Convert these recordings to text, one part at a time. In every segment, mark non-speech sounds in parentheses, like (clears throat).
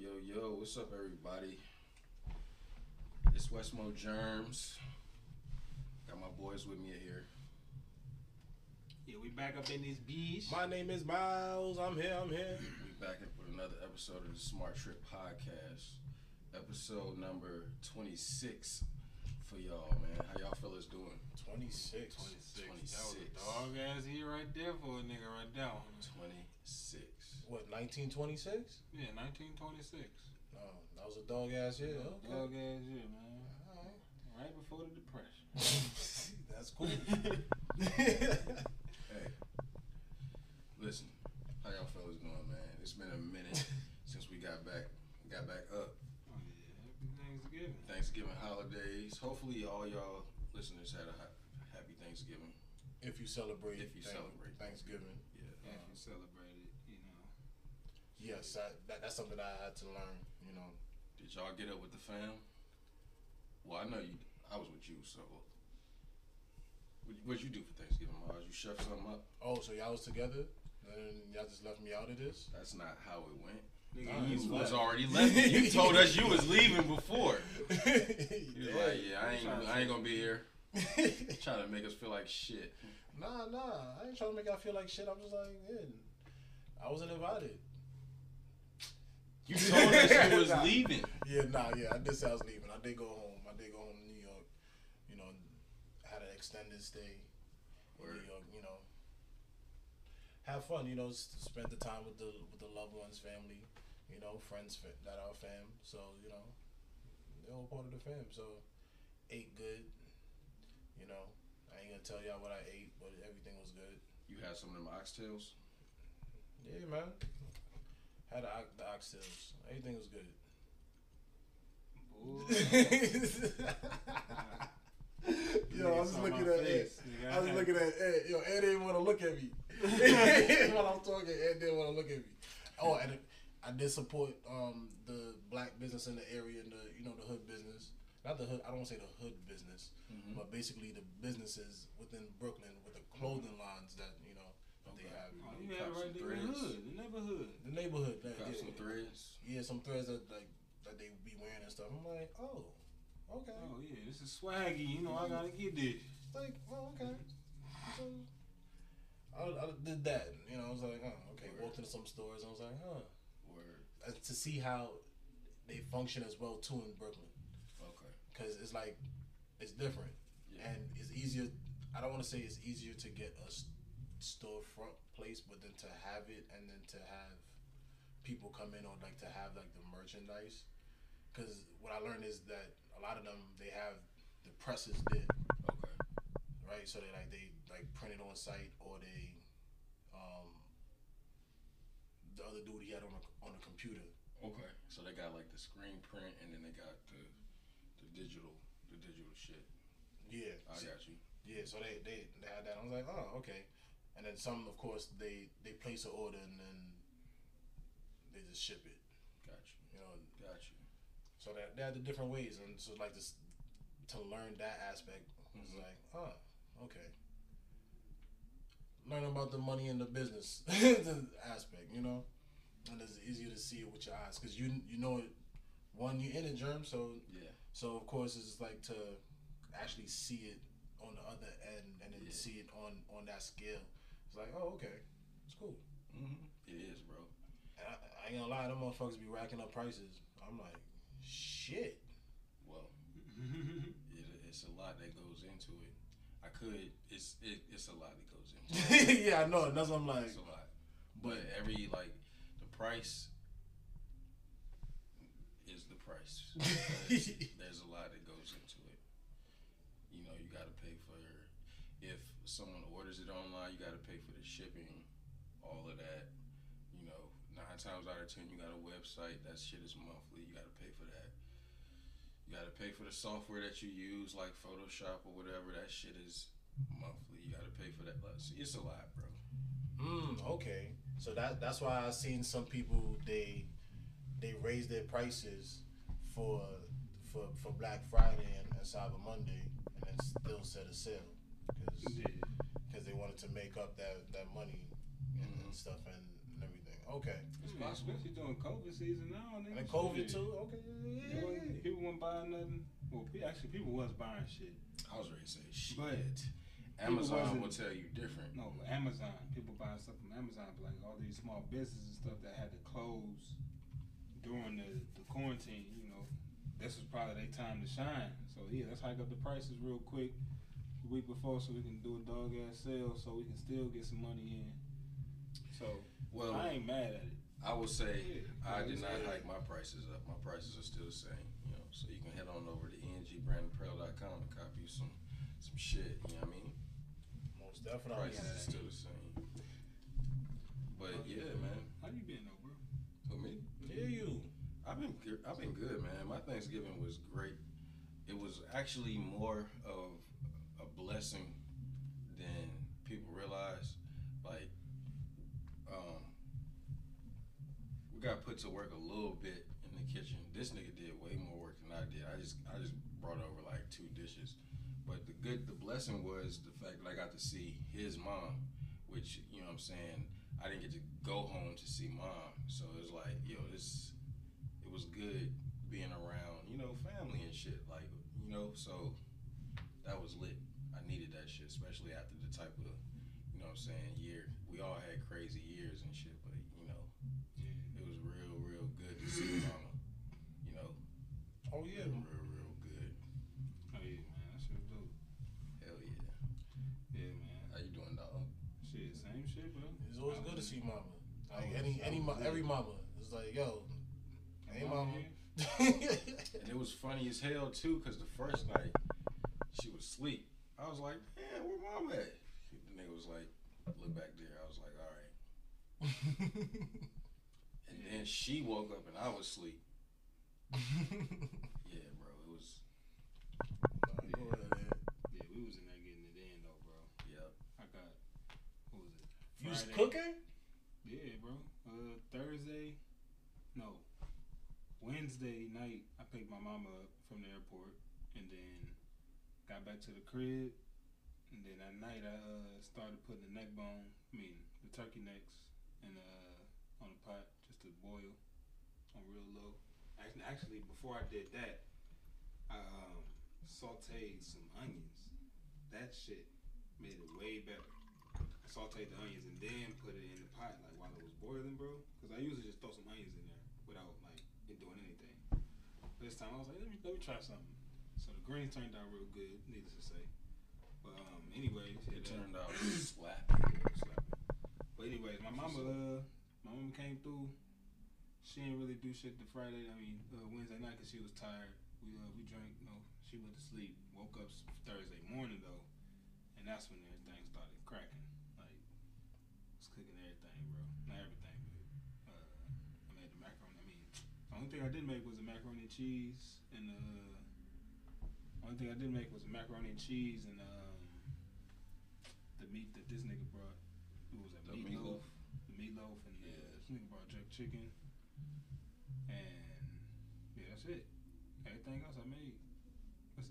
yo, yo, what's up, everybody? It's Westmo Germs. Got my boys with me here. Yeah, we back up in this beach. My name is Miles. I'm here. I'm here. We back up with another episode of the Smart Trip Podcast, episode number 26 for y'all, man. How y'all fellas doing? 26. 26. That was a dog ass year right there for a nigga right there. 26. What, 1926? Yeah, 1926. No, that was a dog ass year. Okay. Dog ass year, man. Alright. Right before the depression. (laughs) That's cool. (laughs) Hey, listen, how y'all fellas doing, man? It's been a minute (laughs) since we got back, got back up. Oh yeah, happy Thanksgiving. Thanksgiving holidays. Hopefully, all y'all listeners had a ha- happy Thanksgiving. if you celebrate, If you thank- celebrate. Thanksgiving. Yeah. If you celebrate it, you know. Yes, I, that, that's something I had to learn. You know, Did y'all get up with the fam? Well, I know you. I was with you, so. What what'd you do for Thanksgiving, Mars? You chef something up? oh, so y'all was together, and y'all just left me out of this. That's not how it went. Nigga, Nah, you it's You fine. was already (laughs) left. You told us you was leaving before. (laughs) You was yeah. like, yeah, I ain't, I ain't gonna be here. (laughs) Trying to make us feel like shit. Nah, nah. I ain't trying to make y'all feel like shit. I'm just like, yeah, I wasn't invited. You told us (laughs) you was Nah. leaving. Yeah, nah, yeah. I did say I was leaving. I did go home. I did go home to New York. You know, had an extended stay in New York. You know, have fun. You know, spend the time with the with the loved ones, family. You know, friends that are fam. So you know, they're all part of the fam. So ate good. You know, I ain't gonna tell y'all what I ate, but everything was good. You had some of them oxtails. Yeah, man. Had the, ox- the oxtails. Everything was good. (laughs) Yo, I was Nigga, looking at Ed. face, nigga. I was looking at Ed. Yo, Ed didn't want to look at me. (laughs) (laughs) While I was talking, Ed didn't want to look at me. Oh, and I did support um, the black business in the area and the you know the hood business. Not the hood. I don't want to say the hood business, Mhm. but basically the businesses within Brooklyn with the clothing lines that you know that they Okay. have. Oh, you had it right there in the threads. hood, the neighborhood. The neighborhood. Yeah, some threads. yeah, some threads that like that they would be wearing and stuff. I'm like, oh, okay. Oh yeah, this is swaggy. You know, I gotta get this. like, oh, okay. So, I, I did that. You know, I was like, oh, okay. Word. Walked into some stores. and I was like, huh. Word. Uh, To see how they function as well too in Brooklyn, Okay. because it's like it's different Yeah. and it's easier. I don't want to say it's easier to get a s- storefront place, but then to have it and then to have people come in or like to have like the merchandise. Because what I learned is that a lot of them they have the presses did Okay. right? So they like they like print it on site or they um the other dude he had on a on a computer. Okay. So they got like the screen print and then they got the the digital the digital shit. Yeah. I got you. Yeah, so they, they they had that. I was like, oh, okay. And then some of course they they place an order and then they just ship it. Got you. You know, Got you. so that they had the different ways and so like this to learn that aspect was Mhm. like, oh, okay. Learn about the money and the business (laughs) aspect, you know, and it's easier to see it with your eyes because you you know it. One, you're in a germ, so Yeah. so of course it's like to actually see it on the other end and then Yeah. see it on on that scale. It's like, oh, okay, it's cool. Mm-hmm. It is, bro. And I, I ain't gonna lie, them motherfuckers be racking up prices. I'm like, shit. Well, (laughs) it, it's a lot that goes into it. I could. It's it, it's a lot that goes into (laughs) it. yeah, I know. And that's what I'm like. It's a lot. But every like the price is the price. (laughs) There's a lot that goes into it. You know, you gotta pay for if someone orders it online, you gotta pay for the shipping, all of that. You know, nine times out of ten you got a website, that shit is monthly, you gotta pay for that. You gotta pay for the software that you use, like Photoshop or whatever, that shit is monthly. You gotta pay for that. See, It's a lot, bro. Mm, okay. So that that's why I've seen some people they they raise their prices for for for Black Friday and, and Cyber Monday and then still set a sale because Yeah. they wanted to make up that that money and, and Mhm. stuff and, and everything. Okay. It's Yeah, possible. Especially during COVID season now, nigga. And COVID shit. too. Okay. Yeah, There yeah, wasn't- yeah. People weren't buying nothing. Well, pe- actually, people was buying shit. I was ready to say shit. But Amazon wasn't- will tell you different. No, Amazon. People buying stuff from Amazon, but like all these small businesses and stuff that had to close during the, the quarantine. You know, this was probably their time to shine. So yeah, let's hike up the prices real quick the week before, so we can do a dog ass sale, so we can still get some money in. So Well, I ain't mad at it. I will say Yeah, I did it's- not hike my prices up. My prices are still the same. You know, so you can head on over to engbrandapparel.com and copy some some shit. You know what I mean? Most definitely. Prices are still the same. But yeah, man. How you been though, bro? For me, Yeah, you. I've been good- I've been good, man. My Thanksgiving was great. It was actually more of a blessing than people realize. Like, um, we got put to work a little bit in the kitchen. This nigga did way more work than I did. I just I just brought over like two dishes. But the good the blessing was the fact that I got to see his mom, which you know what I'm saying. I didn't get to go home to see mom, so it was like yo, this it was good being around you know family and shit like you know so that was lit. I needed that shit, especially after the type of you know what I'm saying year we all had crazy years and shit, but you know it was real real good to see mama. You know, Oh yeah. real real real good. Oh yeah, man, that shit was dope. Hell yeah. Yeah, man. How you doing, dog? Shit, same shit, bro. It's always I good to see mama. Like was- any any was mo- lit. every mama. It's like yo, hey Mama mama. (laughs) And it was funny as hell too, cause the first night she was asleep. I was like, man, where mom at? The nigga was like, look back there. I was like, all right. (laughs) And then she woke up and I was asleep. (laughs) Yeah, bro, it was. Go ahead. Yeah, we was in there getting it in though, bro. Yep. I got what was it? You was cooking? Yeah, bro. Uh, Thursday, no, Wednesday night. I picked my mama up from the airport, and then got back to the crib. And then at night, I uh, started putting the neck bone, I mean the turkey necks, in uh, on the pot just to boil on real low. Actually, actually, before I did that, I um, sauteed some onions. That shit made it way better. I sauteed the onions and then put it in the pot like while it was boiling, bro. Because I usually just throw some onions in there without like it doing anything. But this time I was like, let me let me try something. So the greens turned out real good, needless to say. But um, anyways, It turned out (coughs) slap. But anyways, my mama, uh, my mama came through. She didn't really do shit the Friday. I mean, uh, Wednesday night because she was tired. We uh, we drank. You know, she went to sleep. Woke up Thursday morning though, and that's when everything started cracking. Like, was cooking everything, bro. Not everything, but uh, I made the macaroni. I mean, the only thing I did make was the macaroni and cheese, and uh, only thing I did make was macaroni and cheese and um, the meat that this nigga brought. What was that? The meatloaf. meatloaf. The meatloaf and uh, Yeah. this nigga brought jerk chicken. And yeah, that's it. Everything else I made.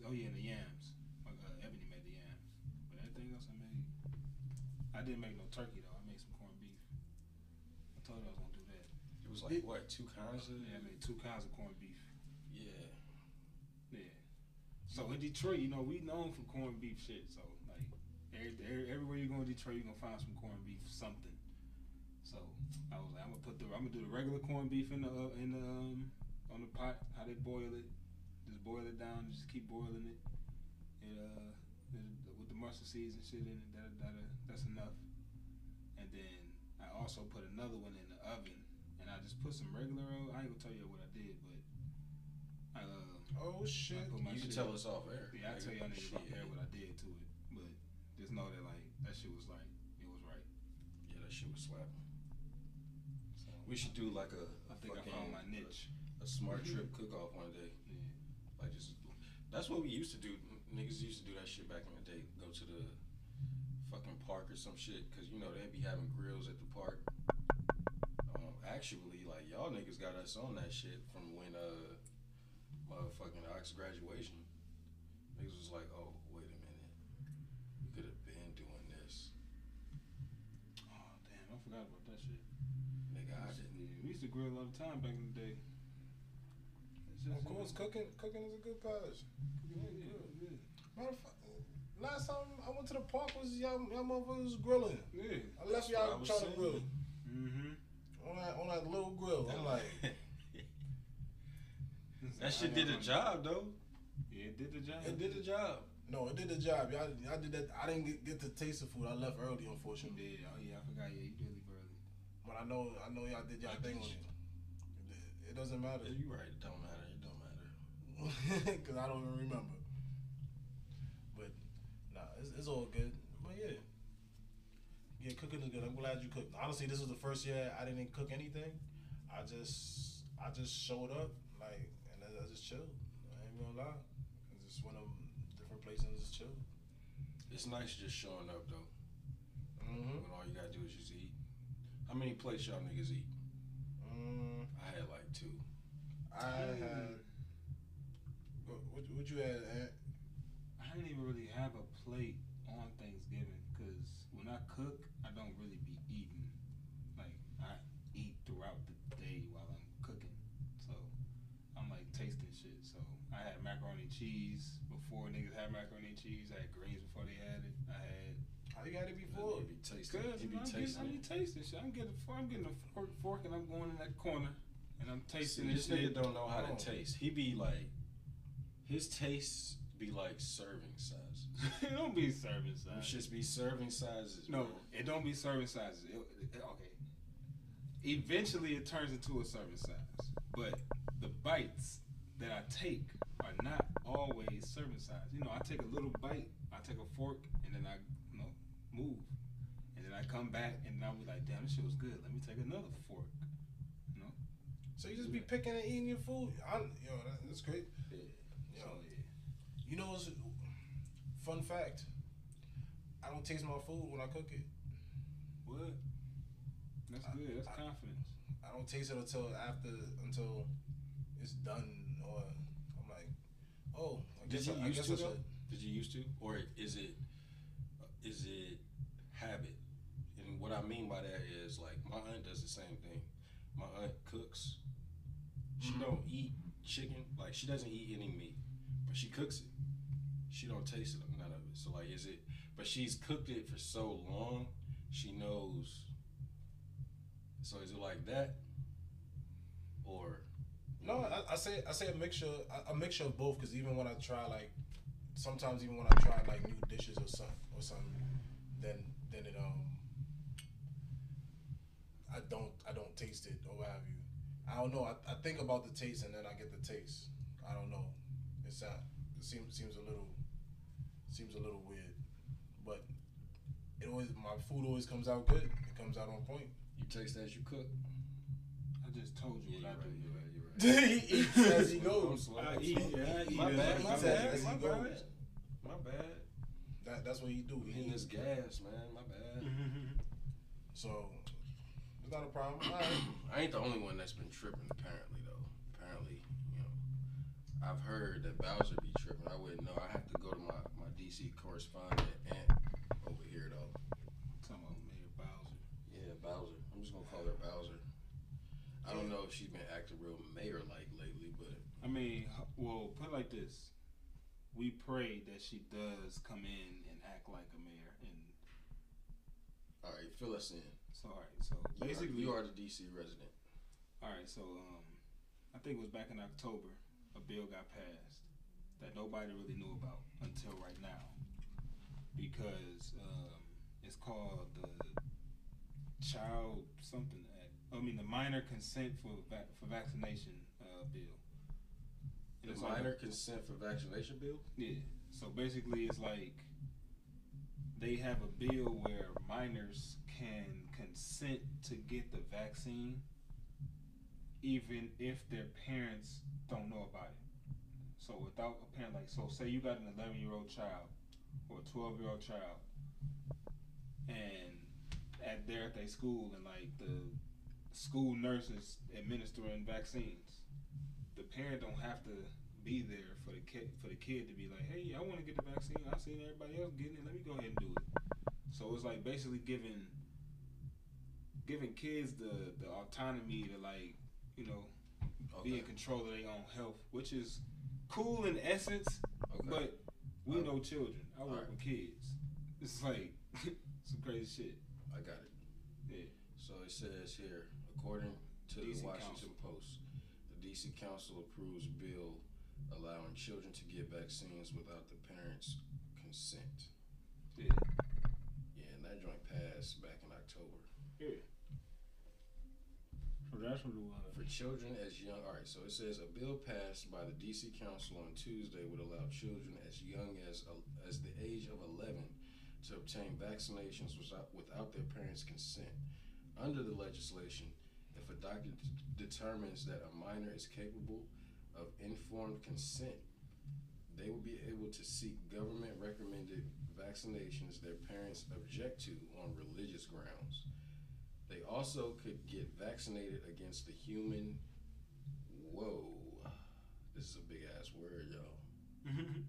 Oh yeah, and the yams. Like, uh, Ebony made the yams. But everything else I made. I didn't make no turkey though. I made some corned beef. I told you I was gonna do that. It was like what two kinds of Yeah, I made two kinds of corned beef. yeah. Yeah. So in Detroit, you know, we known for corned beef shit. So like, every, every, everywhere you go in Detroit, you are gonna find some corned beef something. So I was like, I'm gonna put the, I'm gonna do the regular corned beef in the uh, in the um, on the pot. How they boil it, just boil it down, just keep boiling it. And uh, with the mustard seeds and shit in it, that that that's enough. And then I also put another one in the oven, and I just put some regular. oil- I ain't gonna tell you what I did, but uh. Oh shit. I put You can tell us off air. Yeah, I nigga. tell y'all niggas (laughs) off Shit. air what I did to it, but just know that like that shit was like it was right. Yeah, that shit was slapping. So We should do like a, a I think I fucking found my niche. a smart trip cook off one day. Yeah. Like just that's what we used to do. Niggas used to do that shit back in the day. Go to the fucking park or some shit, cause you know they'd be having grills at the park. Um, actually, like y'all niggas got us on that shit from when uh motherfucking Ox graduation. Niggas was like, oh wait a minute, we could have been doing this. Oh damn, I forgot about that shit. Nigga, I didn't. We used to grill all the time back in the day. Just, Of course, cooking cooking is a good pass. Yeah, yeah, yeah. Matter of fact, last time I went to the park was y'all, y'all motherfuckers grilling. Yeah. I left That's what I y'all was trying to grill Mm-hmm. on that on that little grill. I'm like, (laughs) that shit did the job though. Yeah, it did the job. It did the job. no, it did the job. Y'all, y'all did that. I didn't get, get to taste the food. I left early, unfortunately. Yeah, oh yeah, I forgot. Yeah, you did leave early. But I know, I know y'all did y'all thing on it. It, it doesn't matter Yeah, you right. It don't matter. It don't matter. (laughs) because I don't even remember. But nah, it's, it's all good. But yeah, yeah, cooking is good. I'm glad you cooked. Honestly, this was the first year I didn't cook anything. I just, I just showed up like, and I, I just chilled. I ain't gonna lie. I just went to different places and just chilled. It's nice just showing up though. Mm-hmm. When all you gotta do is just eat. How many plates y'all niggas eat? Mm, I had like two. I had. What, what, what you had? Aunt? I didn't even really have a plate on Thanksgiving because when I cook, I don't really be eating. Like I eat throughout the day while I'm cooking, so I'm like tasting shit. So I had macaroni and cheese before niggas had macaroni and cheese. I had greens before they had it. I had How you had it before? You be tasting. Cause You be I'm, getting, tasting. I'm it. tasting shit. I'm getting, I'm getting a fork, fork and I'm going in that corner and I'm See, tasting this this nigga don't know how to taste. He be like, his tastes be like serving sizes. (laughs) it don't be serving size. shits be serving sizes. No, man. it don't be serving sizes. It, it- okay. Eventually, it turns into a serving size, but the bites that I take are not always serving size. You know, I take a little bite, I take a fork, and then I, you know, move, and then I come back, and I'll be like, "Damn, this shit was good. Let me take another fork." You know. So you just be picking and eating your food? I, yo, that, that's great. Yeah. Yo, So yeah. you know, what's fun fact. I don't taste my food when I cook it. What? That's I- good. That's I- confidence. I don't taste it until after until it's done, or oh, I Did guess you I, I used guess to I though? should. Did you used to, or is it, is it habit? And what I mean by that is like my aunt does the same thing. My aunt cooks. She Mhm. don't eat chicken. Like she doesn't eat any meat, but she cooks it. She don't taste it, none of it. So like, is it? But she's cooked it for so long, she knows. So is it like that, or No, I, I say I say a mixture a, a mixture of both because even when I try like sometimes even when I try like new dishes or something or something, then then it um I don't I don't taste it or what have you. I don't know. I, I think about the taste and then I get the taste. I don't know. It's not. It seems seems a little seems a little weird, but it always my food always comes out good. It comes out on point. you taste as you cook? I just told you Yeah, what I do. you're right. You're right. (laughs) You're right. he eats as he goes. slow. I eat, yeah, I eat My bad. My as bad. he My goes. bad. My bad. That, that's what he do. He Hitting this gas, man. My bad. (laughs) So it's not a problem. All right. (clears throat) I ain't the only one that's been tripping. Apparently, though. Apparently, you know, I've heard that Bowser be tripping. I wouldn't know. I have to go to my my DC correspondent aunt over here, though. Talking about Mayor Bowser. Yeah, Bowser. I'm just gonna call her Bowser. I don't know if she's been acting real mayor like lately, but I mean, well, put it like this: we pray that she does come in and act like a mayor. And all right, fill us in. so, all right, so You are- basically, you are the DC resident. all right. So, um, I think it was back in October, a bill got passed that nobody really knew about until right now, because um, it's called the Child Something. I mean, the Minor Consent for vac- for Vaccination uh, bill. And The it's like a- minor consent for vaccination bill. Yeah. So basically, it's like they have a bill where minors can consent to get the vaccine, even if their parents don't know about it. So without a parent, like, so say you got an 11 year old child or a 12 year old child, and at they're at their school, and like the school nurses administering vaccines, the parent don't have to be there for the kid for the kid to be like, hey, I want to get the vaccine. I seen everybody else getting it. Let me go ahead and do it. So it's like basically giving giving kids the the autonomy to like you know be in control of their own health, which is cool in essence. Okay. But we Uh, know children. I work alright. with kids. It's like (laughs) some crazy shit. I got it. Yeah. So it says here, according to the DC Washington Post, the DC Council approves bill allowing children to get vaccines without the parents' consent. Yeah. Yeah, and that joint passed back in October. Yeah. So that's what it was. For children as young, all right. So it says a bill passed by the DC Council on Tuesday would allow children as young as as the age of 11 to obtain vaccinations without without their parents' consent. Under the legislation, if a doctor d- determines that a minor is capable of informed consent, they will be able to seek government recommended vaccinations their parents object to on religious grounds. They also could get vaccinated against the human. Whoa. This is a big ass word, y'all. Mm-hmm.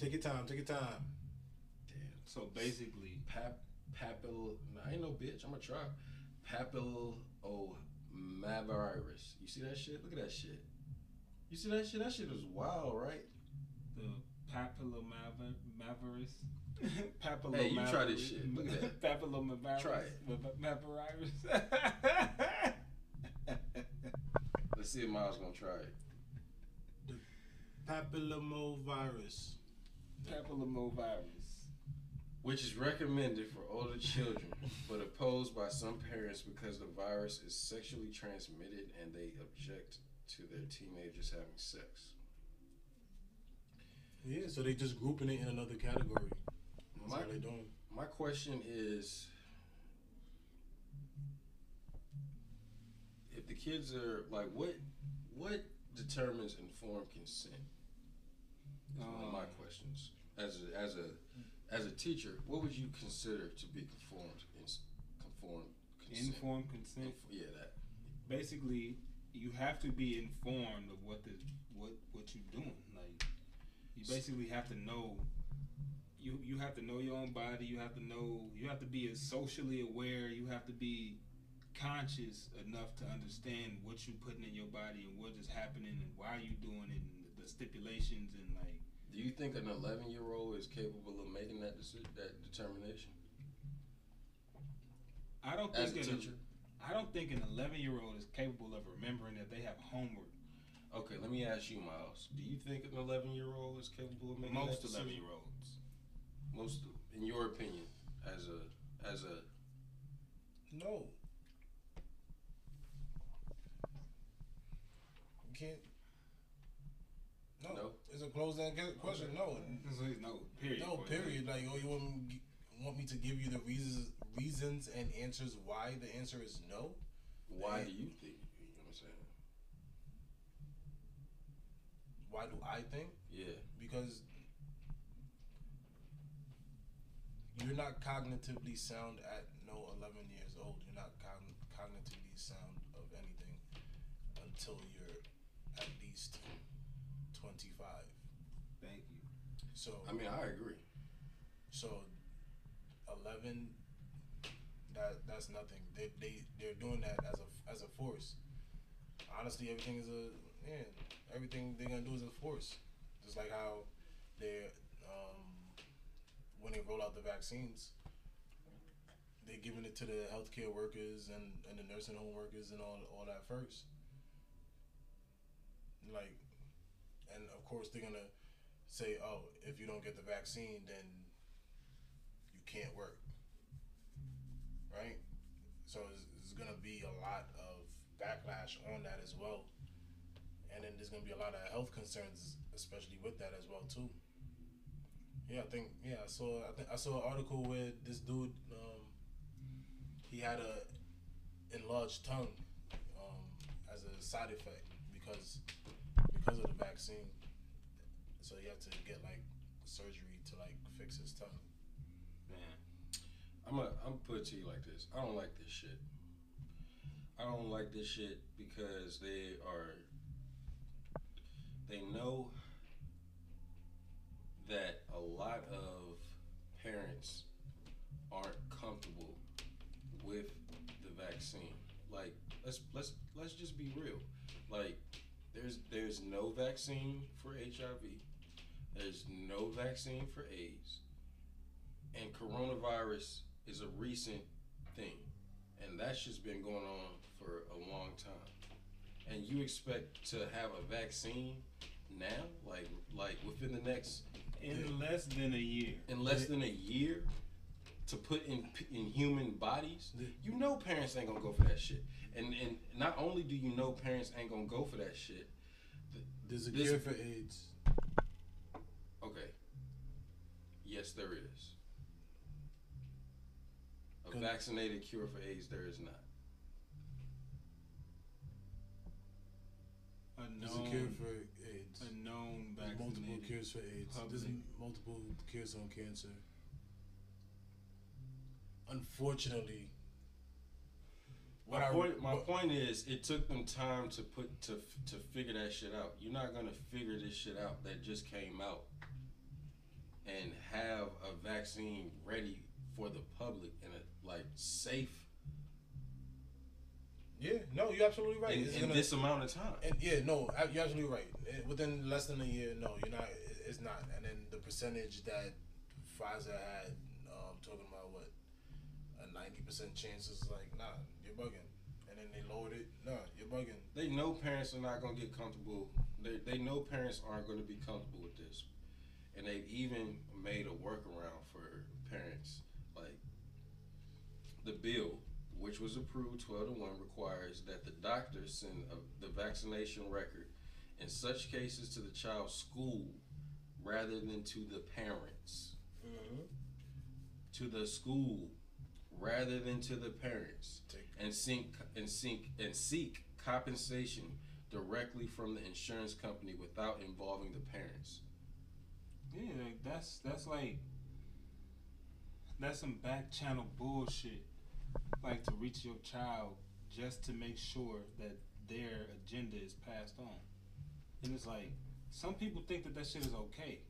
Take your time. Take your time. Damn. so basically, Pap, papil. Nah, I ain't no bitch. I'm gonna try. Papillomavirus. Oh, you see that shit? Look at that shit. You see that shit? That shit is wild, right? the papillomavirus. (laughs) papillomavirus. Hey, you try this shit. Look at that. (laughs) papillomavirus. Try it. Mavirus. (laughs) Let's see if Miles gonna try it. The Papillomavirus. Papillomavirus. Which is recommended for older children, but opposed by some parents because the virus is sexually transmitted and they object to their teenagers having sex. Yeah, so they just grouping it in another category. That's My, how they doing. my question is if the kids are like what what determines informed consent? Is one of my Um, questions. As a as a as a teacher, what would you consider to be conformed conformed consent? Informed consent. Inf- yeah, that. Basically, you have to be informed of what the what what you're doing. Like, you basically have to know. You you have to know your own body. You have to know. You have to be socially aware. You have to be conscious enough to understand what you're putting in your body and what is happening and why you're doing it and the stipulations and like. Do you think an 11 year old is capable of making that decision, that determination I don't as think a an, teacher? I don't think an 11 year old is capable of remembering that they have homework. Okay, let me ask you, Miles. Do you think an 11 year old is capable of making Most that 11 decision? year olds. Most, in your opinion, as a as a No. You can't. No. No? It's a closed end question. No. No period. No, period. Like, oh, you want me, want me to give you the reasons, reasons and answers why the answer is no? why do you think? You know what I'm saying? Why do I think? Yeah. Because you're not cognitively sound at no 11 years old. You're not cogn- cognitively sound of anything until you're at least 25. Thank you. So, I mean, I agree. so 11 that that's nothing. They they they're doing that as a as a force. Honestly, everything is a yeah. Everything they're gonna do is a force. Just like how they um when they roll out the vaccines, they're giving it to the healthcare workers and, and the nursing home workers and all all that first. Like, and of course they're gonna say, oh, if you don't get the vaccine, then you can't work. Right? So going to be a lot of backlash on that as well. And then there's to be a lot of health concerns, especially with that as well, too. Yeah, I think, yeah, I saw, I think I saw an article where this dude, um, he had a enlarged tongue, um, as a side effect because, because of the vaccine. So he had to get like surgery to like fix his tongue. Man. I'm a, I'm put to you like this. I don't like this shit. I don't like this shit because they are they know that a lot of parents aren't comfortable with the vaccine. Like let's let's let's just be real. Like there's there's no vaccine for HIV. There's no vaccine for AIDS. And coronavirus is a recent thing. And that's just been going on for a long time. And you expect to have a vaccine now? Like like within the next In less than a year. in less than a year to put in in human bodies, you know parents ain't gonna go for that shit. And and not only do you know parents ain't gonna go for that shit, There's a This- cure for AIDS. okay. Yes, there is. A Good. vaccinated cure for AIDS, there is not. A There's a known, cure for AIDS. a known There's multiple cures for AIDS. There's multiple cures on cancer. Unfortunately, what My I- point, my what- point is, it took them time to put to to figure that shit out. You're not gonna figure this shit out that just came out, and have a vaccine ready for the public and a like safe yeah, no, you're absolutely right. in, in gonna- this amount of time. And yeah, no, you're absolutely right. Eh, Within less than a year, no, you're not. It's not. And then the percentage that Pfizer had, um, talking about what a ninety percent chance is like, nah, bugging. And then they lowered it. Nah, you're bugging. They know parents are not gonna get comfortable. They they know parents aren't gonna be comfortable with this, and they've even made a workaround for parents. Like the bill, which was approved twelve to one, requires that the doctor send a, the vaccination record in such cases to the child's school rather than to the parents. Mm-hmm. To the school rather than to the parents Take and seek and seek and seek compensation directly from the insurance company without involving the parents. Yeah, like that's that's like that's some back channel bullshit. Like to reach your child just to make sure that their agenda is passed on. And it's like some people think that that shit is okay,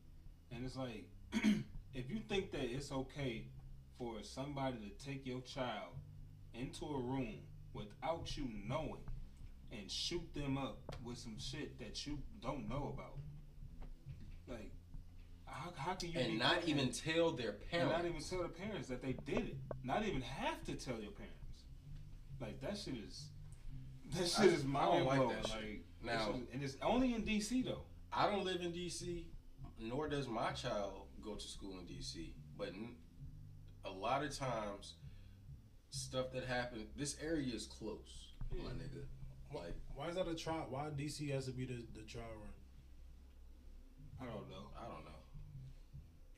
and it's like (clears throat) if you think that it's okay for somebody to take your child into a room without you knowing and shoot them up with some shit that you don't know about, like how, how can you And not even tell their parents. not even tell the parents that they did it. Not even have to tell your parents. Like that shit is that shit I- is I mind don't like blowing. that shit. Like Now- shit- and it's only in DC though. I don't live in DC, nor does my child go to school in DC. But n- a lot of times, stuff that happened. This area is close, my nigga. Like Why is that a trial? Why DC has to be the, the trial run? I don't know. I don't know.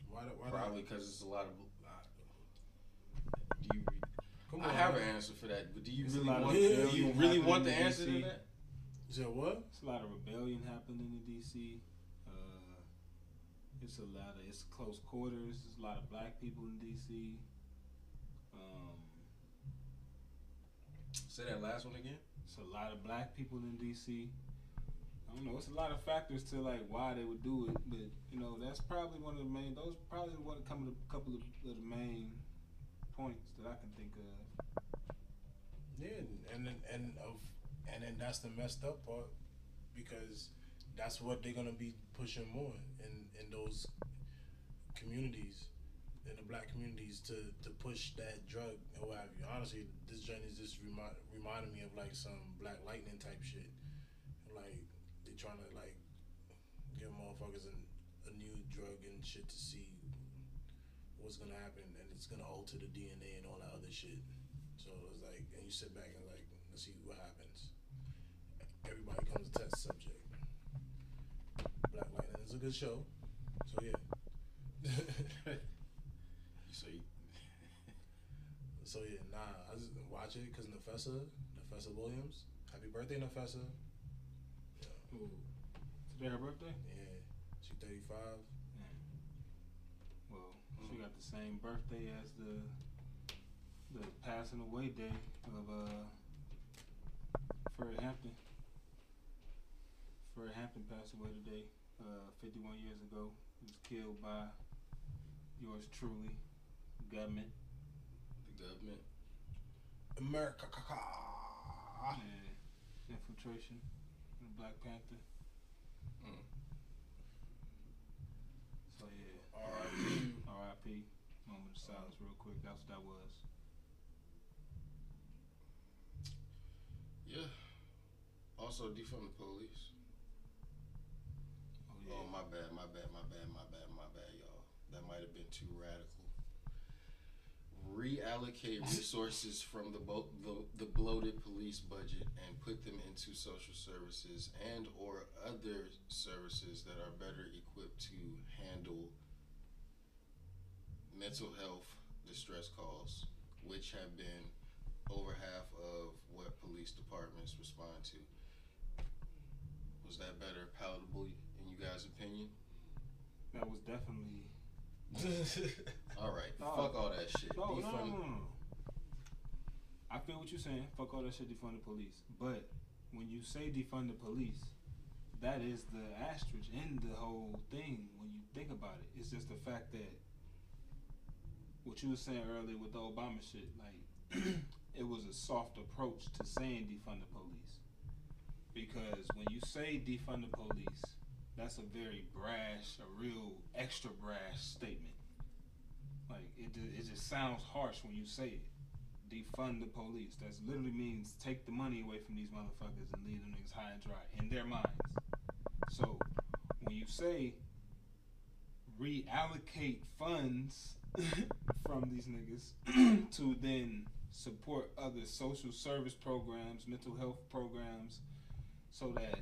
Why? the- Why? Probably because it's a lot of. Do you? Come I on, have man. an answer for that, but do you It's really want? rebellion Do you really want the answer to DC. that? You said what? It's a lot of rebellion happening in DC. Uh, it's a lot of it's close quarters. There's a lot of black people in DC. Um, Say that last one again. It's a lot of black people in DC. I don't know. It's a lot of factors to like why they would do it, but you know that's probably one of the main. Those probably one of come a couple of, of the main points that I can think of. Yeah, and then and of and then that's the messed up part because that's what they're gonna be pushing more in in those communities, in the black communities to to push that drug or what have you. Honestly, this journey is just remind reminding me of like some Black Lightning type shit. Like they trying to like give motherfuckers an, a new drug and shit to see what's gonna happen, and it's gonna alter the DNA and all that other shit. So it's like, and you sit back and like, let's see what happens. Everybody comes to test subject. Black Lightning is a good show. So yeah. (laughs) You say so yeah, nah, I just watch it because Nafessa, Nafessa Williams, happy birthday, Nafessa. Yeah, Ooh. Today her birthday? yeah, she thirty five. Well, she got the same birthday as the the passing away day of uh Fred Hampton. Fred Hampton passed away today, uh, 51 years ago. He was killed by yours truly, government. The government. America. Yeah. Infiltration. The Black Panther. Mm. So yeah. R.I.P. R.I.P. Moment of silence, real quick. That's what that was. Yeah. Also, defund the police. Oh yeah. Oh my bad, my bad, my bad, my bad, my bad, y'all. That might have been too radical. Reallocate resources from the, bo- the the bloated police budget and put them into social services and or other services that are better equipped to handle mental health distress calls, which have been over half of what police departments respond to. Was that better palatable in you guys' opinion? That was definitely. All right, (laughs) No. fuck all that shit. No, no, no, no, no. I feel what you're saying. Fuck all that shit. Defund the police. But when you say defund the police, that is the asterisk in the whole thing. When you think about it, it's just the fact that what you were saying earlier with the Obama shit, like (clears throat) it was a soft approach to saying defund the police. Because when you say defund the police, that's a very brash, a real extra brash statement. Like it, it just sounds harsh when you say it. Defund the police. That literally means take the money away from these motherfuckers and leave them niggas high and dry in their minds. So when you say reallocate funds (laughs) from these niggas (clears throat) to then support other social service programs, mental health programs, so that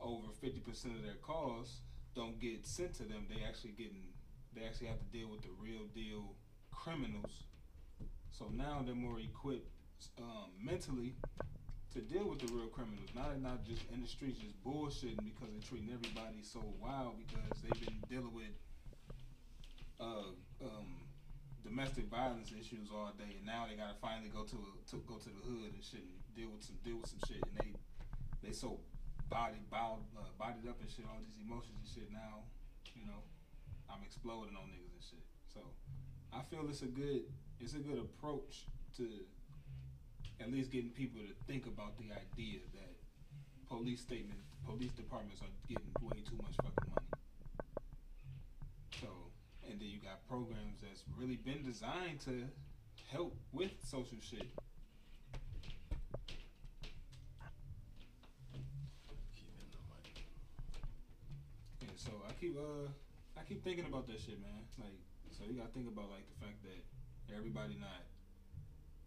over fifty percent of their calls don't get sent to them. They actually getting they actually have to deal with the real deal criminals. So now they're more equipped um, mentally to deal with the real criminals. Now they're not just in the streets just bullshitting because they're treating everybody so wild because they've been dealing with uh, um, domestic violence issues all day, and now they gotta finally go to, a, to go to the hood and shit and deal with some deal with some shit, and they they so body bowed, uh, bodied up and shit, all these emotions and shit. Now, you know, I'm exploding on niggas and shit. So I feel it's a good it's a good approach to at least getting people to think about the idea that police statement police departments are getting way too much fucking money. So and then you got programs that's really been designed to help with social shit. Keep hitting the mic. Yeah, so I keep uh I keep thinking about that shit, man. Like, so you gotta think about like the fact that everybody not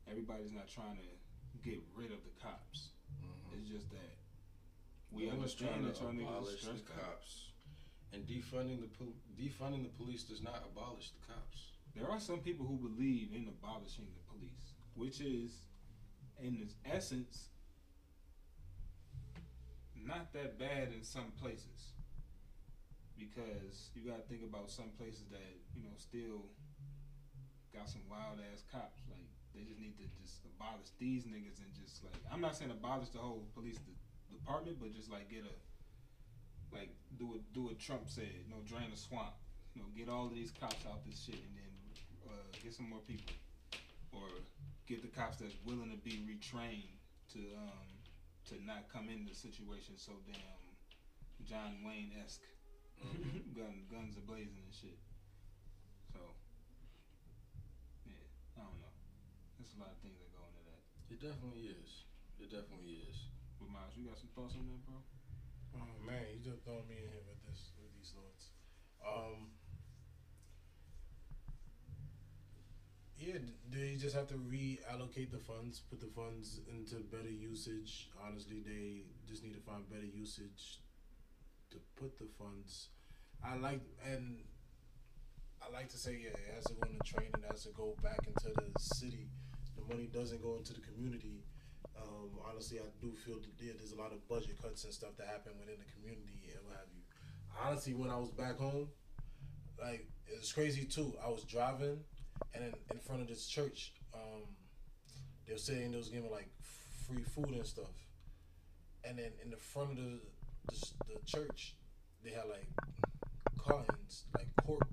everybody's not trying to get rid of the cops. Mhm. It's just that we No trying understand to that y'all niggas are abolish the cops, and defunding the pol- defunding the police does not abolish the cops. There are some people who believe in abolishing the police, which is, in its essence, not that bad in some places. Because you gotta think about some places that you know still got some wild ass cops. Like they just need to just abolish these niggas and just like I'm not saying abolish the whole police de- department, but just like get a like do what do what Trump said. You know, drain the swamp. You know, get all of these cops out this shit and then uh, get some more people, or get the cops that's willing to be retrained to um, to not come into the situation so damn John Wayne esque, Mhm. (laughs) (laughs) gun guns are blazing and shit. So yeah, I don't know. There's a lot of things that go into that. It definitely is. It definitely is. But Miles, you got some thoughts on that, bro? Oh man, you just throwing me in here with this with these thoughts. Um Yeah, d- they just have to reallocate the funds, put the funds into better usage. Honestly, they just need to find better usage to put the funds. I like and I like to say yeah, it has to go into training, it has to go back into the city. The money doesn't go into the community. Um, honestly, I do feel that there- there's a lot of budget cuts and stuff that happen within the community and what have you. Honestly, when I was back home, like it's crazy too. I was driving, and in, in front of this church, um, they were saying they was giving like free food and stuff, and then in the front of the the, the church, they had like cartons, like cork.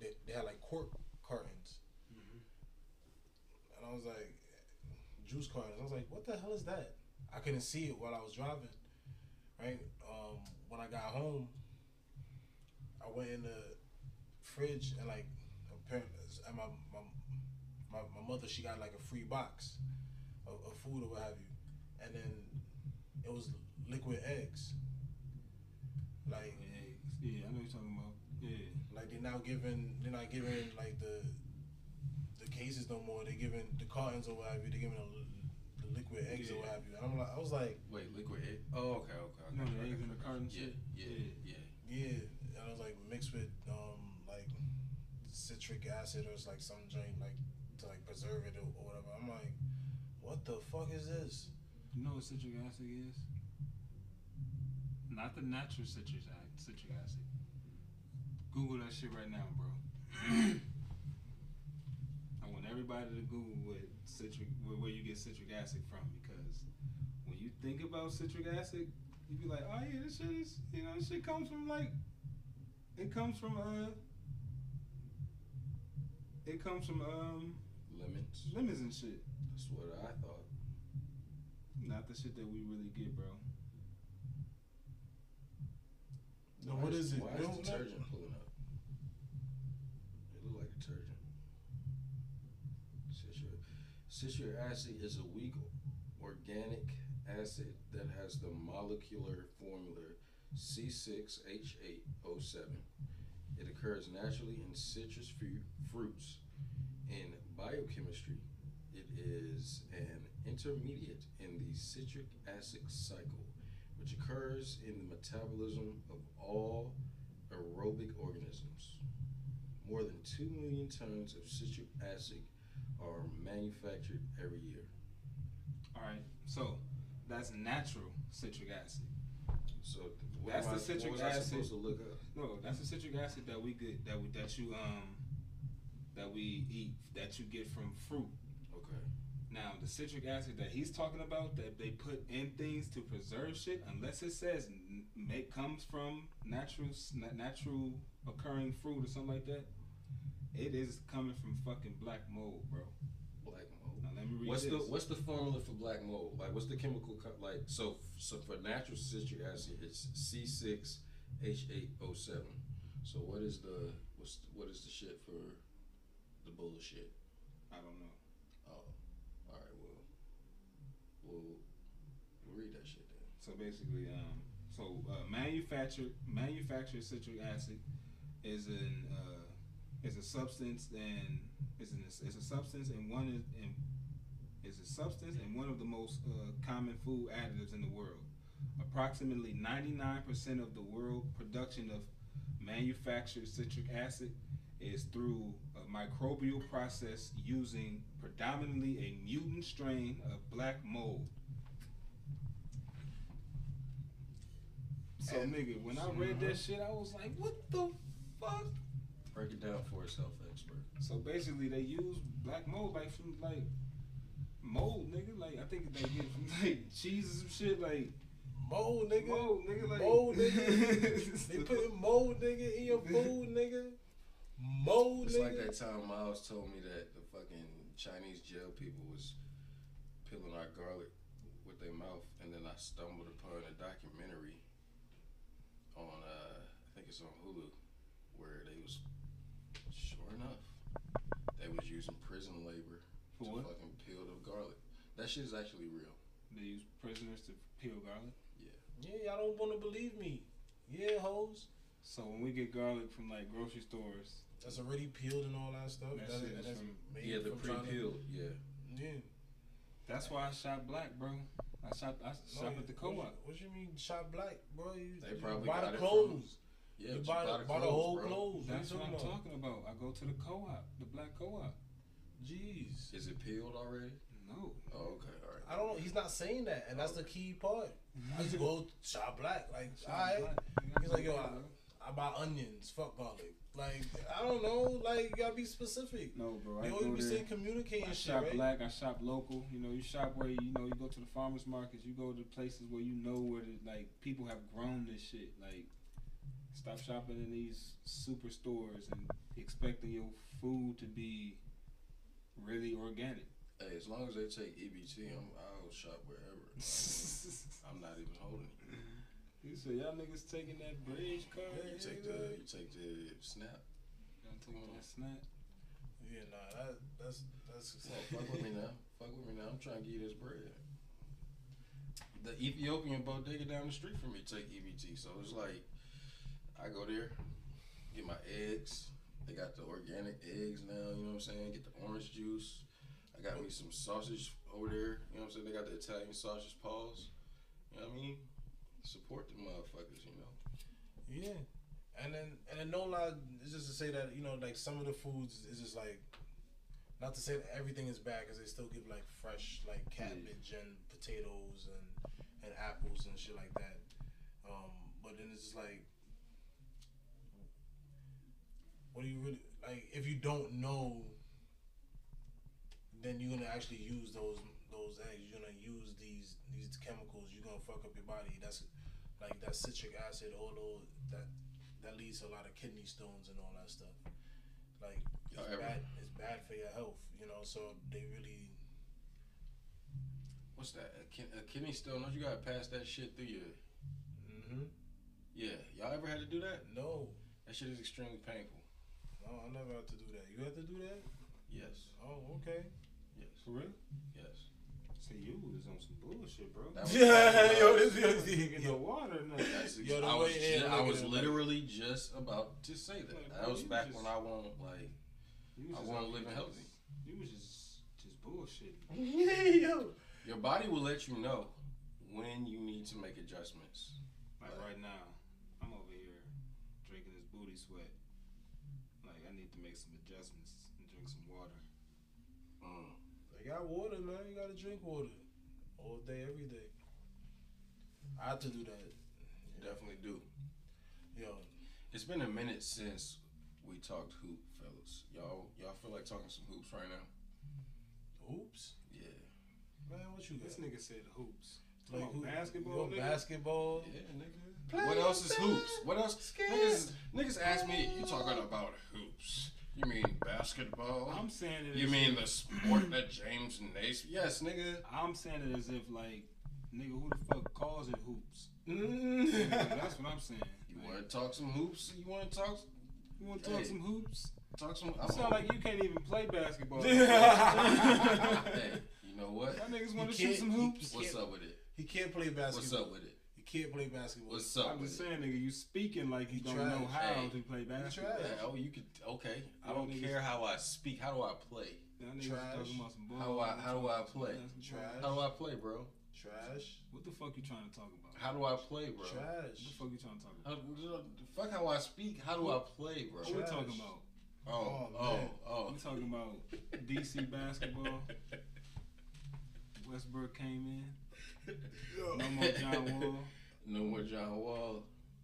They, they had like cork cartons, Mm-hmm. and I was like, juice cartons. I was like, what the hell is that? I couldn't see it while I was driving. Right. Um, when I got home, I went in the fridge and like apparently and my my my, my mother she got like a free box of, of food or what have you, and then it was liquid eggs. Like Eggs. Yeah, I know you're talking about. Yeah. like they're now giving they're not giving like the the cases no more. They're giving the cartons or what have you. They're giving the, the liquid eggs or what have you. And I'm like, I was like, Wait, liquid egg? Oh, okay, okay. You know okay, the eggs okay. in the carton Yeah, shit? yeah, yeah. yeah. And I was like mixed with um like citric acid or it's like some joint like to like preserve it or, or whatever. I'm like, what the fuck is this? You know what citric acid is? Not the natural citric acid. Citric acid. Google that shit right now, bro. (clears throat) I want everybody to Google what citric, where, where you get citric acid from, because when you think about citric acid, you be like, oh yeah, this shit is, you know, this shit comes from like, it comes from uh, it comes from um Lemons. lemons and shit. That's what I thought. Not the shit that we really get, bro. No, Why what is it? Why is don't know? detergent pulling up? It look like detergent. Citric, citric acid is a weak organic acid that has the molecular formula C6H8O7. It occurs naturally in citrus fruits. In biochemistry, it is an intermediate in the citric acid cycle, which occurs in the metabolism of all aerobic organisms. More than 2 million tons of citric acid are manufactured every year. All right, so that's natural citric acid. So, That's the I, citric what was I acid. supposed to look up? No, that's the citric acid that we get that we that you um that we eat that you get from fruit. Now the citric acid that he's talking about that they put in things to preserve shit, unless it says make comes from natural natural occurring fruit or something like that, it is coming from fucking black mold, bro. Black mold. Now let me read What's this. the what's the formula for black mold? Like what's the chemical co- like so so for natural citric acid it's C6H8O7. So what is the what's what is the shit for the bullshit? I don't know. Oh, all right. Well, we'll we'll read that shit then. So basically, um, so uh, manufactured manufactured citric acid is an uh, is a substance and is an is a substance and one is and is a substance and one of the most uh, common food additives in the world. Approximately 99% of the world production of manufactured citric acid is through a microbial process using predominantly a mutant strain of black mold. So nigga, when I read that uh-huh. shit, I was like, what the fuck? Break it down for us, health expert. So basically, they use black mold like from like mold, nigga. Like I think they get from (laughs) like cheese and shit. Like Mold, nigga. mold, nigga. Like Mold, nigga. (laughs) they putting mold, nigga, in your food, nigga. Mold, It's nigga. like that time Miles told me that the fucking Chinese jail people was peeling our garlic with their mouth, and then I stumbled upon a documentary on uh, I think it's on Hulu, where they was sure enough they was using prison labor For to what? fucking peel the garlic. That shit is actually real. They use prisoners to peel garlic. Yeah, Yeah, y'all don't want to believe me. Yeah, hoes. So when we get garlic from like grocery stores, That's already peeled and all that stuff. That That's, shit is that's from- made Yeah, the from pre-peeled. Yeah. Yeah. that's why I shop black, bro. I shop I No, shop at the co-op. you- What you mean shop black, bro? You, They you probably buy got the it from- Yeah, you just buy, the, buy the clothes, whole bro. clothes. That's what what I'm talking talking about. I go to the co-op, the black co-op. Jeez. Is it peeled already? No. Oh, okay, all right. I don't know. He's not saying that, and that's the key part. Mm-hmm. I just go shop black. Like, Shop alright. black. He's like, yo, I. I buy onions. Fuck garlic. Like, I don't know. Like, you gotta be specific. No, bro. I You go always be there. saying communicating I shit, shop right? black. I shop local. You know, you shop where you, you know you go to the farmers markets. You go to places where you know where the, like people have grown this shit. Like, stop shopping in these superstores and expecting your food to be really organic. Hey, as long as they take EBT, I'm, I'll shop wherever. (laughs) I'm not even holding it. You say y'all niggas taking that bridge card? Yeah, you take the you take the snap. Y'all taking that snap? Yeah, nah, that, that's that's. Come on, fuck with me now. Fuck with me now. I'm trying to get this bread. The Ethiopian bodega down the street from me take EBT, so it's like I go there, get my eggs. They got the organic eggs now. You know what I'm saying? Get the orange juice. I got me some sausage over there. You know what I'm saying? They got the Italian sausage paws. You know what I mean? Support the motherfuckers. You know. Yeah, and then and then no lie, it's just to say that you know like some of the foods is just like, not to say that everything is bad because they still give like fresh like cabbage and potatoes and and apples and shit like that. Um, but then it's just like, what do you really like if you don't know? Then you're gonna actually use those those eggs. You're gonna use these these chemicals. You're gonna fuck up your body. That's like that citric acid, all those that that leads to a lot of kidney stones and all that stuff. Like it's bad. It's bad for your health, you know. So they really. What's that? A, kin- a kidney stone? Don't you gotta pass that shit through your? Mm-hmm. Yeah. Y'all ever had to do that? No, That shit is extremely painful. No, I never had to do that. You had to do that? Yes. Oh, okay. Yes. For real? Yes. See, you was on some bullshit, bro. That was- (laughs) Yeah, yo, this You is didn't get no water or. That's ex- Yo, the I was, way in, ju- I was at it, literally just about to say that. Like, that bro, was back just- when I want like You was I just want out to live healthy. You was just just bullshit. (laughs) yeah, yo. Your body will let you know when you need to make adjustments. Like right now, I'm over here drinking this booty sweat. Like I need to make some adjustments and drink some water. Mm. They got water, man. You gotta drink water all day, every day. I have to do that. Definitely do. Yo, It's been a minute since we talked hoop, fellas. Y'all, y'all feel like talking some hoops right now? Hoops? Yeah. man, what you got? This nigga said hoops. Like Like who- basketball, you nigga. basketball. Yeah, nigga. Play what else is hoops? What else? Niggas, niggas ask me, you talking about hoops? You mean basketball? I'm saying it. You as mean if- the sport that James Naismith? Yes, nigga. I'm saying it as if like, nigga, who the fuck calls it hoops? (laughs) That's what I'm saying. You Like, want to talk some hoops? You want to talk you want to talk Hey. some hoops? talk some? You sound like you can't even play basketball. (laughs) hey, (laughs) you know what? My niggas want to shoot some hoops. What's up with it? He can't play basketball. What's up with it? He can't play basketball. What's up I'm just saying, nigga, you speaking like you You don't trash. know how Hey. to play basketball. trash. Yeah, oh, you could. Okay, I Y'all don't niggas- care how I speak. How do I play? Trash. talking about some How do I- how do I play? Trash. How do I play, bro? Trash. What the fuck you trying to talk about? How do I play, bro? Trash. What the fuck you trying to talk about? How, fuck how I speak. How do I play, bro? What we talking about? Oh, Oh, oh, man. oh. We talking about DC basketball. (laughs) Westbrook came in. No more John Wall. No more John Wall.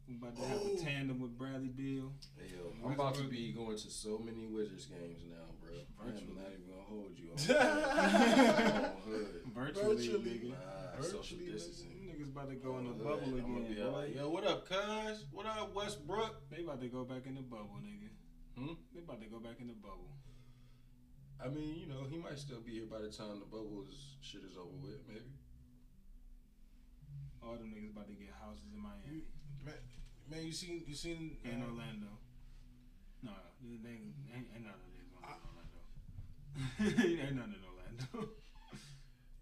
We about to have Oh. a tandem with Bradley Beal. Hey, yo, I'm about to be going to so many Wizards games now, bro. I'm Virtually. not even gonna hold you. I'm on (laughs) hood. Virtually, Virtually. nigga. Nah, Virtually, social distancing. Niggas about to go in the Hood. bubble I'm gonna again. be boy. like, yo, what up, cuz? What up, Westbrook? They about to go back in the bubble, nigga. Hmm? They about to go back in the bubble. I mean, you know, he might still be here by the time the bubble is shit is over with, maybe. All them niggas about to get houses in Miami Man, you seen you seen in uh, Orlando. No, they ain't, ain't, ain't none of these gonna in Orlando. (laughs) ain't none in Orlando. (laughs)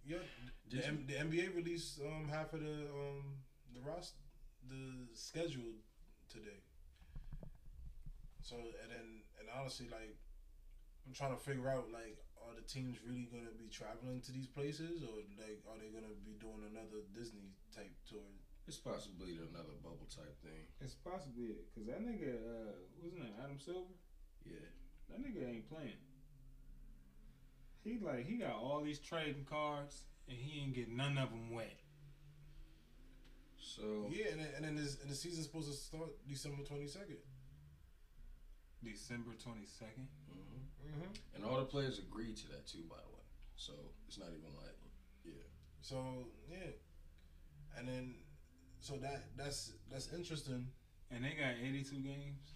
Yeah, the, M- the NBA released um, half of the um, the roster, the schedule today. So and then and honestly, like I'm trying to figure out like are the teams really gonna be traveling to these places or like are they gonna be doing another Disney type tour? It's possibly another bubble type thing. It's possibly it, cause that nigga, uh, what's his name, Adam Silver. Yeah. That nigga ain't playing. He like he got all these trading cards and he ain't getting none of them wet. So Yeah, and then, and then this, and the season's supposed to start December twenty second. December twenty second. mhm. Mm-hmm. and all the players agreed to that too, by the way. So it's not even like, yeah. So yeah, and then so that that's that's interesting. And they got eighty two games.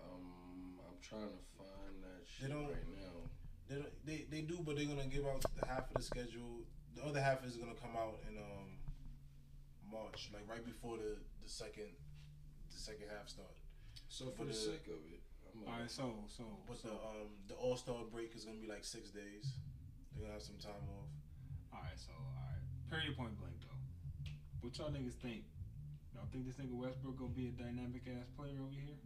Um, I'm trying to find that They shit don't- right now. They, don't- they they do, but they're gonna give out the half of the schedule. The other half is gonna come out in um March, like right before the the second the second half start. So for But, the uh, sake of it, I'm like, right, so so But so the um the All Star break is gonna be like six days. They're gonna have some time off. all right, so all right. Period. Point blank though. What y'all niggas think? Y'all think this nigga Westbrook gonna be a dynamic ass player over here?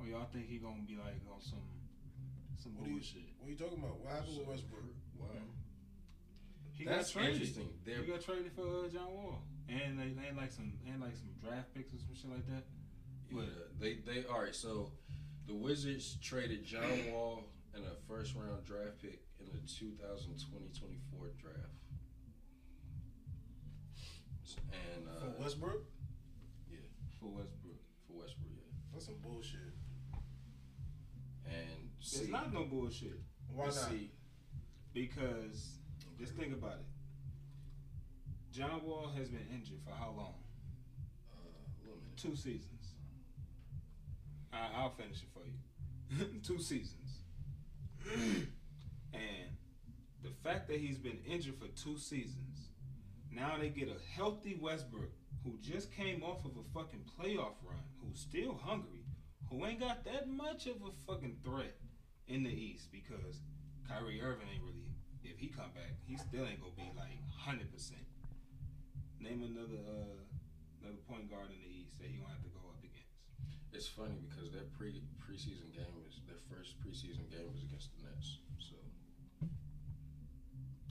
Or y'all think he gonna be like on some some What do you- bullshit? What are you talking about? What happened with Westbrook? Wow. He That's got traded. interesting. They're He got traded for uh, John Wall, and they, they like some and like some draft picks or some shit like that. Yeah, they they all right. So the Wizards traded John (clears throat) Wall and a first round draft pick in the 2020-24 draft. And uh, For Westbrook? Yeah, for Westbrook. for Westbrook, yeah. That's some bullshit. And It's not no bullshit Why not? see, because just think about it. John Wall has been injured for how long? uh, a little minute. Two seasons. I, I'll finish it for you. (laughs) Two seasons. (clears throat) and the fact that he's been injured for two seasons, now they get a healthy Westbrook who just came off of a fucking playoff run, who's still hungry, who ain't got that much of a fucking threat in the East because Kyrie Irving ain't really. If he come back, he still ain't gonna be like hundred percent. Name another uh, another point guard in the East that he gonna have to go. It's funny because their pre preseason game was their first preseason game was against the Nets. So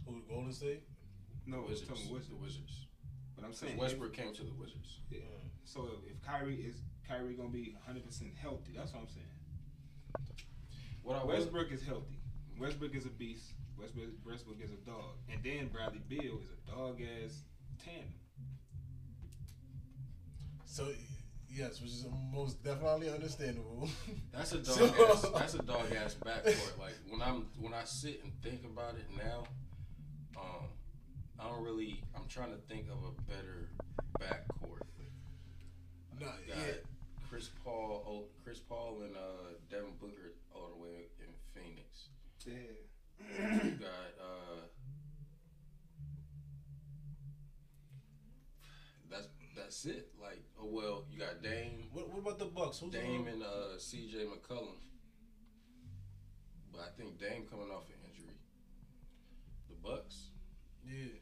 Who Golden State? No, the it's Wizards, talking Wizards. the Wizards. But I'm saying Westbrook came to the Wizards. If, so if, if Kyrie is Kyrie gonna be 100 percent healthy, that's what I'm saying. What I was Westbrook is healthy. Westbrook is a beast. Westbrook, Westbrook is a dog, and then Bradley Beal is a dog ass tandem. So yes, which is most definitely understandable. (laughs) That's a dog So- ass. That's a dog ass backcourt. Like when I'm when I sit and think about it now, um, I don't really. I'm trying to think of a better backcourt. Nah, Got yeah. Chris Paul, oh, Chris Paul and uh, Devin Booker all the way in Phoenix. Yeah. You got uh, that's that's it. Like oh well, you got Dame, What, what about the Bucks? Who's Dame and uh, C.J. McCollum. But I think Dame coming off an injury. The Bucks, Yeah.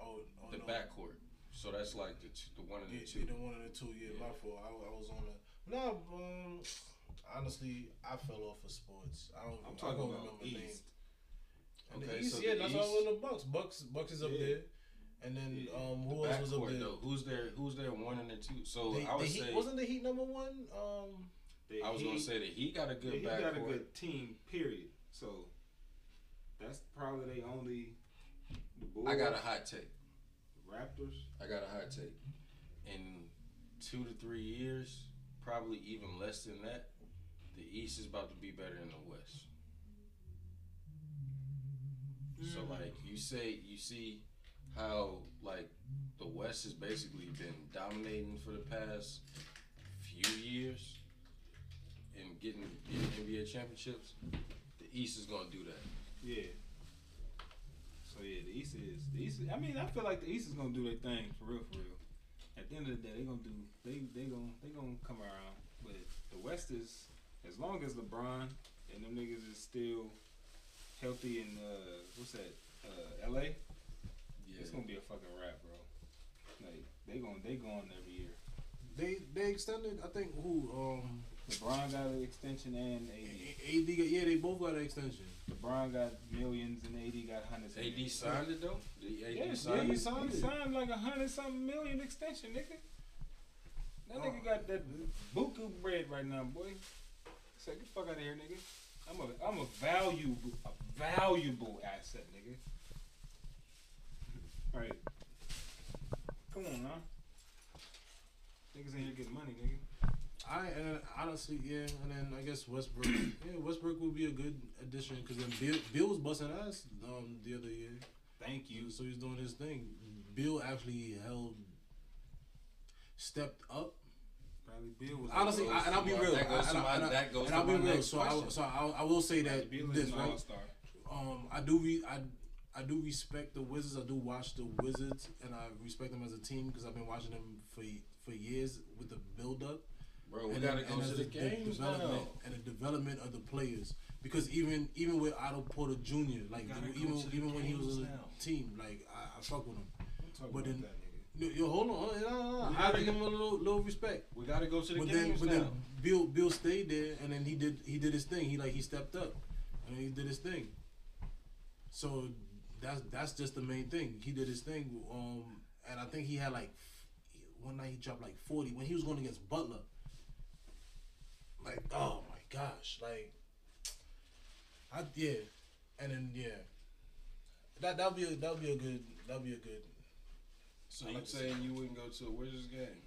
Oh, oh the no. backcourt. So that's like the two, the one and Yeah, the two. the one and the two. Yeah, my fault. I, I was on a. No, um, honestly, I fell off of sports. I don't. I'm I don't about remember names. East. And Okay, the East, so yeah, the that's all in the Bucks. Bucks, Bucks is up Yeah. there. And then Yeah. um, The who else was up backcourt there? though. Who's there? Who's there? One and the two. So The, I would the Heat, say wasn't the Heat number one? Um, The I was gonna say that he got a good he got a good team. Period. So that's probably they only. The Bulls, I got a hot take. Raptors. I got a hot take. In two to three years, probably even less than that, the East is about to be better than the West. So Mm. like you say, you see how like the West has basically been dominating for the past few years and getting, getting NBA championships. The East is gonna do that. Yeah. So yeah, the East is the East. Is, I mean, I feel like the East is gonna do their thing for real, for real. At the end of the day, they gonna do they they gonna they gonna come around. But the West is as long as LeBron and them niggas is still healthy in uh what's that uh L.A. Yeah. It's gonna be a fucking wrap, bro. Like they going they going every year. they they extended. I think who um LeBron got an extension and AD. AD. got- Yeah, they both got an extension. LeBron got millions and AD got hundreds. AD millions. signed it though. The AD Yeah, signed he it. signed, he signed like a hundred something million extension, nigga. That Oh. nigga got that buku bread right now, boy. Say, get the fuck out of here, nigga. I'm a I'm a valuable a valuable asset, nigga. Right. Come on, now. Niggas in here getting money, nigga. I and honestly, yeah, and then I guess Westbrook. (coughs) yeah, Westbrook would be a good addition because then Bill, Bill was busting ass um the other year. Thank you. So he's doing his thing. Bill actually held, stepped up. Bradley Beal was Honestly, a I, and I'll be real. that goes I- to and I- my- and I- that goes and to I'll be real. So I, so I, I will say Bradley that Beal is this an right. all-star. Um, I do re- I I do respect the Wizards. I do watch the Wizards, and I respect them as a team because I've been watching them for for years with the build up. Bro, we and gotta then- go to as the de- games development now. and the development of the players. Because even even with Otto Porter Jr., like gotta even even when he was games on the team, like I, I fuck with him. But then- that nigga. Yo, yo hold on, no, no, no. We I gotta give him a little little respect. We gotta go to the But then, games but now. then Bill Bill stayed there, and then he did he did his thing. He like he stepped up, and he did his thing. So that's that's just the main thing. He did his thing, um, and I think he had like one night he dropped like forty when he was going against Butler. Like oh my gosh, like I yeah, and then yeah, that that'll be a that'll be a good that'll be a good so you saying you wouldn't go to a Wizards game?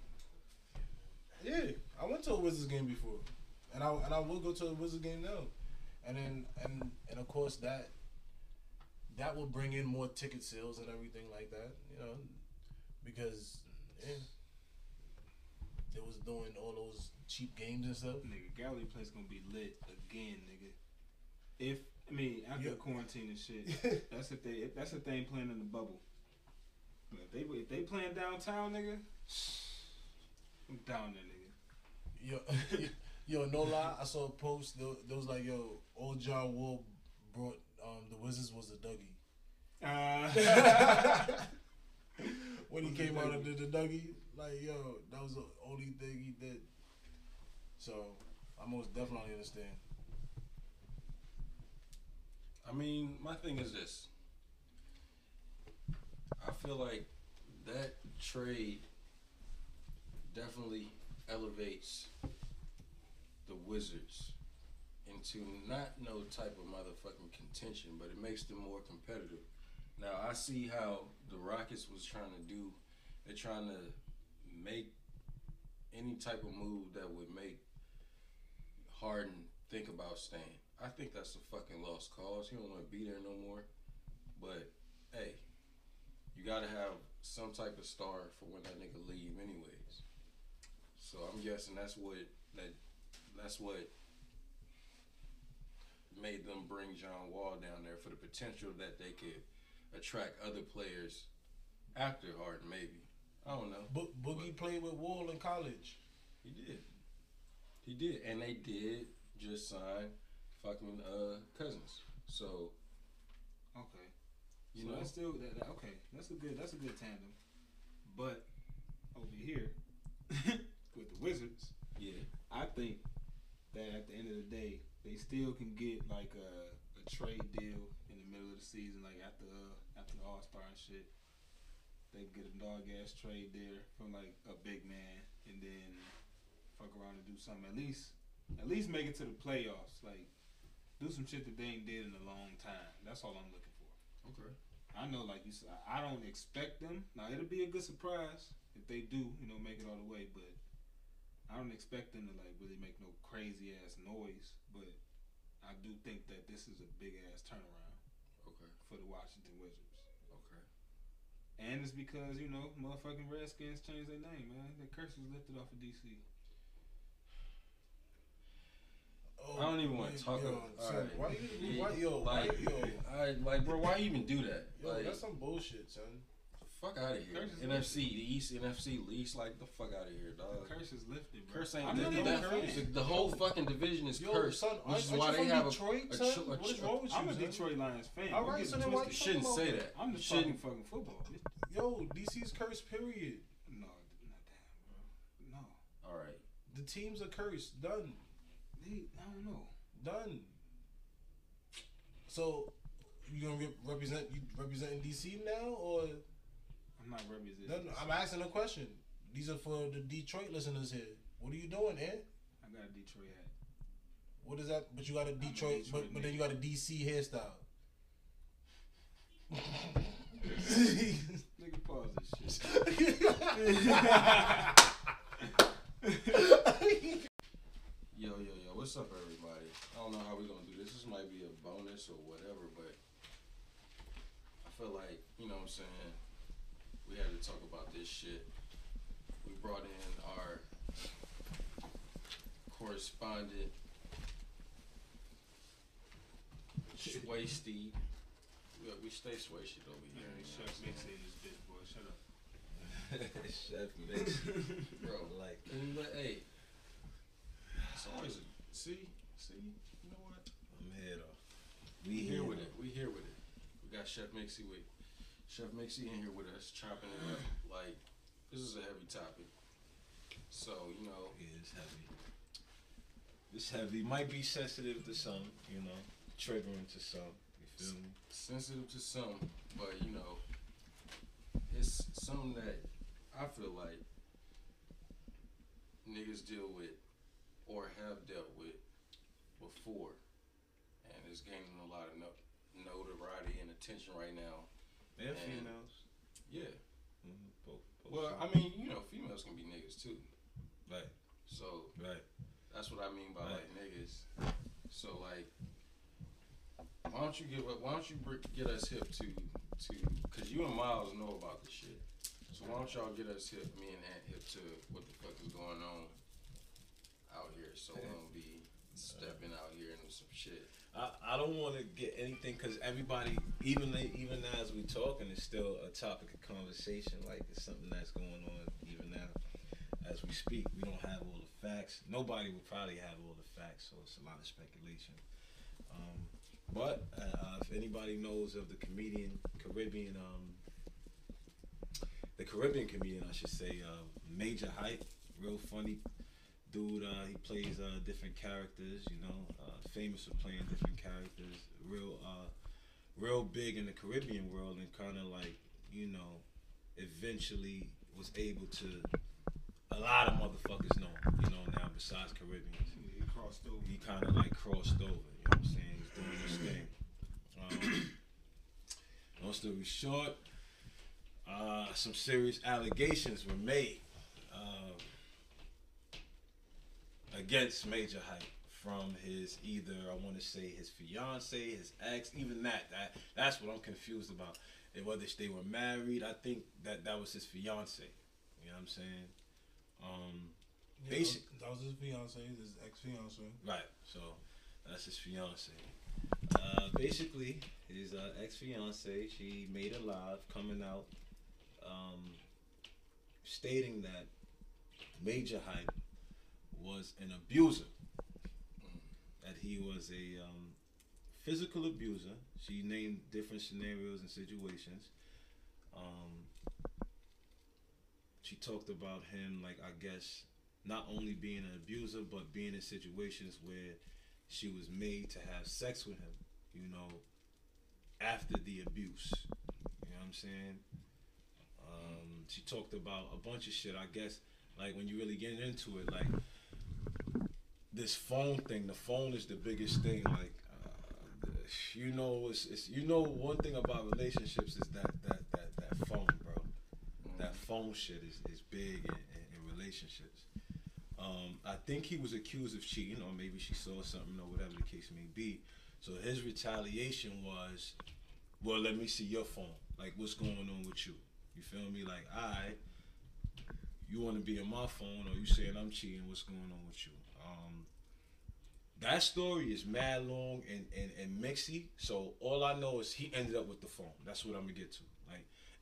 Yeah, I went to a Wizards game before, and I and I will go to a Wizards game now, and then and and of course that that will bring in more ticket sales and everything like that, you know, because yeah, they was doing all those cheap games and stuff. Nigga, Gallery place gonna be lit again, nigga. If I mean after Yeah. quarantine and shit, (laughs) that's if they that's if they ain't playing in the bubble. But if they if they playing downtown, nigga, (sighs) I'm down there, nigga. Yo, (laughs) yo, no lie, I saw a post. There was like, yo, old John Wall brought um the Wizards was a Dougie. Uh, (laughs) when he Was came out and did the Dougie, like yo, that was the only thing he did. So I most definitely understand. I mean, my thing is this. I feel like that trade definitely elevates the Wizards into not no type of motherfucking contention, but it makes them more competitive. Now I see how the Rockets was trying to do. They're trying to make any type of move that would make Harden think about staying. I think that's a fucking lost cause. He don't want to be there no more. But hey, you gotta have some type of star for when that nigga leave, anyways. So I'm guessing that's what that that's what made them bring John Wall down there for the potential that they could attract other players after Harden, maybe. I don't know. Bo- Boogie played with Wall in college. He did. He did, and they did just sign fucking uh Cousins. So okay. you so know, that's still that, that- okay. That's a good. That's a good tandem. But over here (laughs) with the Wizards, yeah, I think that at the end of the day, they still can get like a, a trade deal in the middle of the season, like after uh, after the All Star and shit. They can get a dog ass trade there from like a big man, and then fuck around and do something. At least, at least make it to the playoffs. Like do some shit that they ain't did in a long time. That's all I'm looking for. okay. I know, like you said, I don't expect them. Now it'll be a good surprise if they do, you know, make it all the way. But I don't expect them to like really make no crazy ass noise. But I do think that this is a big ass turnaround Okay. for the Washington Wizards. Okay. And it's because you know, motherfucking Redskins changed their name, man. The curse was lifted off of DC. Oh, I don't even want to talk yo, about. son, all right. Why you? Yeah, Why yo? Like, why, yo, I, like, bro, why you even do that? yo, like, that's some bullshit, son. Fuck out of here. Curse is NFC East, NFC least, like the fuck out of here, dog. The curse is lifted, bro. Curse ain't I'm not that, even that, a fan. the, the whole fucking division is Yo, cursed, son, which aren't- is why they from have Detroit, a, son? cho- a What is wrong with you, I'm a? Detroit Lions fan. All Don't right, get so then why twisted. You shouldn't say that. I'm You just shouldn't. talking fucking football. Yo, DC's cursed. Period. No, not damn, bro. No. All right. The teams are cursed. Done. They, I don't know. Done. So, you gonna re- represent you representing DC now, or I'm not representing. Then I'm asking a question. These are for the Detroit listeners here. What are you doing, Ant? I got a Detroit hat. What is that? But you got a a Detroit, Detroit but, but then you got a DC hairstyle. (laughs) Nigga, pause this shit. (laughs) (laughs) Yo, yo, yo, what's up, everybody? I don't know how we're gonna do this. This might be a bonus or whatever, but I feel like, you know what I'm saying, we had to talk about this shit. We brought in our correspondent, Swasty. We, we stay swasted over here. Yeah, Chef what I'm Mix in this bitch, boy. Shut up. (laughs) Chef Mix. (laughs) Bro, like can you hey, it's always, a, see, see, you know what? I'm here though. We here with it. We here with it. We got Chef Mixie with Chef Mixie in here with us, chopping it up. Like this is a heavy topic. So you know, Yeah, it's heavy. It's heavy. Might be sensitive to some, you know, triggering to some. You feel me? sensitive to some, but you know, it's something that I feel like niggas deal with or have dealt with before, and it's gaining a lot of no- notoriety and attention right now. And And- females. Yeah. Mhm, both, both Well, I mean, you know, females can be niggas too. right, So right. That's what I mean by Right. like niggas. So like, why don't you give up? Why don't you get us hip to to? Cause you and Miles know about this shit. So why don't y'all get us hip, me and Ant hip to what the fuck is going on out here? So we don't be stepping out here into some shit. I, I don't want to get anything because everybody, even even now as we talking, it's still a topic of conversation. Like it's something that's going on even now as we speak. We don't have all the facts. Nobody will probably have all the facts, so it's a lot of speculation. Um, but uh, if anybody knows of the comedian Caribbean, um, the Caribbean comedian, I should say, uh, Major Hype, real funny dude. Uh, he plays uh, different characters. You know, uh, famous for playing different characters. Real, uh, real big in the Caribbean world, and kind of like you know, eventually was able to. A lot of motherfuckers know, him, you know, now besides Caribbeans He crossed over. he kind of like crossed over. You know what I'm saying? His thing. Um, long story short, uh, some serious allegations were made uh, against Major Hype from his either I want to say his fiance, his ex, even that that that's what I'm confused about. And whether they were married, I think that that was his fiance. You know what I'm saying? Um, Yeah, Basic- that was his fiance, his ex fiance. Right. So that's his fiance. Uh, basically, his uh, ex fiance, she made a live coming out, um, stating that Major Hype was an abuser. That he was a um, physical abuser. She named different scenarios and situations. Um, she talked about him like I guess not only being an abuser, but being in situations where she was made to have sex with him, you know, after the abuse. You know what I'm saying? Um, she talked about a bunch of shit. I guess, like, when you really get into it, like, this phone thing, the phone is the biggest thing. Like, uh, you know, it's, it's, you know, one thing about relationships is that, that, that, that phone, bro that phone shit is, is big in, in, in relationships. Um, I think he was accused of cheating, or maybe she saw something, or whatever the case may be. So his retaliation was, well, let me see your phone. Like, what's going on with you? You feel me? Like, I, you want to be on my phone, or you saying I'm cheating? What's going on with you? Um, that story is mad long and, and, and mixy. So all I know is he ended up with the phone. That's what I'm gonna get to.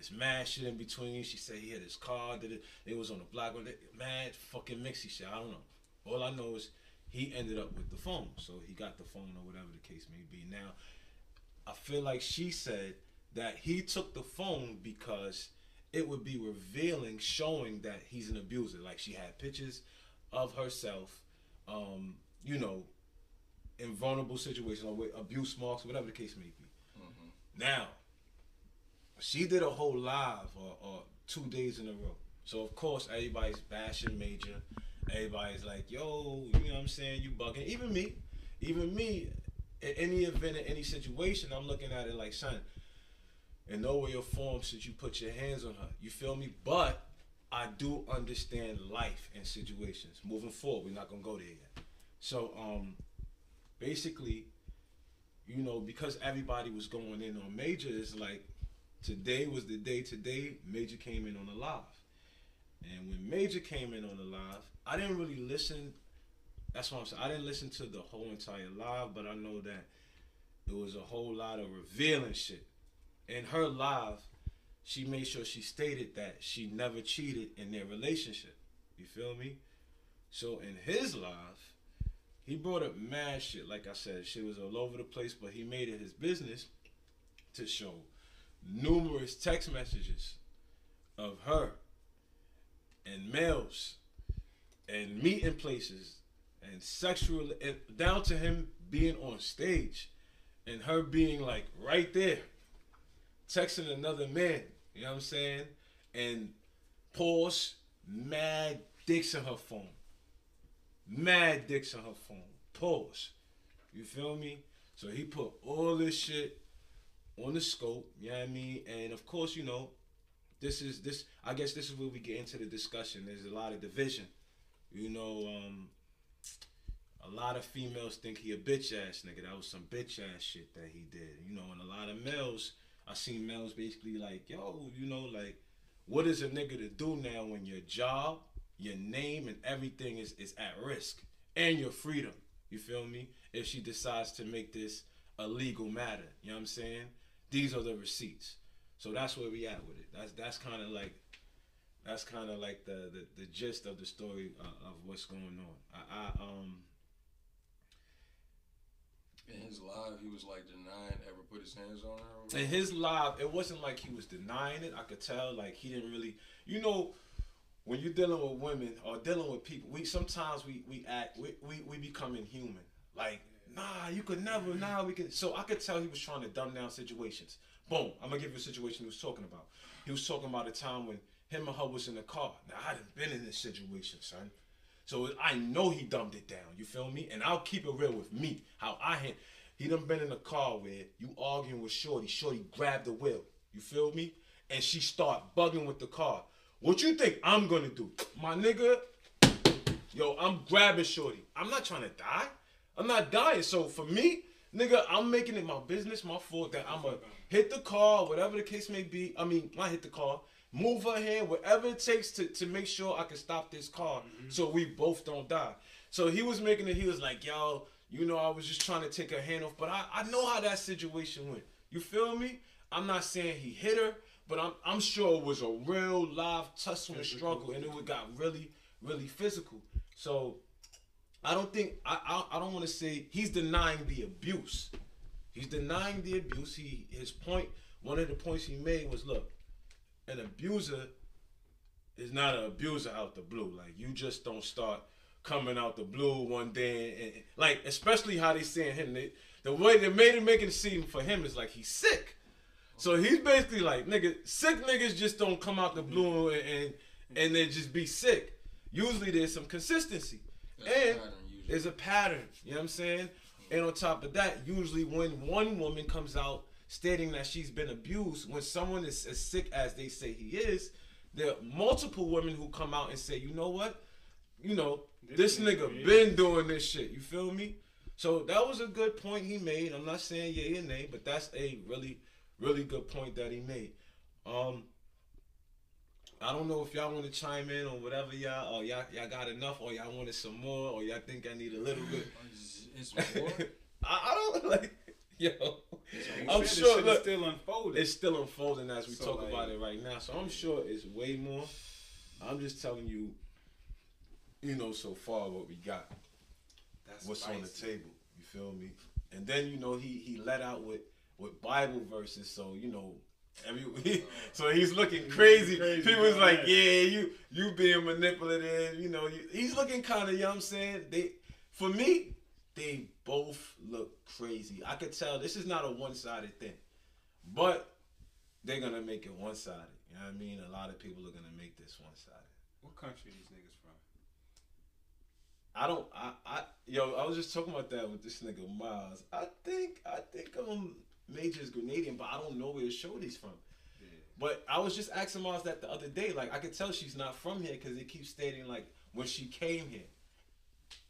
It's mad shit in between. She said he had his car, did it. It was on the block. with it. Mad fucking mixy shit. I don't know. All I know is he ended up with the phone. So he got the phone or whatever the case may be. Now, I feel like she said that he took the phone because it would be revealing, showing that he's an abuser. Like she had pictures of herself, um, you know, in vulnerable situations or with abuse marks, whatever the case may be. Now, she did a whole live or, or two days in a row. So of course everybody's bashing Major. Everybody's like, "Yo, you know what I'm saying? You bugging." Even me, even me, in any event, in any situation, I'm looking at it like, son, in no way or form should you put your hands on her. You feel me? But I do understand life and situations. Moving forward, we're not gonna go there yet. So, um, basically, you know, because everybody was going in on Major, it's like today was the day. Today, Major came in on the live, and when Major came in on the live, I didn't really listen that's what I'm saying. I didn't listen to the whole entire live, but I know that it was a whole lot of revealing shit. In her live, she made sure she stated that she never cheated in their relationship. You feel me? So in his live, he brought up mad shit. Like I said, shit was all over the place, but he made it his business to show numerous text messages of her and males and meeting places and sexual and down to him being on stage and her being like right there texting another man you know what i'm saying? And pause mad dicks in her phone. Mad dicks in her phone. Pause. You feel me? So he put all this shit on the scope you know what i mean and of course you know this is this i guess this is where we get into the discussion there's a lot of division you know um a lot of females think he a bitch ass nigga. That was some bitch ass shit that he did. You know, and a lot of males, I seen males basically like, yo, you know, like, what is a nigga to do now when your job, your name, and everything is, is at risk? And your freedom. You feel me? If she decides to make this a legal matter. You know what I'm saying? These are the receipts. So that's where we at with it. That's that's kind of like that's kind of like the, the the gist of the story uh, of what's going on. I, I um In his live, he was like denying ever put his hands on her. in his live, it wasn't like he was denying it. I could tell like he didn't really, you know, when you're dealing with women or dealing with people, we sometimes we we act we we, we become inhuman. Like nah, you could never. Nah, we could. So I could tell he was trying to dumb down situations. Boom, I'm gonna give you a situation he was talking about. He was talking about a time when him and her was in the car. Now I done been in this situation, son. So I know he dumbed it down. You feel me? And I'll keep it real with me. How I had he done been in a car where you arguing with Shorty. Shorty grabbed the wheel. You feel me? And she start bugging with the car. What you think I'm gonna do? My nigga, yo, I'm grabbing Shorty. I'm not trying to die. I'm not dying. So for me, nigga, I'm making it my business, my fault that I'm gonna hit the car, whatever the case may be. I mean, not hit the car, move her hand, whatever it takes to, to make sure I can stop this car mm-hmm. so we both don't die. So he was making it, he was like, yo, you know, I was just trying to take her hand off, but I, I know how that situation went. You feel me? I'm not saying he hit her, but I'm I'm sure it was a real live tussle and struggle, and it would got really, really physical. So I don't think I I, I don't want to say he's denying the abuse. He's denying the abuse. He his point. One of the points he made was, look, an abuser is not an abuser out the blue. Like you just don't start coming out the blue one day and, and- like especially how they saying him. They, the way they made it making it seem for him is like he's sick. So he's basically like nigga, sick niggas just don't come out the blue and and, and then just be sick. Usually there's some consistency. And there's a pattern. You know what I'm saying? And on top of that, usually when one woman comes out stating that she's been abused, when someone is as sick as they say he is, there are multiple women who come out and say, you know what? You know, this, This nigga nigga been doing this shit. You feel me? So that was a good point he made. I'm not saying yay or nay, but that's a really, really good point that he made. Um, I don't know if y'all want to chime in or whatever y'all, or y'all, y'all got enough, or y'all wanted some more, or y'all think I need a little bit. It's, it's war. I, I don't (laughs) like, yo. I'm sure. the shit is Look, still unfolding. it's still unfolding as we So, talk like- about it right now. So I'm sure it's way more. I'm just telling you, you know, so far what we got, That's what's on the table. You feel me? And then you know he he let out with with Bible verses. So you know. Every, (laughs) so he's looking crazy. Crazy, People's bro. like, yeah, you you being manipulative. You know, you, he's looking kind of. You know what I'm saying? They, for me, they both look crazy. I could tell this is not a one sided thing, but they're gonna make it one sided. You know what I mean? A lot of people are gonna make this one sided. What country are these niggas from? I don't. I. I. Yo, I was just talking about that with this nigga Miles. I think. I think um Major's Grenadian, but I don't know where Shorty's from. Yeah. But I was just asking Miles that the other day. Like I could tell she's not from here because it keeps stating like when she came here.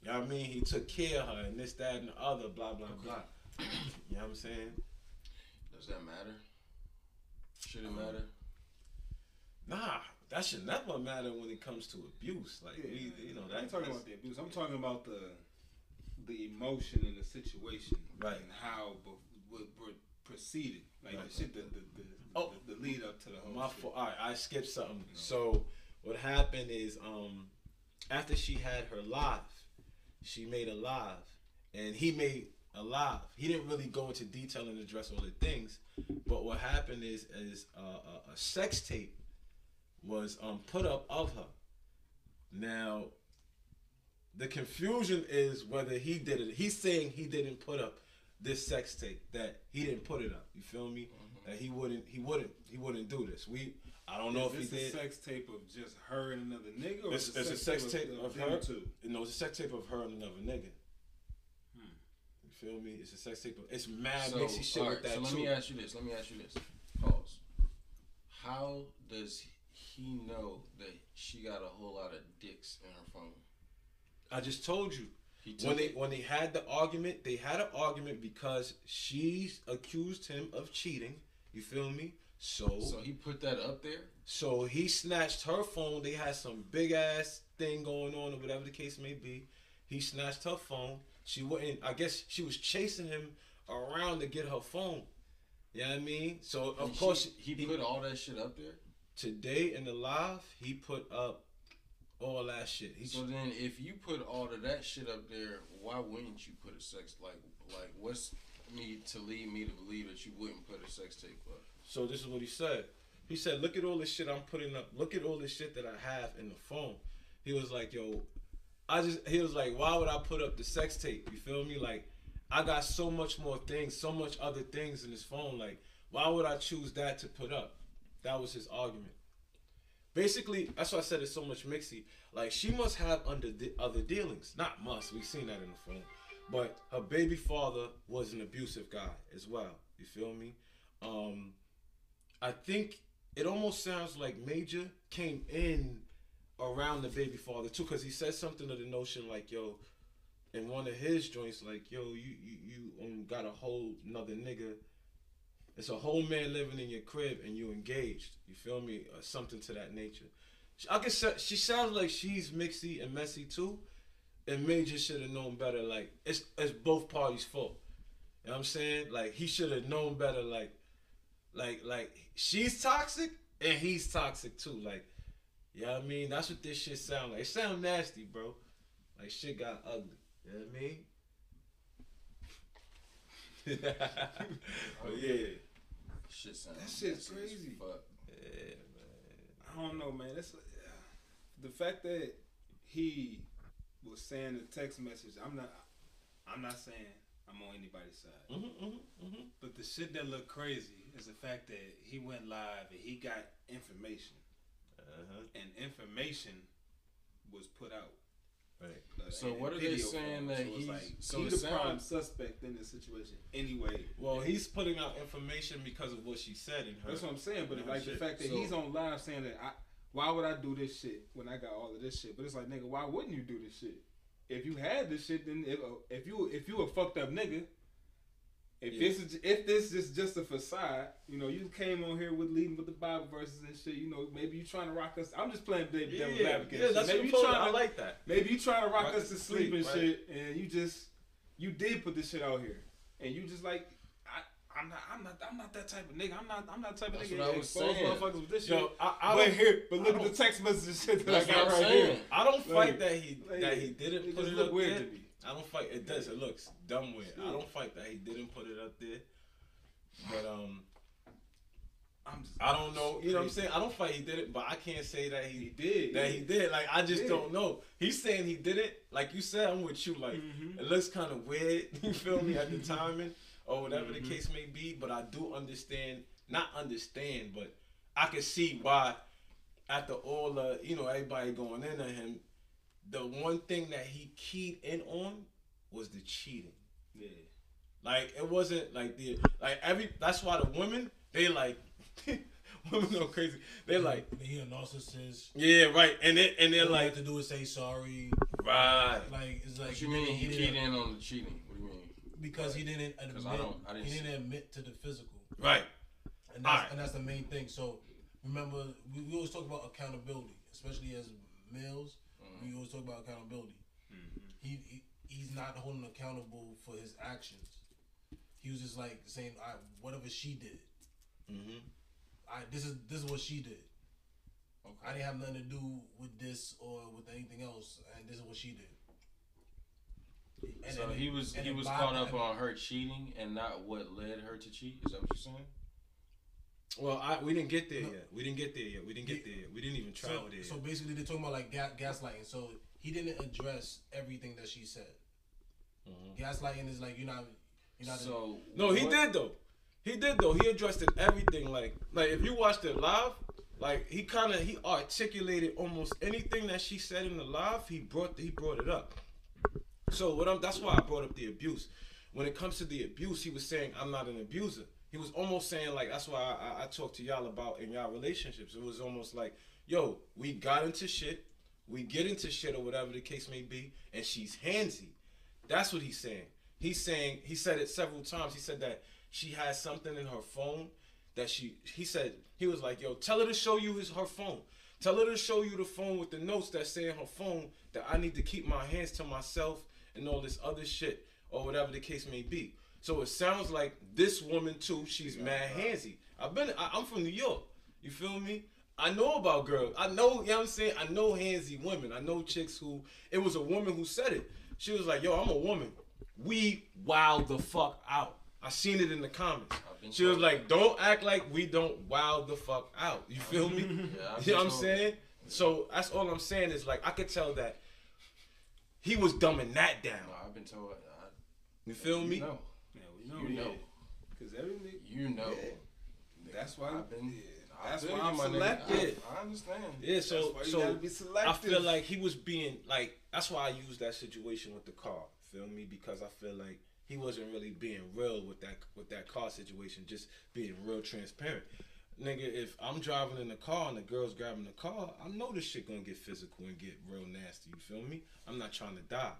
You know what I mean? He took care of her and this, that, and the other. Blah blah blah. you know what I'm saying? Does that matter? Should it matter? Nah, that should never matter when it comes to abuse. Like we, you know, I'm talking that's- about the abuse. I'm talking about the the emotion in the situation Right. and how b- w- w- proceeded, like Right. the shit, the the, the, Oh. the, the lead up to the whole My shit. fault. All right, I skipped something. So what happened is, um, after she had her live, she made a live, and he made a live. He didn't really go into detail and address all the things, but what happened is, is uh, a, a sex tape was um put up of her. Now, the confusion is whether he did it. He's saying he didn't put up this sex tape. That he didn't put it up. You feel me? That he wouldn't. He wouldn't. He wouldn't do this. We. I don't know Is if he this did. a sex tape of just her and another nigga, or It's, it's a sex tape of them her. Too? No, it's a sex tape of her and another nigga. Hmm. You feel me? It's a sex tape. Of, it's mad So, mixy shit alright, with that so let too. me ask you this. Let me ask you this. Pause. How does he know that she got a whole lot of dicks in her phone? I just told you. He when they it. when they had the argument, they had an argument because she accused him of cheating. You feel me? So So he put that up there. so he snatched her phone. They had some big ass thing going on, or whatever the case may be. He snatched her phone. She wouldn't. I guess she was chasing him around to get her phone. You know what I mean? So of And course she, he, put all that shit up there. today in the live he put up all that shit. He So then, if you put all of that shit up there, why wouldn't you put a sex like like what's me to lead me to believe that you wouldn't put a sex tape up? So this is what he said. He said, "Look at all this shit I'm putting up. Look at all this shit that I have in the phone." He was like, "Yo, I just." He was like, "Why would I put up the sex tape? You feel me? Like, I got so much more things, so much other things in this phone. Like, why would I choose that to put up?" That was his argument. Basically, that's why I said it's so much mixy. Like, she must have under the other dealings. Not must. We've seen that in the film. But her baby father was an abusive guy as well. You feel me? Um, I think it almost sounds like Major came in around the baby father too, because he said something to the notion like, "Yo," in one of his joints, like, "Yo, you you you um, got a whole another nigga. It's a whole man living in your crib, and you engaged. You feel me? Or something to that nature." I guess she sounds like she's mixy and messy too, and Major should have known better. Like it's it's both parties' fault. You know what I'm saying? Like he should have known better. Like like like she's toxic and he's toxic too. Like, you know what I mean? That's what this shit sound like. It sound nasty, bro. Like shit got ugly. You know what I mean? But yeah. Shit sounds That shit's messy as crazy. Fuck. Yeah, man. I don't know, man. That's the fact that he was saying the text message. I'm not. I'm not saying I'm on anybody's side, Mm-hmm, mm-hmm, mm-hmm. but the shit that looked crazy is the fact that he went live and he got information, Uh-huh. and information was put out. Right. So in what are they video saying form. that so he's- like, so he the sound- prime suspect in this situation anyway? Well, he's putting out information because of what she said in her. That's what I'm saying. But Yeah, like the fact that So- he's on live saying that I, why would I do this shit when I got all of this shit? But it's like nigga, why wouldn't you do this shit? If you had this shit, then if, if you if you a fucked up nigga, if Yeah. this is if this is just a facade, you know, you came on here with leading with the Bible verses and shit. You know, maybe you trying to rock us. I'm just playing devil's yeah, advocate. yeah, that's shit. what you trying I like that. maybe you trying to rock, Rock us to to sleep, sleep, and right. shit, and you just you did put this shit out here, and you just like. I, I'm not. I'm not. I'm not that type of nigga. I'm not. I'm not type of That's nigga what I was expose saying. motherfuckers with this shit. I, I but here, but look at the text messages shit that I got right saying. here. I don't Like- fight that he that he didn't it put just it up weird there. to me. I don't fight. It does. It looks dumb weird. I don't fight that he didn't put it up there. But um, I'm just. I don't know. You know what I'm saying? I don't fight he did it, but I can't say that He he did. that he did. Like I just don't know. He's saying he did it. Like you said, I'm with you. Like Mhm. it looks kind of weird. (laughs) You feel me at the (laughs) timing or whatever Mhm. the case may be. But I do understand. Not understand, but I can see why. After all the you know everybody going in on him, the one thing that he keyed in on was the cheating. Yeah. Like it wasn't like the like every. That's why the women they like (laughs) women go crazy. They're like he a narcissist. yeah right, and they and they're All like have to do is say sorry. right. Like it's like What you mean he didn't- keyed in on the cheating? What do you mean? because he didn't admit. 'Cause I don't- I didn't he didn't admit to the physical, Right. and that's Alright. and that's the main thing. So remember, we, we always talk about accountability, especially as males. Mm-hmm. We always talk about accountability. Mhm. He, he he he's not holding accountable for his actions. He was just like saying, I, "Whatever she did, Mm-hmm. I this is this is what she did. Okay. I didn't have nothing to do with this or with anything else, and this is what she did." And so then- he was he was Bob caught up on her cheating and not what led her to cheat. Is that what you're saying? Well, I we didn't get there No. yet. We didn't get there yet. We didn't get there yet. We didn't even So, travel there. so yet. basically, they're talking about like ga- gaslighting. So he didn't address everything that she said. Mhm. Gaslighting is like you're not, you're not. So No, he what- did though. He did though. He addressed it everything. Like, like if you watched it live, like he kind of he articulated almost anything that she said in the live. He brought he brought it up. So what I'm that's why I brought up the abuse. When it comes to the abuse, he was saying I'm not an abuser. He was almost saying like that's why I, I, talked to y'all about in y'all relationships. It was almost like, yo, we got into shit, we get into shit or whatever the case may be, and she's handsy. That's what he's saying. He's saying he said it several times. He said that she has something in her phone that she he said he was like, yo, tell her to show you his her phone. Tell her to show you the phone with the notes that say in her phone that I need to keep my hands to myself and all this other shit or whatever the case may be. So it sounds like this woman too, she's mad handsy. I've been I, I'm from New York. You feel me? I know about girls. I know, you know what I'm saying? I know handsy women. I know chicks who it was a woman who said it. She was like, yo, I'm a woman. We wild the fuck out. I seen it in the comments. She was like, don't act like we don't wild the fuck out. You feel me? (laughs) Yeah, (laughs) you know what I'm saying? So that's all I'm saying is like I could tell that he was dumbing that down. No, I've been told. I, You feel me? know, You yeah. know. Cause every nigga, you know. Yeah. that's why. I've been. yeah, that's why I'm nigga. I, I understand. Yeah, so That's why you so be I feel like he was being like that's why I used that situation with the car. Feel me? Because I feel like he wasn't really being real with that with that car situation, just being real transparent. Nigga, if I'm driving in the car and the girl's grabbing the car, I know this shit gonna get physical and get real nasty. You feel me? I'm not trying to die.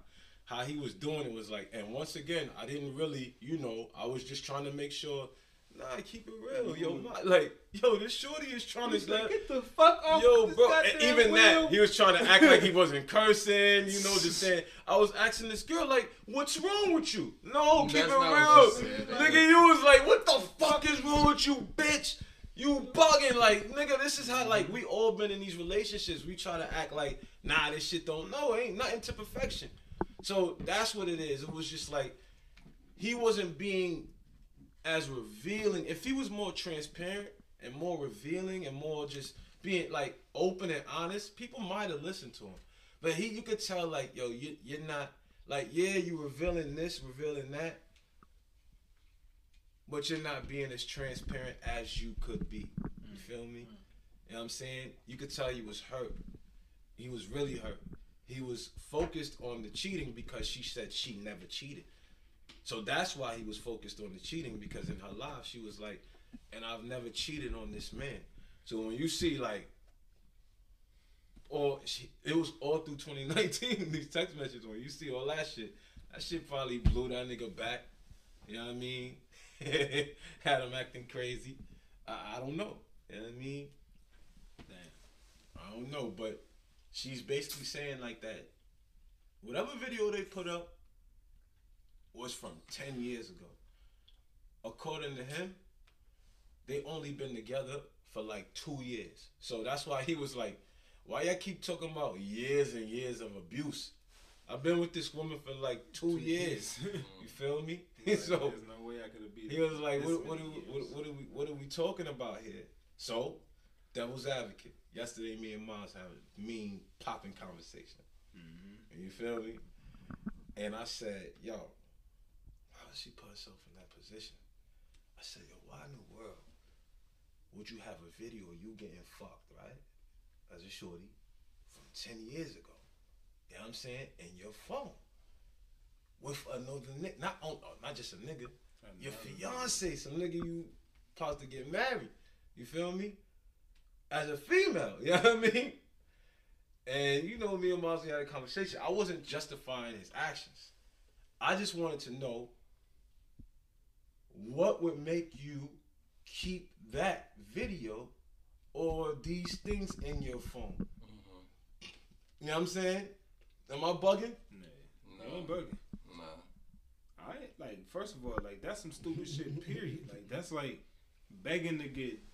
How he was doing it was like, and once again, I didn't really, you know, I was just trying to make sure. Nah, keep it real, yo. Mm-hmm. My, like, yo, this shorty is trying He's to like, get the fuck off Yo, bro, and even wheel. that, he was trying to act like he (laughs) wasn't cursing, you know, just saying. I was asking this girl, like, what's wrong with you? No, mm, keep it real. nigga, you was like, what the fuck is wrong with you, bitch? You bugging, like, nigga, this is how, like, we all been in these relationships. We try to act like, nah, this shit don't, no, it ain't nothing to perfection. So that's what it is. It was just like, he wasn't being as revealing. If he was more transparent and more revealing and more just being like open and honest, people might have listened to him. But he, you could tell like, yo, you, you're not like, yeah, you revealing this, revealing that, but you're not being as transparent as you could be. You mm. feel me? You know what I'm saying? You could tell he was hurt. He was really hurt. He was focused on the cheating because she said she never cheated. So that's why he was focused on the cheating because in her life she was like, and I've never cheated on this man. So when you see like, or she, it was all through 2019 (laughs) these text messages when you see all that shit, that shit probably blew that nigga back. You know what I mean? (laughs) Had him acting crazy. I, I don't know. You know what I mean? Damn. I don't know, but she's basically saying like that. Whatever video they put up was from 10 years ago. According to him, they only been together for like two years. So that's why he was like, why y'all keep talking about years and years of abuse? I've been with this woman for like two, years. (laughs) you feel me? (laughs) Like, (laughs) so there's no way I could have beat he was like, what, what, are we, what, what, are we, what are we talking about here? So, devil's advocate. Yesterday, me and Miles had a mean popping conversation. Mhm. You feel me? And I said, yo, how does she put herself in that position? I said, yo, why in the world would you have a video of you getting fucked, right? As a shorty from 10 years ago. You know what I'm saying? And your phone. With another nigga. Not, on, oh, not just a nigga. Your fiance, some nigga you supposed to get married. You feel me? As a female, (laughs) you know what I mean? And you know, me and Mosley had a conversation. I wasn't justifying his actions. I just wanted to know what would make you keep that video or these things in your phone. Mhm. You know what I'm saying? Am I bugging? Nah, No. you ain't bugging. I ain't- like first of all, like that's some stupid shit. Period. Like that's like begging to get caught.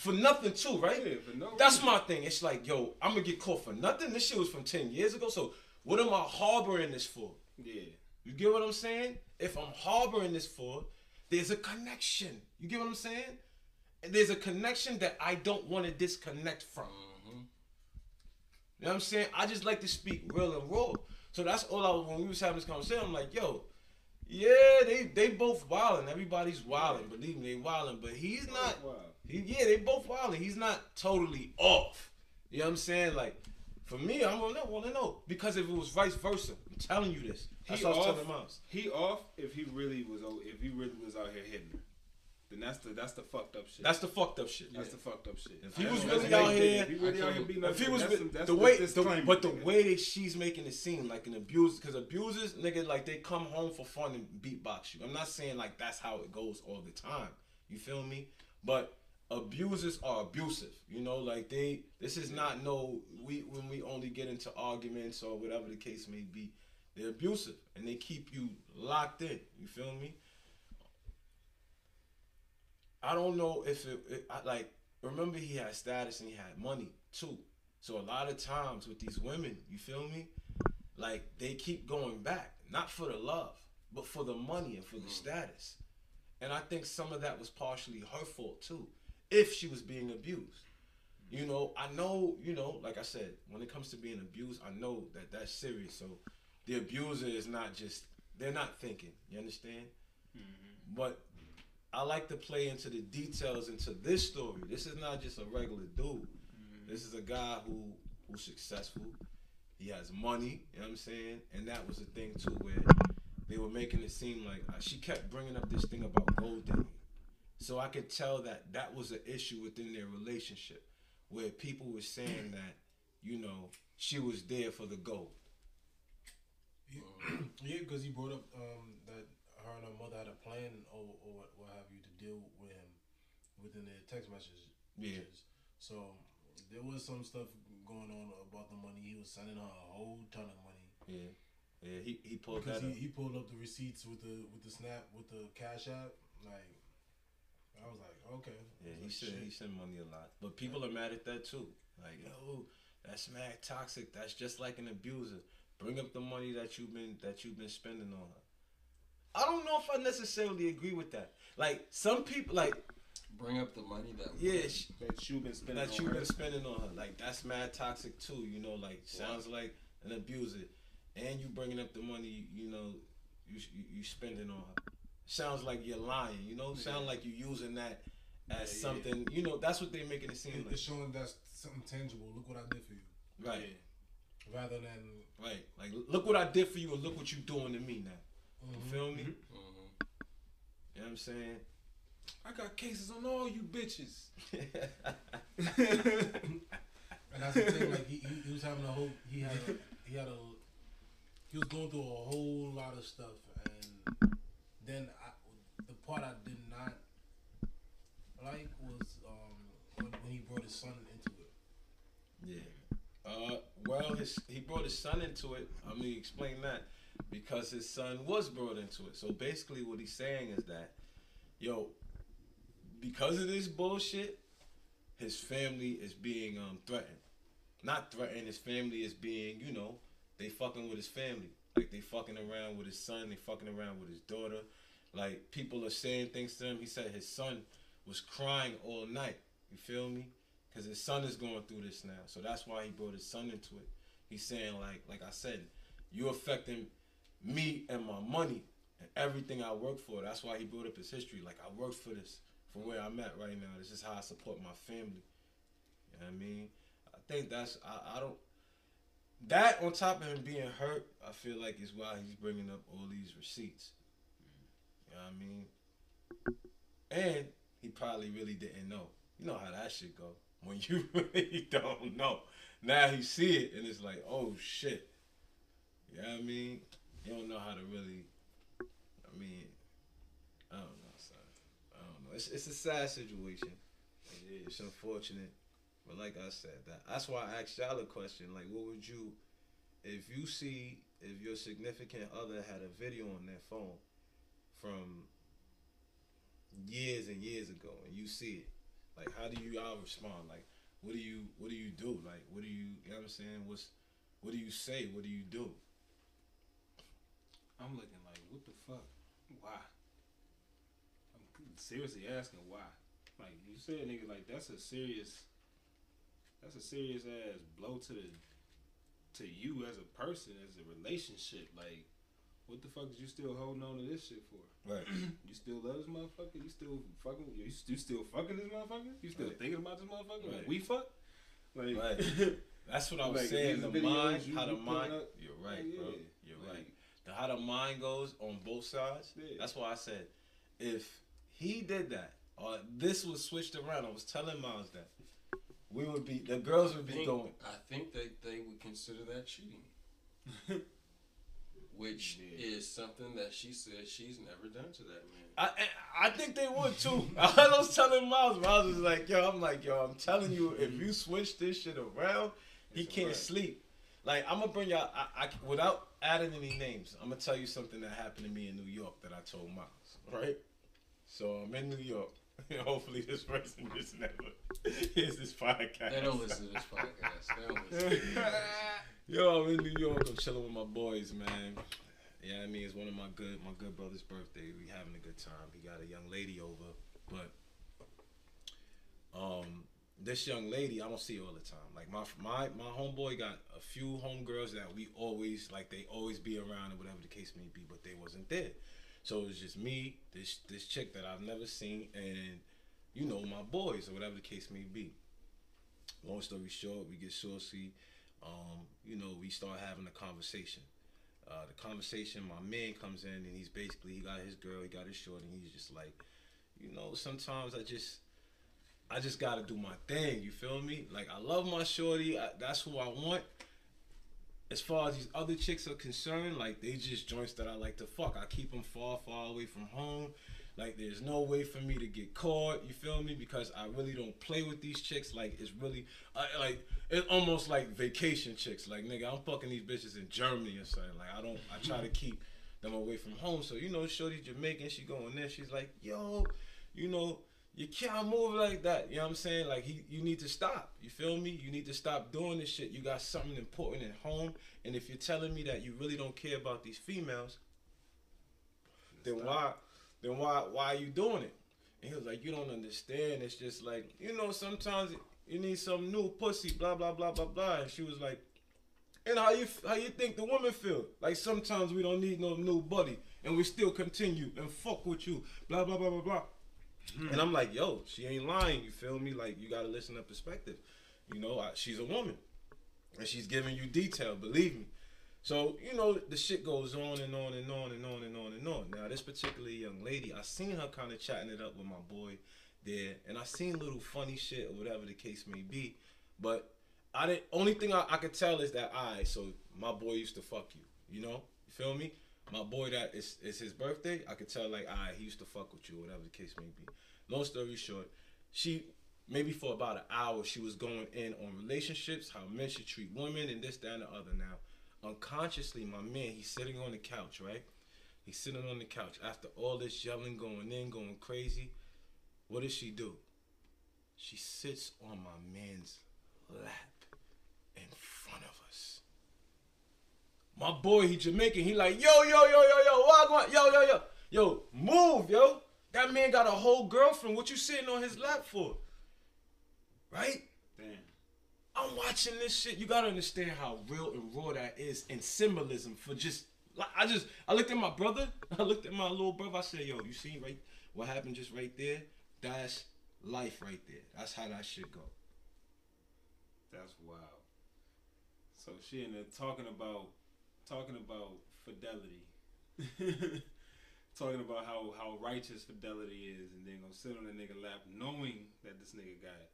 For nothing too, right? Yeah, for no That's reason. my thing. It's like, yo, I'm gonna get caught for nothing. This shit was from ten years ago. So what am I harboring this for? Yeah. You get what I'm saying? If I'm harboring this for, there's a connection. You get what I'm saying? And there's a connection that I don't want to disconnect from. Mm-hmm. You know what I'm saying? I just like to speak real and raw. So that's all I was when we was having this conversation. I'm like, yo, yeah, they they both wilding. Everybody's wilding. Believe me, they wilding. But he's not. Wow. He, yeah, they both wilding. He's not totally off. You know what I'm saying? Like, for me, I'm gonna want to know because if it was vice versa, I'm telling you this. That's He what I was off. telling. He off if he really was if he really was out here hitting her. Then that's the that's the fucked up shit. That's the fucked up shit. That's the fucked up shit. If he was really out here- if he really out here beating If he was that's with- some- that's the way, the, but the way that she's making it seem like an abuse, because abusers, nigga, like they come home for fun and beatbox you. I'm not saying like that's how it goes all the time. You feel me? But abusers are abusive. You know, like they. This is not no. We when we only get into arguments or whatever the case may be, they're abusive and they keep you locked in. You feel me? I don't know if it, it I, like remember he had status and he had money too. So a lot of times with these women, you feel me? Like they keep going back, not for the love, but for the money and for the mm. status. And I think some of that was partially her fault too, if she was being abused. You know, I know, you know, like I said, when it comes to being abused, I know that that's serious. So the abuser is not just, they're not thinking. You understand? But I like to play into the details into this story. This is not just a regular dude. This is a guy who who's successful. He has money. You know what I'm saying? And that was the thing too, where they were making it seem like uh, she kept bringing up this thing about gold digging. So I could tell that that was an issue within their relationship, where people were saying (clears throat) that, you know, she was there for the gold. (clears throat) Yeah, because he brought up um, that her and her mother had a plan or, or what, what have you to deal with him within their text messages. Yeah. So there was some stuff going on about the money. He was sending her a whole ton of money Yeah, yeah. He he pulled because that he, up. he pulled up the receipts with the with the snap with the cash app. Like I was like, okay. Yeah, he was sent like, he sent money a lot, but people are mad at that too. Like, yo, that's mad toxic. That's just like an abuser. Bring up the money that you've been that you've been spending on her. I don't know if I necessarily agree with that. Like some people, like Bring up the money that yeah, sh- that you've been spending that on you've her. been spending on her. Like that's mad toxic too. You know, like sounds like an abuser, and you bringing up the money. You know, you you, you spending on her. Sounds like you're lying. You know, sound like you're using that as Yeah, yeah. something. You know, that's what they're making it seem It- like. It's showing that's something tangible. Look what I did for you, Right. rather than Right. Like, look what I did for you, and look what you're doing to me now. You feel me? hmm You know what I'm saying? I got cases on all you bitches. (laughs) (laughs) And that's the thing. Like he, he, he was having a whole. He had a, he had a. He was going through a whole lot of stuff, and then I, the part I did not like was um when, when he brought his son into it. yeah. Uh, well, his he brought his son into it. I mean, explain that because his son was brought into it. So basically, what he's saying is that, yo, because of this bullshit, his family is being um threatened. Not threatened. His family is being, you know, they fucking with his family. Like they fucking around with his son. They fucking around with his daughter. Like people are saying things to him. He said his son was crying all night. You feel me? Because his son is going through this now. So that's why he brought his son into it. He's saying like, like I said, you affecting me and my money and everything I work for. That's why he brought up his history. Like I worked for this from where I'm at right now. This is how I support my family. You know what I mean? I think that's I, I don't that on top of him being hurt, I feel like is why he's bringing up all these receipts. You know what I mean? And he probably really didn't know. You know how that shit go. When you (laughs) really don't know. Now he see it and it's like, oh shit. You know what I mean? You don't know how to really I mean I don't know, son. I don't know. It's it's a sad situation. It's unfortunate. But like I said, that that's why I asked y'all a question. Like, what would you if you see if your significant other had a video on their phone from years and years ago and you see it, like how do you all respond? Like what do you what do you do? Like what do you you know what I'm saying? What's what do you say? What do you do? I'm looking like, what the fuck? Why? I'm seriously asking why. Like you said, nigga, like that's a serious, that's a serious ass blow to the, to you as a person, as a relationship. Like, what the fuck is you still holding on to this shit for? Right. (clears throat) You still love this motherfucker? You still fucking? You, you still fucking this motherfucker? You still Right. thinking about this motherfucker? Right. Like we fuck? Like, Right. (laughs) That's what I was Like, saying. The mind, how the mind. up, You're right, like, bro. You're like- right. The, how the mind goes on both sides. Yeah. That's why I said, if he did that, or this was switched around, I was telling Miles that we would be, the girls would I be think, going. I think that they would consider that cheating. (laughs) Which Yeah. is something that she said she's never done to that man. I, I think they would too. (laughs) I was telling Miles, Miles was like, yo, I'm like, yo, I'm telling you, if you switch this shit around, he It's can't alright. sleep. Like, I'm gonna bring y'all, I, I, without adding any names, I'm gonna tell you something that happened to me in New York that I told Miles, right? So I'm in New York. (laughs) Hopefully, this person (laughs) just never hears this podcast. They don't listen to this podcast. They don't listen. Yo, I'm in New York. I'm chilling with my boys, man. Yeah, I mean, it's one of my good my good brother's birthday. We having a good time. He got a young lady over, but um, this young lady I don't see all the time. Like my my my homeboy got a few homegirls that we always like. They always be around or whatever the case may be, but they wasn't there. So it was just me, this this chick that I've never seen, and you know my boys or whatever the case may be. Long story short, we get saucy. Um, you know, we start having a conversation. Uh, the conversation, my man comes in and he's basically he got his girl, he got his short, and he's just like, you know, sometimes I just, I just gotta do my thing. You feel me? Like I love my shorty. I, that's who I want. As far as these other chicks are concerned, like they just joints that I like to fuck. I keep them far, far away from home. Like there's no way for me to get caught. You feel me? Because I really don't play with these chicks. Like it's really, I, like it's almost like vacation chicks. Like nigga, I'm fucking these bitches in Germany or something. Like I don't, I try to keep them away from home. So you know, Shorty Jamaican, she going there. She's like, yo, you know, you can't move like that. You know what I'm saying? Like he, you need to stop. You feel me? You need to stop doing this shit. You got something important at home, and if you're telling me that you really don't care about these females, then why, then why, why are you doing it? And he was like, you don't understand. It's just like you know, sometimes you need some new pussy. Blah blah blah blah blah. And she was like, and how you how you think the woman feel? Like sometimes we don't need no new buddy, and we still continue and fuck with you. Blah blah blah blah blah. And I'm like, yo, she ain't lying. You feel me? Like you gotta listen to perspective. You know, I, she's a woman, and she's giving you detail. Believe me. So you know the shit goes on and on and on and on and on and on. Now this particular young lady, I seen her kind of chatting it up with my boy there, and I seen little funny shit or whatever the case may be. But I didn't. Only thing I, I could tell is that I. so my boy used to fuck you. You know, you feel me? My boy that is is his birthday. I could tell like I he used to fuck with you, whatever the case may be. Long story short, she maybe for about an hour she was going in on relationships, how men should treat women, and this, that, and the other. Now, unconsciously, my man, he's sitting on the couch, right? He's sitting on the couch after all this yelling, going in, going crazy. What does she do? She sits on my man's lap in front of us. My boy, he Jamaican. He like, yo, yo, yo, yo, yo, what, yo, yo, yo, yo, move, yo. That man got a whole girlfriend. What you sitting on his lap for? Right? Damn. I'm watching this shit. You gotta understand how real and raw that is and symbolism for just. Like, I just I looked at my brother. (laughs) I looked at my little brother. I said, "Yo, you see right what happened just right there? That's life right there. That's how that shit go." That's wild. So she in there talking about talking about fidelity. (laughs) talking about how, how righteous fidelity is and then gonna sit on the nigga lap knowing that this nigga got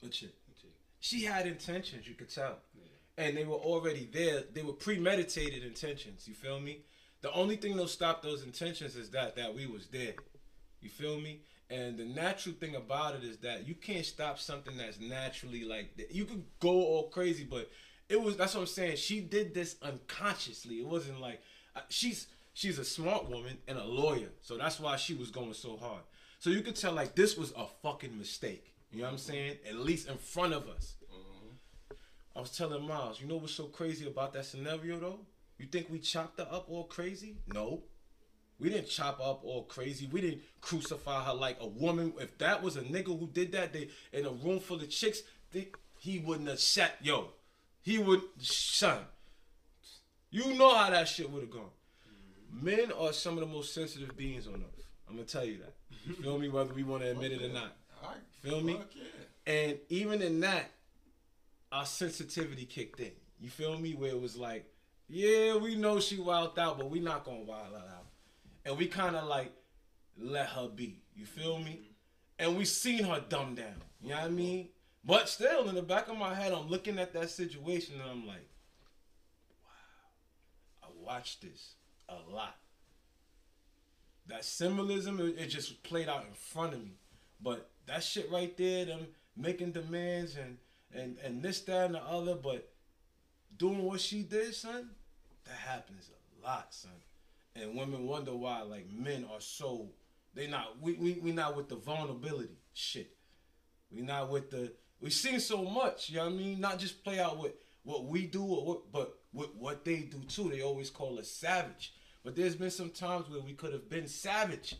What shit? a chick. She had intentions. You could tell. Yeah. and they were already there. They were premeditated intentions. You feel me? The only thing that'll stop those intentions is that that we was there. You feel me? And the natural thing about it is that you can't stop something that's naturally like that. You could go all crazy, but it was that's what I'm saying. She did this unconsciously. It wasn't like uh, she's she's a smart woman and a lawyer, so that's why she was going so hard. So you could tell like this was a fucking mistake. You know what I'm saying? At least in front of us. Mm-hmm. I was telling Miles, you know what's so crazy about that scenario though? You think we chopped her up all crazy? No. We didn't chop up all crazy. We didn't crucify her like a woman. If that was a nigga who did that, they in a room full of chicks, they, he wouldn't have shot. Yo, he would, son. You know how that shit would have gone. Mm-hmm. Men are some of the most sensitive beings on earth. I'm gonna tell you that. You feel me? Whether we want to admit it or not. Feel me? yeah. And even in that, our sensitivity kicked in. You feel me? Where it was like, yeah, we know she wilded out, but we not gonna wild her out. And we kind of like let her be. You feel me? And we seen her dumb down. You know what I mean? But still, in the back of my head, I'm looking at that situation and I'm like, wow, I watched this a lot. That symbolism, it just played out in front of me. But that shit right there, them making demands and and and this, that, and the other, but doing what she did, son, that happens a lot, son. And women wonder why, like men are so they not we we we not with the vulnerability shit. We not with the we seen so much, you know what I mean? Not just play out with what we do or what but with what they do too. They always call us savage. But there's been some times where we could have been savage.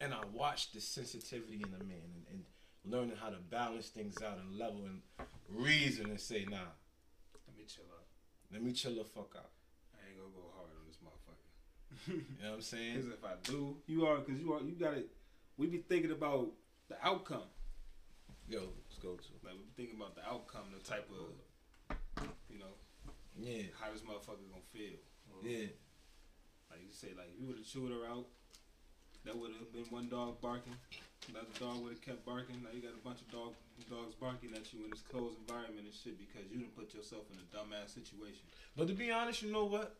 And I watched the sensitivity in the man and, and learning how to balance things out and level and reason and say, nah, Let me chill out. let me chill the fuck out. I ain't gonna go hard on this motherfucker. (laughs) (laughs) You know what I'm saying? Because if I do, you are because you are you got to. We be thinking about the outcome. Yo, let's go to Like we be thinking about the outcome, the type of, you know, Yeah, how this motherfucker gonna feel. yeah. Like you say, like if you would have chewed her out, that would have been one dog barking. Another dog would have kept barking. Now you got a bunch of dog dogs barking at you in this closed environment and shit because you didn't put yourself in a dumbass situation. But to be honest, you know what?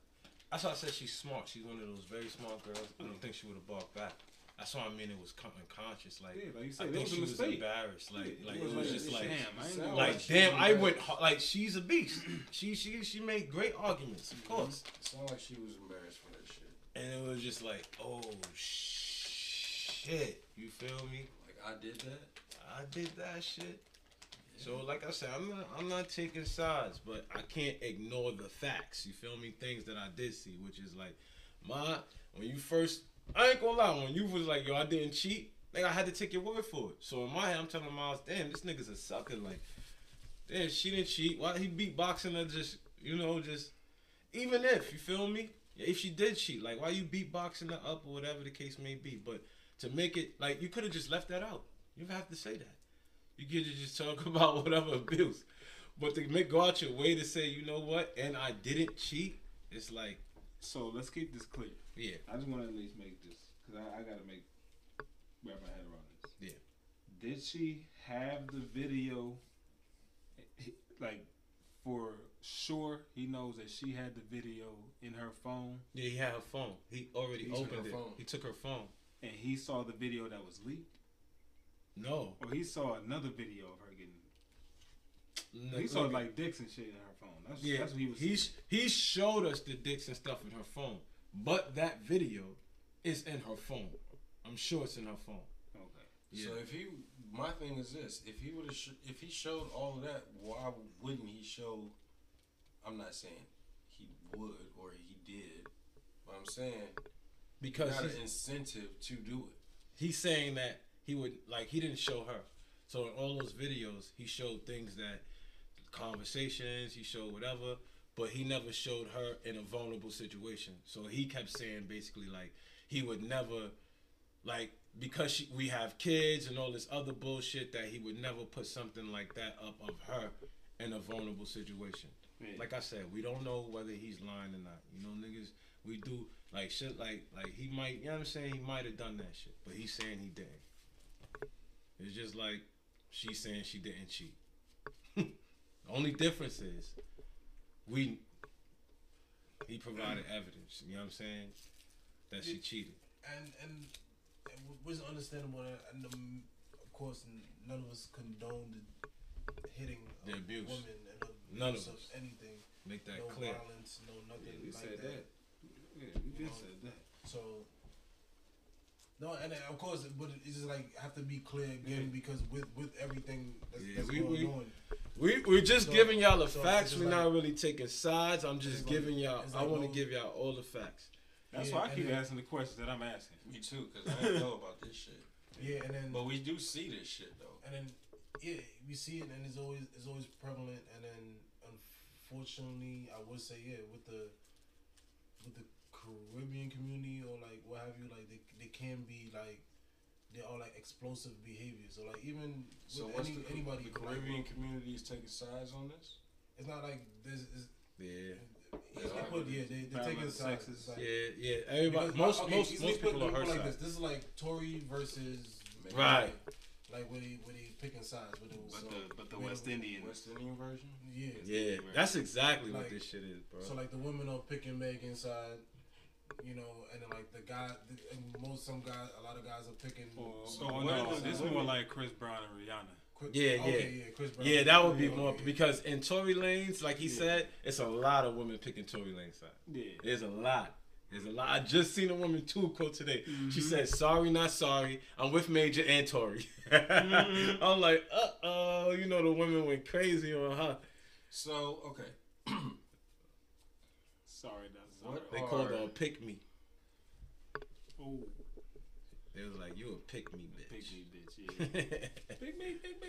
That's why I said she's smart. She's one of those very smart girls. I don't mm. think she would have barked back. That's why I mean it was unconscious. Like Yeah, like you I said, it think was she was mistake. embarrassed. Like, Yeah, like it it was was just like, damn, I ain't sound like damn. I went like she's a beast. she she she made great arguments, of mm-hmm. course. It sounded like she was embarrassed for that shit. And it was just like, oh shit. You feel me? Like I did that. I did that shit. So like I said, I'm not I'm not taking sides, but I can't ignore the facts. You feel me? Things that I did see, which is like my when you first I ain't gonna lie, when you was like, yo, I didn't cheat, like I had to take your word for it. So in my head I'm telling Miles, damn, this nigga's a sucker. Like, damn, she didn't cheat. Why he beat boxing her just you know, just even if, you feel me? If she did cheat, like why you beatboxing her up or whatever the case may be. But to make it like you could have just left that out. You don't have to say that. You could just talk (laughs) about whatever abuse. But to make go out your way to say, you know what, and I didn't cheat, it's like, So let's keep this clear. yeah, I just want to at least make this because I, I got to make wrap my head around this. Yeah. Did she have the video? Like for sure, he knows that she had the video in her phone, yeah, he had her phone. He already He opened her it. phone. He took her phone. And he saw the video that was leaked, No, or he saw another video of her getting. no he saw look, like dicks and shit in her phone. That's, yeah, that's what he was. He's he showed us the dicks and stuff in her phone, but that video is in her phone. I'm sure it's in her phone. okay. Yeah. So if he, my thing is this: if he would have, sh- if he showed all of that, why wouldn't he show? I'm not saying he would or he did, but I'm saying you Because got he's, an incentive to do it. he's saying that he would like he didn't show her. So in all those videos, he showed things that conversations, he showed whatever, but he never showed her in a vulnerable situation. So he kept saying basically like he would never like because she, we have kids and all this other bullshit that he would never put something like that up of her in a vulnerable situation. Yeah. Like I said, we don't know whether he's lying or not. You know, niggas, we do like shit like like he might, you know what I'm saying? He might have done that shit, but he's saying he didn't. It's just like she's saying she didn't cheat. (laughs) the only difference is we he provided evidence. You know what I'm saying? That she cheated. and and, and was understandable, and um, of course, none of us condone the hitting The a abuse. woman and her None of abuse us. anything. Make that no clear. violence, no nothing Yeah, we like said that. that. Yeah, we been know, said that. So no, and then, of course, but it's just like have to be clear again because with with everything that's, Yeah, that's we- going we- on, We we're just So- giving y'all the so facts. We're like- not really taking sides. I'm just it's like- giving y'all. it's I like want to no- give y'all all the facts. That's Yeah, why I keep then- asking the questions that I'm asking. Me too, because I didn't know about this shit. yeah, and then But we do see this shit though. and then yeah, we see it, and it's always it's always prevalent, and then unfortunately, I would say yeah, with the with the Caribbean community or like what have you, like they they can be like they're all like explosive behaviors. So like even with So what's any, the, anybody, the like, Caribbean community is taking sides on this? it's not like this is. Yeah, They put, yeah, they, they're taking sides. like- yeah, yeah. Everybody, because, most okay, most let's most put- people are let's her like side. this. This is like Tory versus Right. like where they where they picking sides. Where they, But so, the but the where West the- Indian. West Indian version? yeah. Yeah, that's exactly what this shit is, bro. So like the women are picking Megan's side, you know, and then like the guy, the, and most some guys, a lot of guys are picking. Or, So oh what no, is this is more like Chris Brown and Rihanna. Chris- Yeah, okay, yeah, Chris Brown. yeah, that would be Yeah, more okay, yeah. because in Tory Lanez, like he Yeah. said, it's a lot of women picking Tory Lanez's side. Yeah. There's a lot. There's a lot. I just seen a woman too quote today. She Mhm. said, "Sorry, not sorry. I'm with Major and Tory." Mhm. (laughs) I'm like, uh oh, you know the women went crazy on her. So, okay. (clears throat) Sorry, that's What They are- called her a pick me. Oh, They was like, "You a pick me, bitch." Pick me bitch. Yeah. Big me, big me.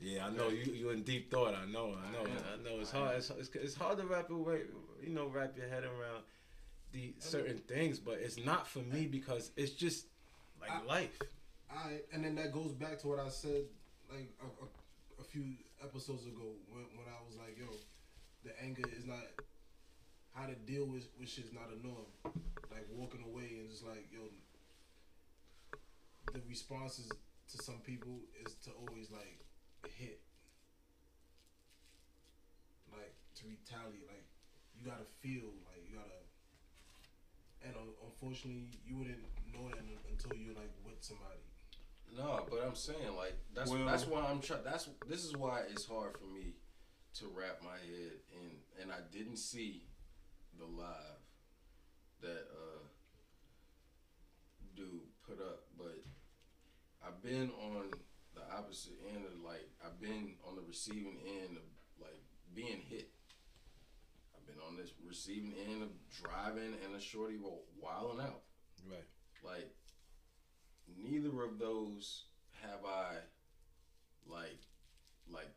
Yeah, I know you. You in deep thought. I know. I know. I. I know. It's I hard. It's, it's, it's hard to wrap your. You know, wrap your head around the certain things, but it's not for me because it's just like I- life. I and then that goes back to what I said like a, a, a few episodes ago when when I was like, yo, the anger is not how to deal with with shit is not a norm. Like walking away and just like, yo, the responses to some people is to always like hit, like to retaliate. Like you gotta feel like you gotta. And un- unfortunately, you wouldn't know that until you're like with somebody. No, but I'm saying like that's Well- that's why I'm trying. That's this is why it's hard for me to wrap my head in. And I didn't see the live that uh dude put up, but I've been on the opposite end of like I've been on the receiving end of like being hit. I've been on this receiving end of driving and a shorty roll wilding out. Right. Like neither of those have I like like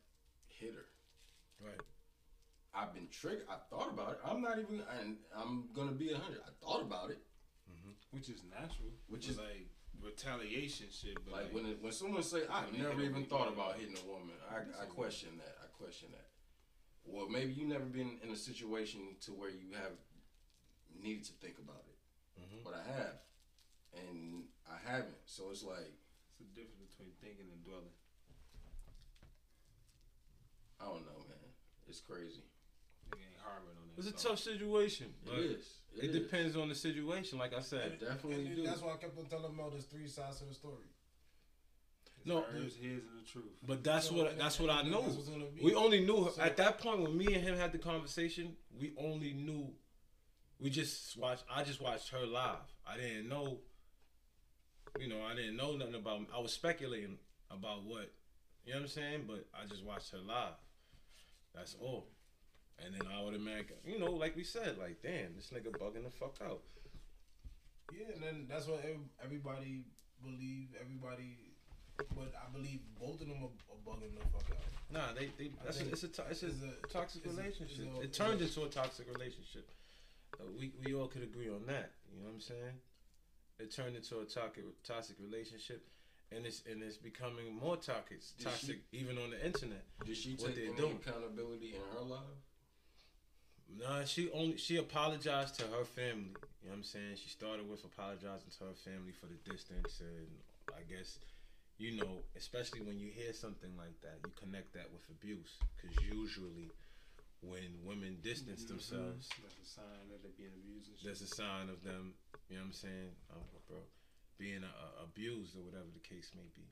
hit her. Right. I've been triggered. I thought about it. I'm not even. And I'm gonna be a hundred. I thought about it. Which is natural. Which is- like retaliation shit. But Like like, when it, when someone say I've never even thought about hitting a woman. I, I question that. I question that. Well, maybe you never been in a situation to where you have needed to think about it, Mhm. but I have, and I haven't. So it's like it's the difference between thinking and dwelling. I don't know, man. It's crazy. Nigga ain't harboring on that. It's a tough situation. It but is. It, is. depends on the situation. Like I said, Definitely And do. That's why I kept on telling Mel there's three sides to the story. It's No, hers, his, and the truth. but that's So, what and- that's what I and know. that's what's gonna be. We only knew So- at that point when me and him had the conversation. We only knew. We just watched. I just watched her live. I didn't know. You know, I didn't know nothing about. I was speculating about what. You know what I'm saying? But I just watched her live. That's all. And then I would imagine, you know, like we said, like, damn, this nigga bugging the fuck out. Yeah, and then that's what everybody believe. Everybody, but I believe both of them are, are bugging the fuck out. Nah, they, they that's a, it's a to- it's a, it's a- toxic it's relationship. it's a- it turned into a toxic relationship. Uh, we we all could agree on that. You know what I'm saying? It turned into a toxic toxic relationship, and it's and it's becoming more toxic Did toxic even on the internet. Did she take any doing. accountability in her life? Nah, she only she apologized to her family. You know what I'm saying? She started with apologizing to her family for the distance, and I guess you know, especially when you hear something like that, you connect that with abuse because usually when women distance Mhm. themselves, That's a sign that they're being abused that's a sign of them. You know what I'm saying, oh, bro, being uh, abused or whatever the case may be.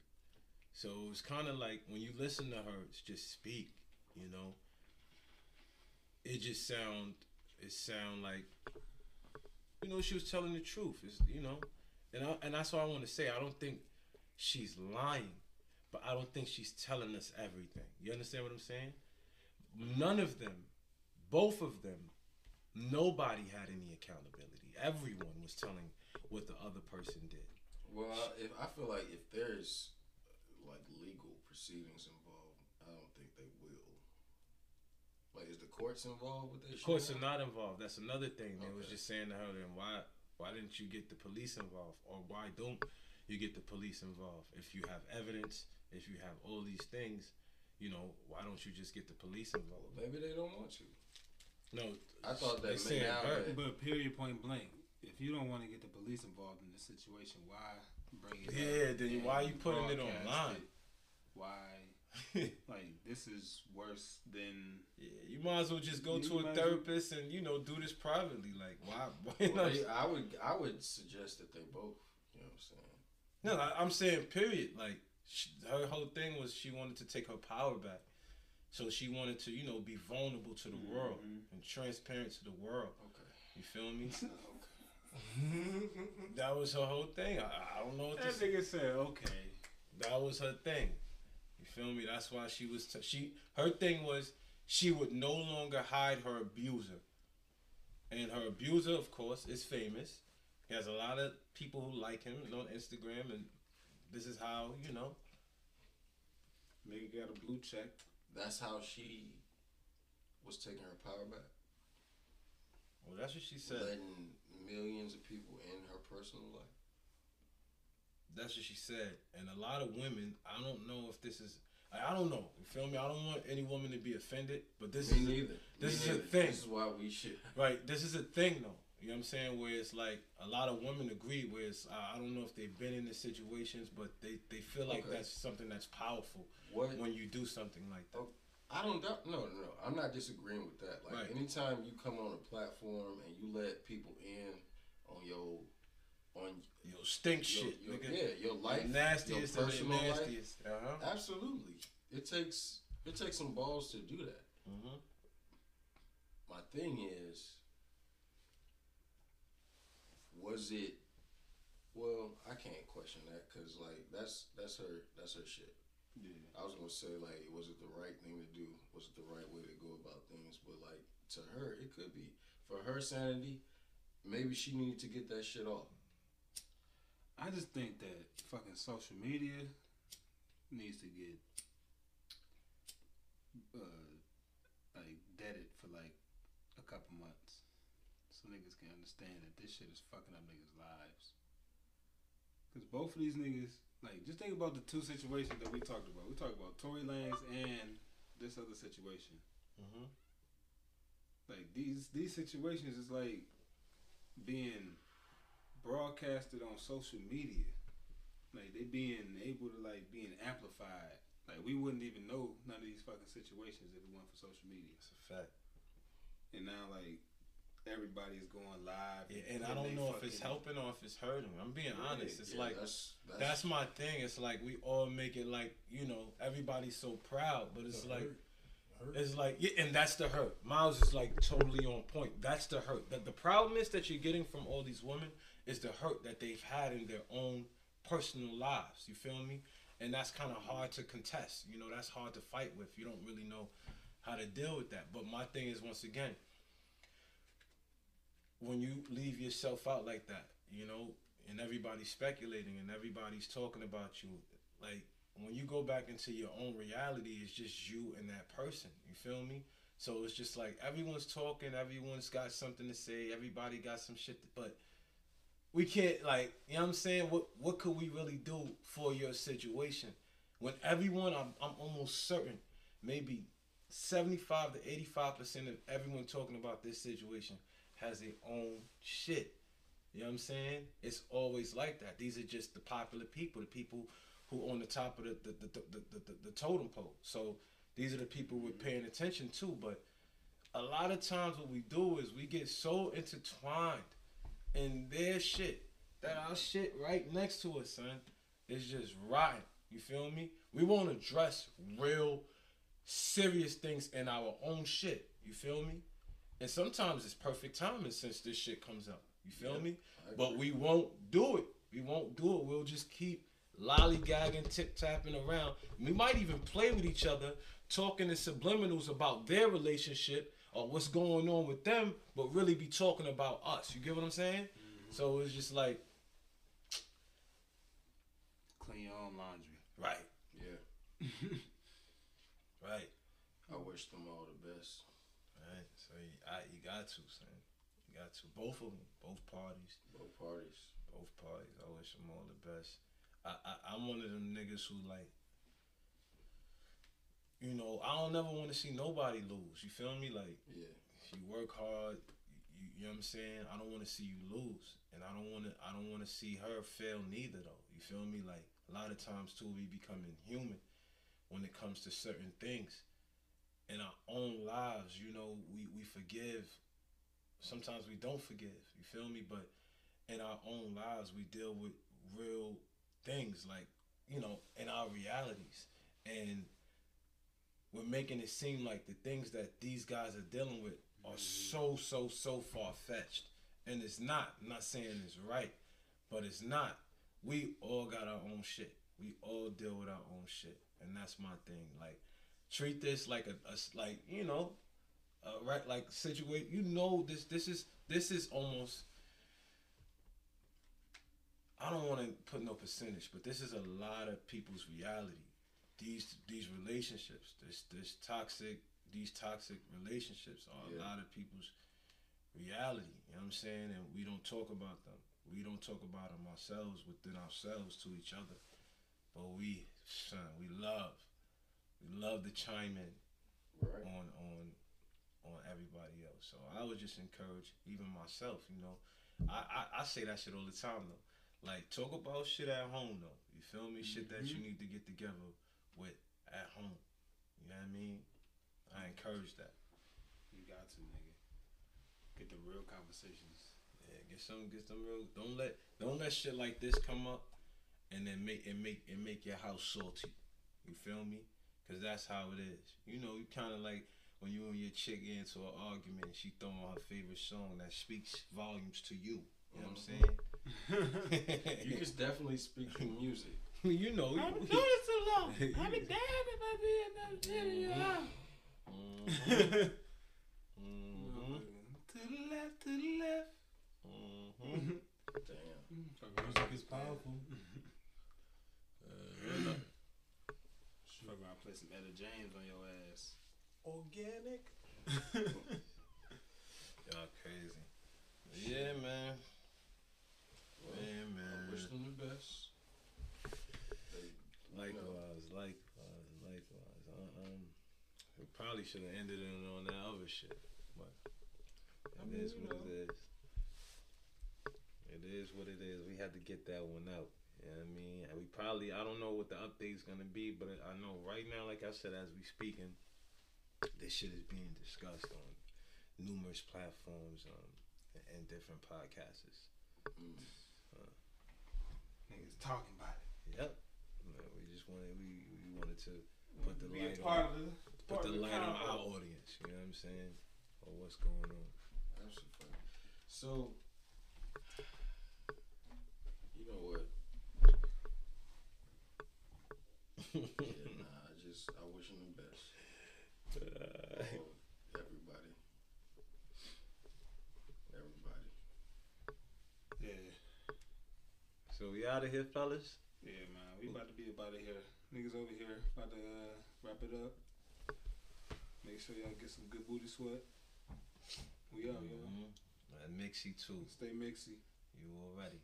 So it's kind of like when you listen to her, it's just speak, you know. It just sound, it sound like, you know, she was telling the truth. It's, you know, and I, and that's what I want to say. I don't think she's lying, but I don't think she's telling us everything. You understand what I'm saying? None of them, both of them, nobody had any accountability. Everyone was telling what the other person did. Well, I- if I feel like if there's like legal proceedings involved, I don't think they will. Like, is the courts involved with this? Of course, shit they're not involved. That's another thing. They was just saying to her, then why why didn't you get the police involved, or why don't you get the police involved? If you have evidence, if you have all these things, you know, why don't you just get the police involved? Maybe they don't want you. No, I thought they that saying now her. But period, point blank. If you don't want to get the police involved in the situation, why bring it? Yeah, up then and why you putting it online? it? Why? (laughs) Like this is worse than Yeah, you might as well just go to a therapist and you know do this privately. Like why? (laughs) why Well, they- I would I would suggest that they both. You know what I'm saying? No, I, I'm saying period. Like she, her whole thing was she wanted to take her power back, so she wanted to you know be vulnerable to the world Mhm. and transparent to the world. Okay. You feel me? (laughs) Okay. that was her whole thing. I, I don't know what that nigga said. Okay, That was her thing. Feel me? That's why she was t- she. Her thing was she would no longer hide her abuser, and her abuser, of course, is famous. He has a lot of people who like him on Instagram, and this is how you know. nigga got a blue check. That's how she was taking her power back. Well, that's what she said. Letting millions of people in her personal life. That's what she said. And a lot of women, I don't know if this is, I I don't know. You feel me? I don't want any woman to be offended, but this Me is neither. this Me is a thing. This is why we should. right. This is a thing, though. You know what I'm saying? Where it's like a lot of women agree. Where it's uh, I don't know if they've been in the situations, but they they feel like Okay. that's something that's powerful What when you do something like that. I don't doubt. No, no, no. I'm not disagreeing with that. Like Right. anytime you come on a platform and you let people in on your on your stink your, shit, your, nigga. yeah your life, nastiest your of the personal life. Uh huh. Absolutely, it takes it takes some balls to do that. hmm My thing is, was it? Well, I can't question that because like that's that's her that's her shit. Yeah. I was gonna say like, was it the right thing to do? Was it the right way to go about things? But like to her, it could be for her sanity. Maybe she needed to get that shit off. I just think that fucking social media needs to get uh like deaded for like a couple months, so niggas can understand that this shit is fucking up niggas' lives. Cause both of these niggas, like, just think about the two situations that we talked about. We talked about Tory Lanez and this other situation. hmm Like these these situations is like being broadcasted on social media. Like they being able to like being amplified. Like we wouldn't even know none of these fucking situations if it weren't for social media. It's a fact. And now like everybody's going live. Yeah, and I don't know if it's helping or if it's hurting. I'm being Yeah, honest. It's Yeah, like that's that's, That's my thing. It's like we all make it like you know everybody's so proud, but it's like hurt. Hurt. it's like yeah, and that's the hurt. Miles is like totally on point. That's the hurt. The, the problem is that you're getting from all these women is the hurt that they've had in their own personal lives. You feel me? And that's kind of mm-hmm. hard to contest. You know, that's hard to fight with. You don't really know how to deal with that. But my thing is once again, when you leave yourself out like that, you know, and everybody's speculating and everybody's talking about you, like when you go back into your own reality, it's just you and that person. You feel me? So it's just like everyone's talking, everyone's got something to say, everybody got some shit, to, but we can't like you know what I'm saying. What what could we really do for your situation when everyone? I'm I'm almost certain maybe seventy five to eighty five percent of everyone talking about this situation has their own shit. You know what I'm saying? It's always like that. These are just the popular people, the people who on the top of the the, the, the, the, the, the totem pole. So these are the people we're paying attention to. But a lot of times what we do is we get so intertwined in their shit that our shit right next to us, son, is just rotten. You feel me? We won't address real serious things in our own shit. You feel me? And sometimes it's perfect timing since this shit comes up. You feel Yeah, me? But we won't do it. We won't do it. We'll just keep lollygagging, tip tapping around. We might even play with each other, talking in subliminals about their relationship or what's going on with them, but really be talking about us. You get what I'm saying? Mm-hmm. So it's just like, Clean your own laundry. right, yeah, (laughs) right, I wish them all the best. right. So you, I, you got to, son. You got to. Both of them, both parties. Both parties. both parties. I wish them all the best. I, I I'm one of them niggas who like, you know, I don't never want to see nobody lose. You feel me? Like, Yeah, you work hard, you, you know what I'm saying. I don't want to see you lose, and I don't want to. I don't want to see her fail neither, though. You feel me? Like a lot of times too, we becoming human when it comes to certain things in our own lives. You know, we we forgive. Sometimes we don't forgive. You feel me? But in our own lives, we deal with real things, like you know, in our realities, and we're making it seem like the things that these guys are dealing with are so so so far fetched, and it's not. I'm not saying it's right, but it's not. We all got our own shit. We all deal with our own shit, and that's my thing. Like, treat this like a like you know, uh, right? Like situate. You know, this this is this is almost. I don't want to put no percentage, but this is a lot of people's reality. These these relationships, this this toxic these toxic relationships are Yeah. a lot of people's reality. You know what I'm saying? And we don't talk about them. We don't talk about them ourselves within ourselves to each other. But we, son, we love, we love to chime in right. on on on everybody else. So I would just encourage even myself, you know. I, I, I say that shit all the time though. Like talk about shit at home though. You feel me? Shit that you mm-hmm. need to get together with at home. You know what I mean? I encourage that. You got to, nigga. Get the real conversations. Yeah, get some get some real don't let don't let shit like this come up and then make and make and make your house salty. You feel me? Cause that's how it is. You know, you kinda like when you and your chick get into an argument and she throw on her favorite song that speaks volumes to you. You know what I'm mm-hmm. saying? (laughs) You can definitely speak (laughs) through music. (laughs) you know, you, this too long. I'll be damned if I did not tell you how. Mhm, mhm, To the left, to the left. mhm. Damn. Music is powerful. (laughs) Uh, Fuck around, play some Etta James on your ass. Organic. (laughs) Y'all crazy. Yeah, man. Well, Yeah, I man. wish them the best. Likewise, likewise, likewise. Uh, um, we probably should have ended it on that other shit, but I it mean, is what know. it is. It is what it is. We had to get that one out. You know what I mean? And we probably, I don't know what the update's gonna be, but I know right now, like I said, as we speaking, this shit is being discussed on numerous platforms um, and, different podcasts. mm, Niggas talking about it. Yep. We just wanted we, we wanted to Put the Be light on- the put the of light on our audience. You know what I'm saying? Or what's going on? absolutely. So, you know what? (laughs) Yeah, nah, I just I wish them the best. Uh, All, everybody. Everybody. Yeah, so we out of here, fellas. Yeah, man. We about to be about it here. Niggas over here about to uh, wrap it up. Make sure y'all get some good booty sweat. We out, yo. Mhm. And Mixie too. Stay mixy. You already.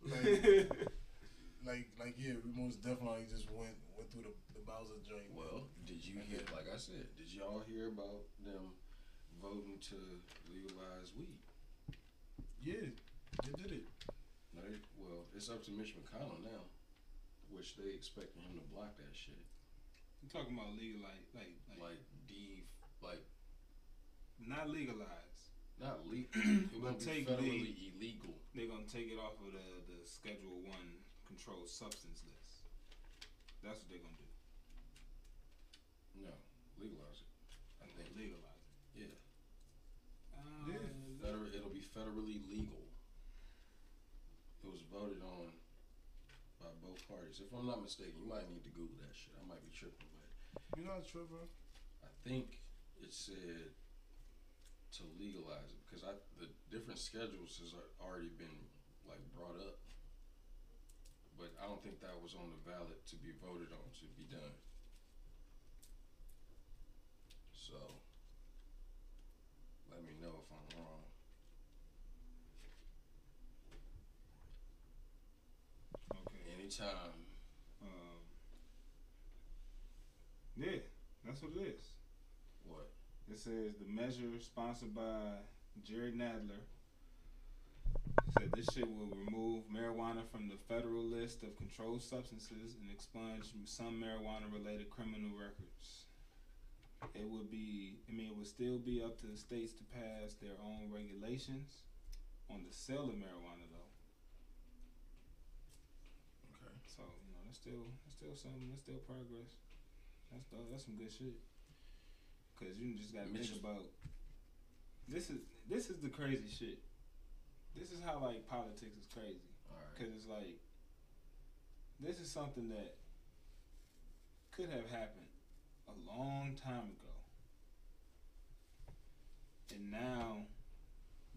Like, (laughs) like, like, yeah, we most definitely just went went through the, the Bowser joint. Well, did you hear? Like I said, did y'all hear about them voting to legalize weed? yeah, they did it. No, they, well, it's up to Mitch McConnell now, which they expecting him to block that shit. You talking about legal, like, like, like, Like de, like not legalized. not legal. it (clears throat) won't be take federally the- illegal. They're gonna take it off of the the Schedule One controlled substance list. That's what they're gonna do. No, legalize it. I They think. legalize it. Yeah. Uh, Feder- it'll be federally legal. Was voted on by both parties. If I'm not mistaken, you might need to Google that shit. I might be tripping, but You're not tripping. I think it said to legalize it because I the different schedules has already been like brought up, but I don't think that was on the ballot to be voted on to be done. So let me know if I'm wrong. Anytime. Um, yeah, that's what it is. What? It says the measure sponsored by Jerry Nadler said this shit will remove marijuana from the federal list of controlled substances and expunge some marijuana related criminal records. It would be, I mean, it would still be up to the states to pass their own regulations on the sale of marijuana, though. Okay. So you know, that's still that's still something. That's still progress. That's th- that's some good shit. Cause you just gotta think about this is this is the crazy shit. This is how like politics is crazy. Right. Cause it's like this is something that could have happened a long time ago, and now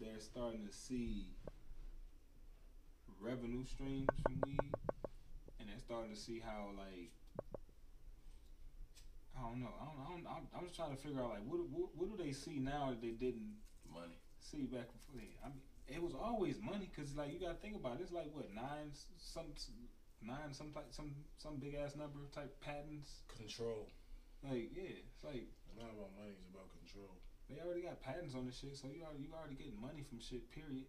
they're starting to see revenue streams from weed, and starting to see how like I don't know. I don't. I don't I'm, I'm just trying to figure out like what, what what do they see now that they didn't Money. see back before. I mean, it was always money because like you gotta think about it. It's like what nine some nine some type some some big ass number type patents. Control. Like yeah, it's like It's not about money. It's about control. they already got patents on this shit, so you already you already getting money from shit. Period.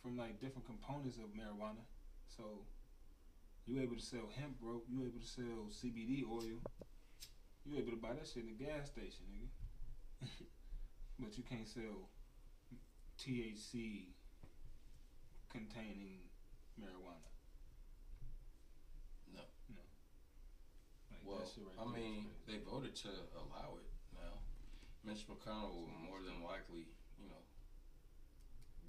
From like different components of marijuana, so you able to sell hemp rope. You able to sell CBD oil. You able to buy that shit in the gas station, nigga. (laughs) but you can't sell THC containing marijuana. No. No. Like Well, right I mean, they voted to allow it now. Mitch McConnell will more than likely, you know,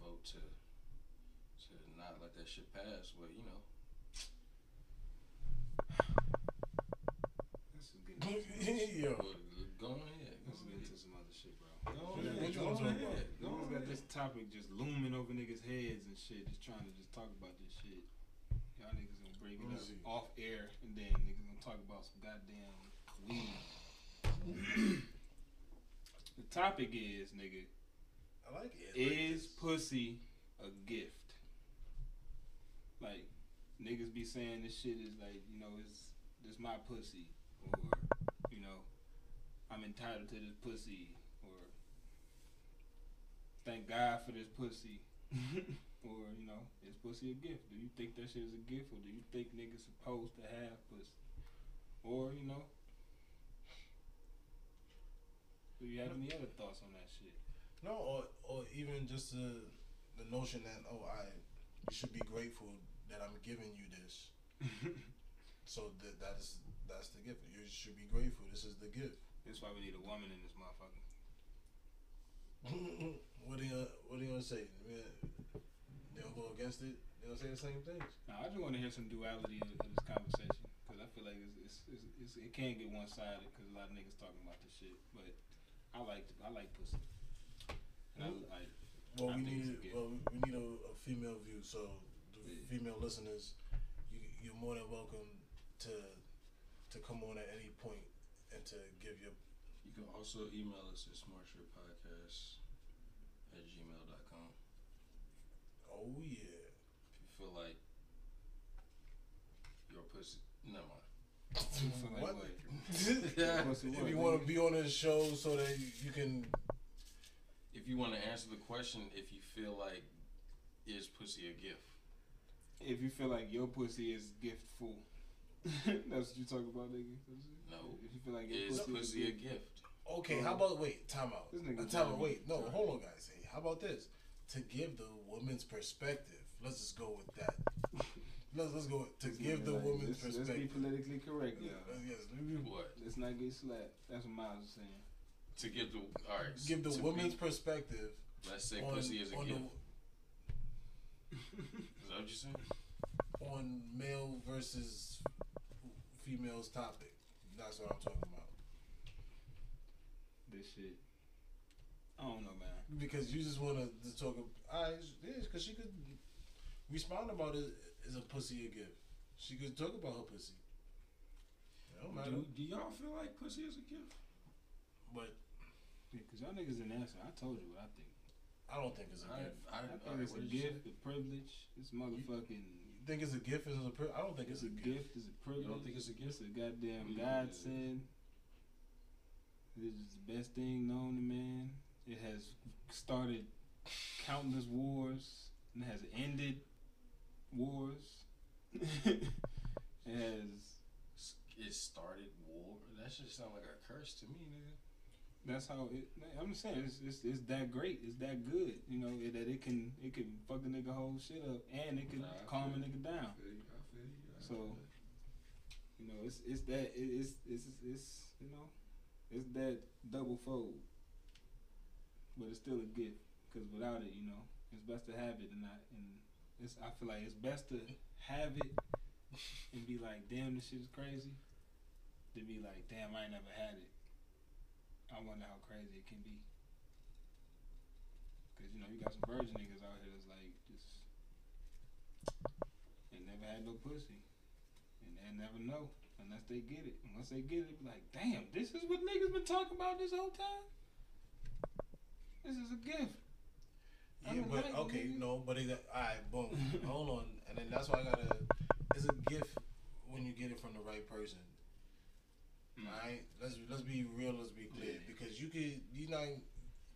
vote to to not let that shit pass. But you know, This is getting into Yo. well, go ahead. Let's get into some other shit, bro. Go Yeah, ahead. what you Go wanna ahead. Go Niggas got ahead. this topic just looming over niggas' heads and shit, just trying to just talk about this shit. Y'all niggas gonna break it me up off air, and then niggas gonna talk about some goddamn weed. the topic is, nigga, I like it. is pussy a gift? Like, niggas be saying this shit is like, you know, it's this my pussy, or you know, I'm entitled to this pussy, or thank God for this pussy, (laughs) or you know, is pussy a gift? Do you think that shit is a gift, or do you think niggas supposed to have pussy, or you know? Do you have any other thoughts on that shit? No, or or even just the the notion that oh I you should be grateful that I'm giving you this. (laughs) So that that is that's the gift. You should be grateful. This is the gift. That's why we need a woman in this motherfucker. (laughs) what are you what are you gonna say? They'll go against it. They'll say the same things. Now, I just want to hear some duality in, of this conversation because I feel like it's, it's, it's, it's it can get one sided because a lot of niggas talking about this shit. But I like I like pussy. And I mm. like Well, I we need a well we we need a, a female view. So the Yeah. female listeners, you you're more than welcome to to come on at any point and to give your You can also email us at smarttrippodcast at gmail.com oh yeah. if you feel like your pussy. Never mind. What? what? (laughs) Yeah. Pussy if you want to be on this show so that you, you can If you want to answer the question, if you feel like is pussy a gift? if you feel like your pussy is giftful. (laughs) That's what you talking about, nigga. No. If you feel like your Is pussy, pussy is a gift? Okay, how about wait? Time out. This nigga Uh, time out. Wait, no, hold on, guys. Hey, how about this? To give the woman's perspective, let's just go with that. (laughs) let's let's go to Let's give the like- woman's let's, let's be perspective. politically correct, Yeah, y'all. yes, let me What? Let's not get slapped. That's what Miles was saying. To give the all right. give the woman's be- perspective let's say on, pussy is a gift. the Is that what you saying? on male versus females topic. That's what I'm talking about. This shit. I don't know, man. Because you just want to talk. I yeah, because she could respond about it is a pussy a gift. She could talk about her pussy. It don't matter. Do, do y'all feel like pussy is a gift? But Yeah, cause y'all niggas didn't answer. I told you what I think. I don't think it's a I, gift. I, I all think it's a gift, a privilege. It's motherfucking. You think it's a gift? Is it a pri- I don't think It's it's, a a gift. gift. It's a privilege. You don't think it's a gift? It's a goddamn Yeah. godsend. This is the best thing known to man. It has started countless wars and has ended wars. (laughs) it has. It started war. That should sound like a curse to me, nigga. That's how it. I'm just saying it's, it's it's that great. It's that good. You know it, that it can it can fuck a nigga whole shit up and it can Nah, calm a nigga down. I feel you. I feel you. I So- you. Know, it's it's that it, it's, it's it's it's you know, it's that double fold. But it's still a gift because without it, you know, it's best to have it and not. And it's I feel like it's best to have it and be like, damn, this shit is crazy. To be like, damn, I ain't never had it. I wonder how crazy it can be. Cause you know you got some virgin niggas out here that's like just ain't never had no pussy and they never know unless they get it. And once they get it, be like, damn, this is what niggas been talking about this whole time. This is a gift. Yeah, I'm but like, okay, nigga. no, but it, alright, boom, (laughs) hold on, and then that's why I gotta. It's a gift when you get it from the right person. Mm. Alright, let's let's be real, let's be clear, Yeah. because you could you not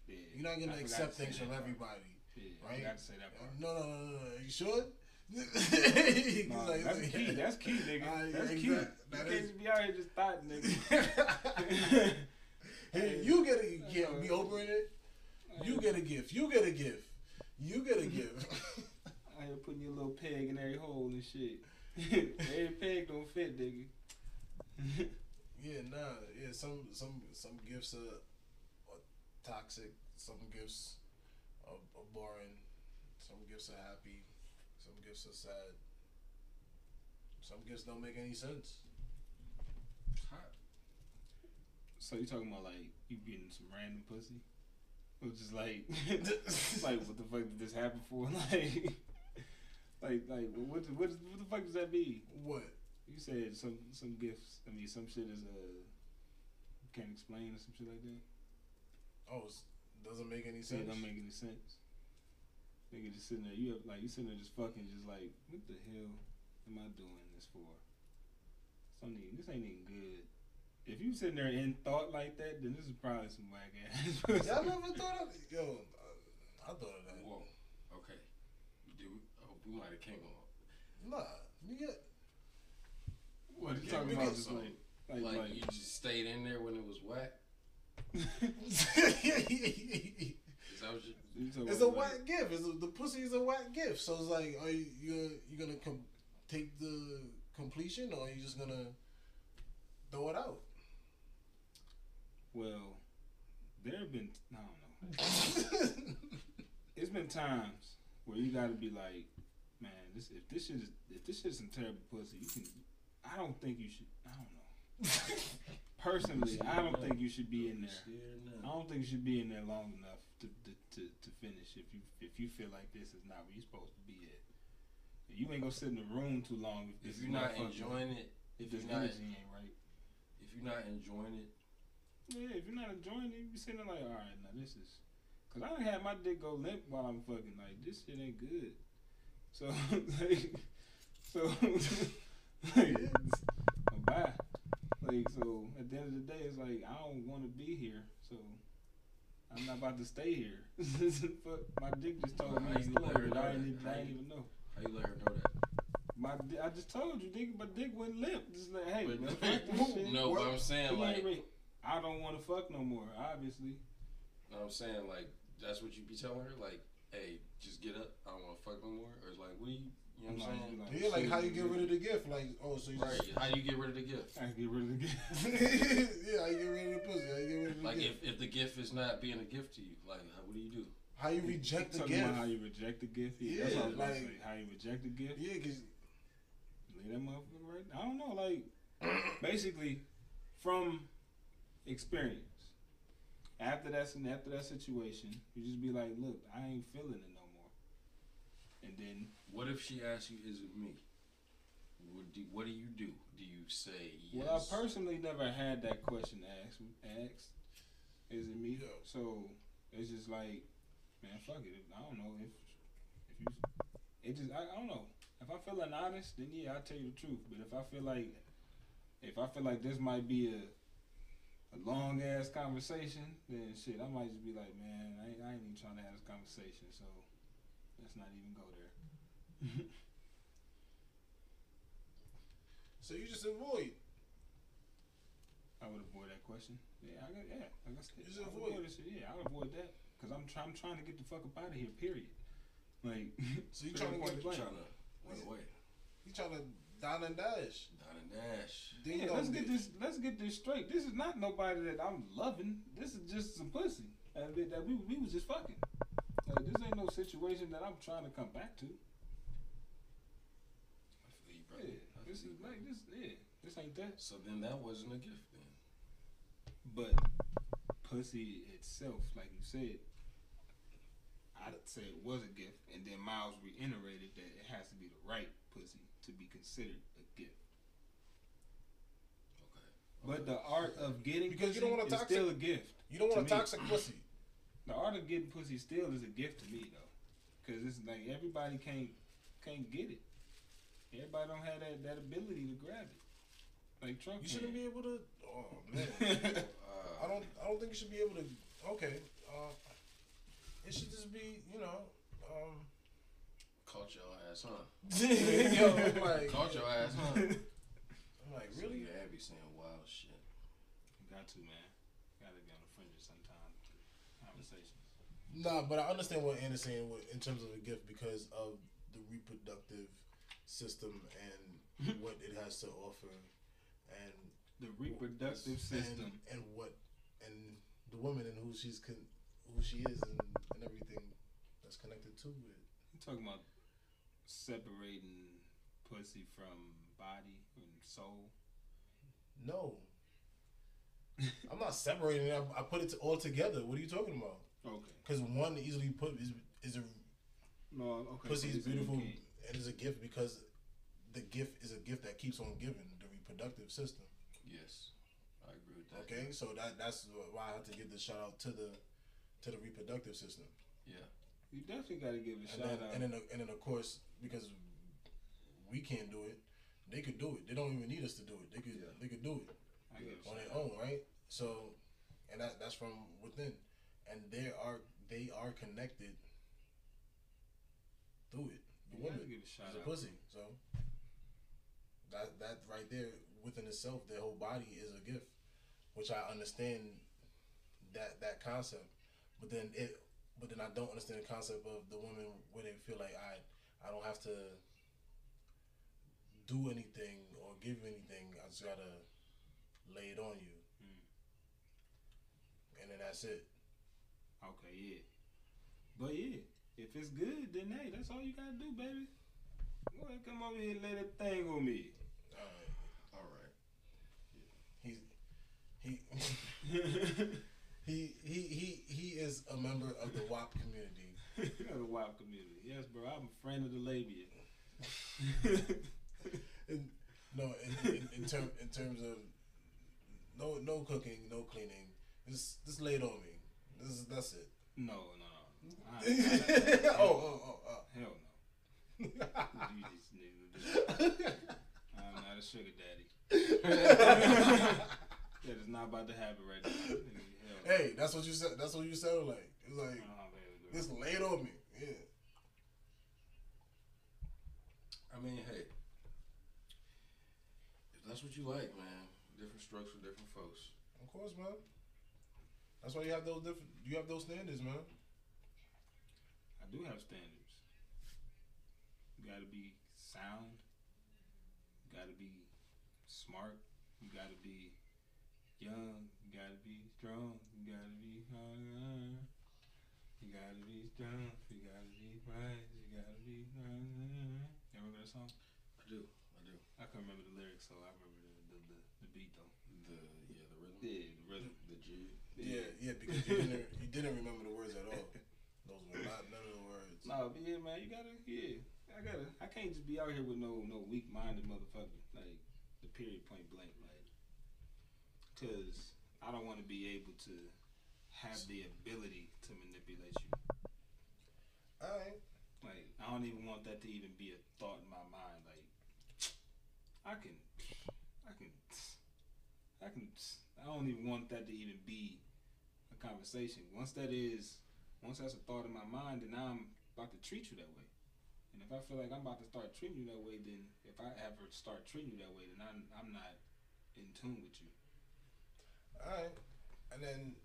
Yeah. you're not gonna forgot accept things from everybody. Yeah, right? I got to say that part. No, no, no, no, no. You sure? (laughs) No, Like- that's key. (laughs) That's key, nigga. Alright, that's key. exact- you that can't just be out here just thought, nigga. (laughs) hey, you get it. You can't be over it. You get a gift. You get a gift. You get a gift. here putting your little peg in every hole and shit. every peg don't fit, nigga. Yeah, nah. Yeah, some some some gifts are, are toxic. Some gifts are, are boring. Some gifts are happy. Some gifts are sad. Some gifts don't make any sense. Hot. so you talking about like you getting some random pussy? Or just like, (laughs) (laughs) like what the fuck did this happen for? (laughs) Like, like, like what, what, what, what the fuck does that mean? What? You said some some gifts. I mean, some shit is uh can't explain or some shit like that. Oh, it doesn't make any sense. it don't make any sense. Nigga just sitting there, you have, like you sitting there just fucking, just like, what the hell am I doing this for? Something this ain't even good. If you sitting there in thought like that, then this is probably some whack ass. (laughs) Y'all never thought of it. yo? I thought of that. Whoa. Okay. Did we, oh, we might have came on. Nah, nigga. what are you Okay, talking about? got Just like, like, Like, like, you just stayed in there when it was whack. (laughs) Is that what you? you It's a about, like- whack gift. It's a, the pussy is a whack gift. So it's like, are you you you gonna com- take the completion, or are you just gonna throw it out? Well, there have been I don't know. It's been times where you gotta be like, man, this if this shit is if this shit is some terrible pussy, you can. I don't think you should. I don't know. (laughs) Personally, I don't think you should be in there. I don't think you should be in there long enough to to, to, to finish if you if you feel like this is not where you're supposed to be at. You ain't gonna sit in the room too long if, If you're not motherfucker- enjoying it, if if this you're not, energy ain't right. if you're not enjoying it, Yeah, if you're not enjoying it, you be sitting there like, all right, now this is. Cause I done had my dick go limp while I'm fucking. Like this shit ain't good. So, (laughs) like, so, (laughs) like, bye. Like so, at the end of the day, it's like I don't want to be here. So, I'm not about to stay here. (laughs) Fuck, my dick just told me it's you let her know I didn't, that? even- I How didn't you- even know. how you let her know that? My, di- I just told you, dick. My dick went limp. Just like, hey, But- fuck this (laughs) shit. no, but I'm saying ain't like, ready. I don't want to fuck no more. Obviously. no, I'm saying like, that's what you be telling her. Like, hey, just get up. I don't want to fuck no more. Or it's like, what do you, You know what I'm saying? Like, Yeah, like how you get rid of the gift? Like, oh, so you Right. just How you get rid of the gift? I get rid of the gift. (laughs) yeah, how you get rid of the pussy? How you get rid of the Like gift? if, if the gift is not being a gift to you, like how, what do you do? how you reject the gift? how you reject the gift. Yeah, that's Yeah, what I was gonna like- How you reject the gift. yeah, cause Leave that motherfucker right. I don't know. Like basically, from experience. After that, after that situation, you just be like, "Look, I ain't feeling it no more." And then What if she asks you, "Is it me?" What do, what do you do? Do you say yes? Well, I personally never had that question asked. Asked, is it me? Yeah. So it's just like, man, fuck it. I don't know if if you. It just I, I don't know. If I'm feeling honest, then yeah, I'll tell you the truth. But if I feel like if I feel like this might be a a long ass conversation, then shit, I might just be like, man, I I ain't even trying to have this conversation. So let's not even go there. (laughs) so you just avoid. I would avoid that question. Yeah, I got, yeah, I said, You just I avoid avoid it. shit. Yeah, I would avoid that because I'm trying. I'm trying to get the fuck up out of here. Period. Like, (laughs) So you trying to point get blank. trying to run away. you trying to down and dash. Down and dash. Ding yeah, let's get ditch. this. Let's get this straight. This is not nobody that I'm loving. This is just some pussy and that that we we was just fucking. Like, this ain't no situation that I'm trying to come back to. I feel you, brother. Yeah, I this is like this. Yeah, this ain't that. So then that wasn't a gift then. But pussy itself, like you said, I'd say it was a gift, and then Miles reiterated that it has to be the right pussy to be considered a gift. Okay. But the art of getting Because pussy you don't want a is toxic- still a gift. You don't want a me. toxic pussy. (coughs) The art of getting pussy still is a gift to me though, because it's like everybody can't can't get it. Everybody don't have that, that ability to grab it. Like Trump. You shouldn't can. be able to. Oh man, Uh, (laughs) I don't. I don't think you should be able to. Okay, uh, it should just be. You know. Um, caught your ass, huh? (laughs) yo, I'm like, Caught your ass, huh? (laughs) I'm like, So really? you had me saying wild shit. Got to man. Got to be on the fringes sometimes. Conversations. Nah, but I understand what Anna's saying with, in terms of a gift because of the reproductive system and (laughs) what it has to offer, and The reproductive system. and, and what and the woman and who she's con- who she is and, and everything that's connected to it. You talking about separating pussy from body and soul? No, (laughs) I'm not separating it. I, I put it all together. What are you talking about? Okay. Because one easily put is is a No, okay. pussy so is beautiful can't- and is a gift because the gift is a gift that keeps on giving the reproductive system. Yes, I agree with that. Okay, so that that's why I have to give the shout out to the to the reproductive system, Yeah. You definitely got to give a and shout then out. and then and then of course because we can't do it, they could do it. They don't even need us to do it. They could Yeah. they could do it I give a on their own, right? So, and that that's from within, and they are they are connected through it. The woman. give a shout It's a pussy. So that that right there within itself, their whole body is a gift, which I understand that that concept. But then it, but then I don't understand the concept of the woman where they feel like I I don't have to do anything or give anything. I just gotta lay it on you, Mm. and then that's it. Okay, yeah. But yeah, if it's good, then hey, that's all you gotta do, baby. Go ahead, come over here and lay that thing on me. All right. All right. He's he. (laughs) He, he he he is a member of the WAP community. (laughs) the wild community. Yes, bro. I'm a friend of the labia. (laughs) In, no, in, in, in, term, in terms of no no cooking, no cleaning. Just just lay it on me. This is that's it. no, no, no. I, oh oh oh. oh. hell no. (laughs) (laughs) (laughs) You just nigga, just- I'm not a sugar daddy. that is not about to happen right now. Hell hey, that's what you said. That's what you sounded like. It's like baby, girl. just lay it on me. Yeah. I mean, hey, if that's what you like, man, different strokes for different folks. Of course, man. That's why you have those different. You have those standards, man. I do have standards. You gotta be sound. You gotta be smart. You gotta be young. You gotta be strong. You gotta be uh, You gotta be strong. You gotta be wise. You gotta be. Uh, you remember that song? I do. I do. I can't remember the lyrics, so I remember the the, the, the beat though. The yeah, the rhythm. Yeah, the rhythm. The G. Yeah, yeah, because you (laughs) didn't you didn't remember the words at all. Those were not none of the No, but yeah, man, you gotta, yeah, I gotta, I can't just be out here with no, no weak-minded motherfucker, like the period point blank, like, cause I don't want to be able to have the ability to manipulate you. Alright. Like, I don't even want that to even be a thought in my mind. Like, I can, I can, I can. I don't even want that to even be a conversation. Once that is, once that's a thought in my mind, then I'm about to treat you that way. And if I feel like I'm about to start treating you that way, then if I ever start treating you that way, then I'm I'm not in tune with you. Alright. And then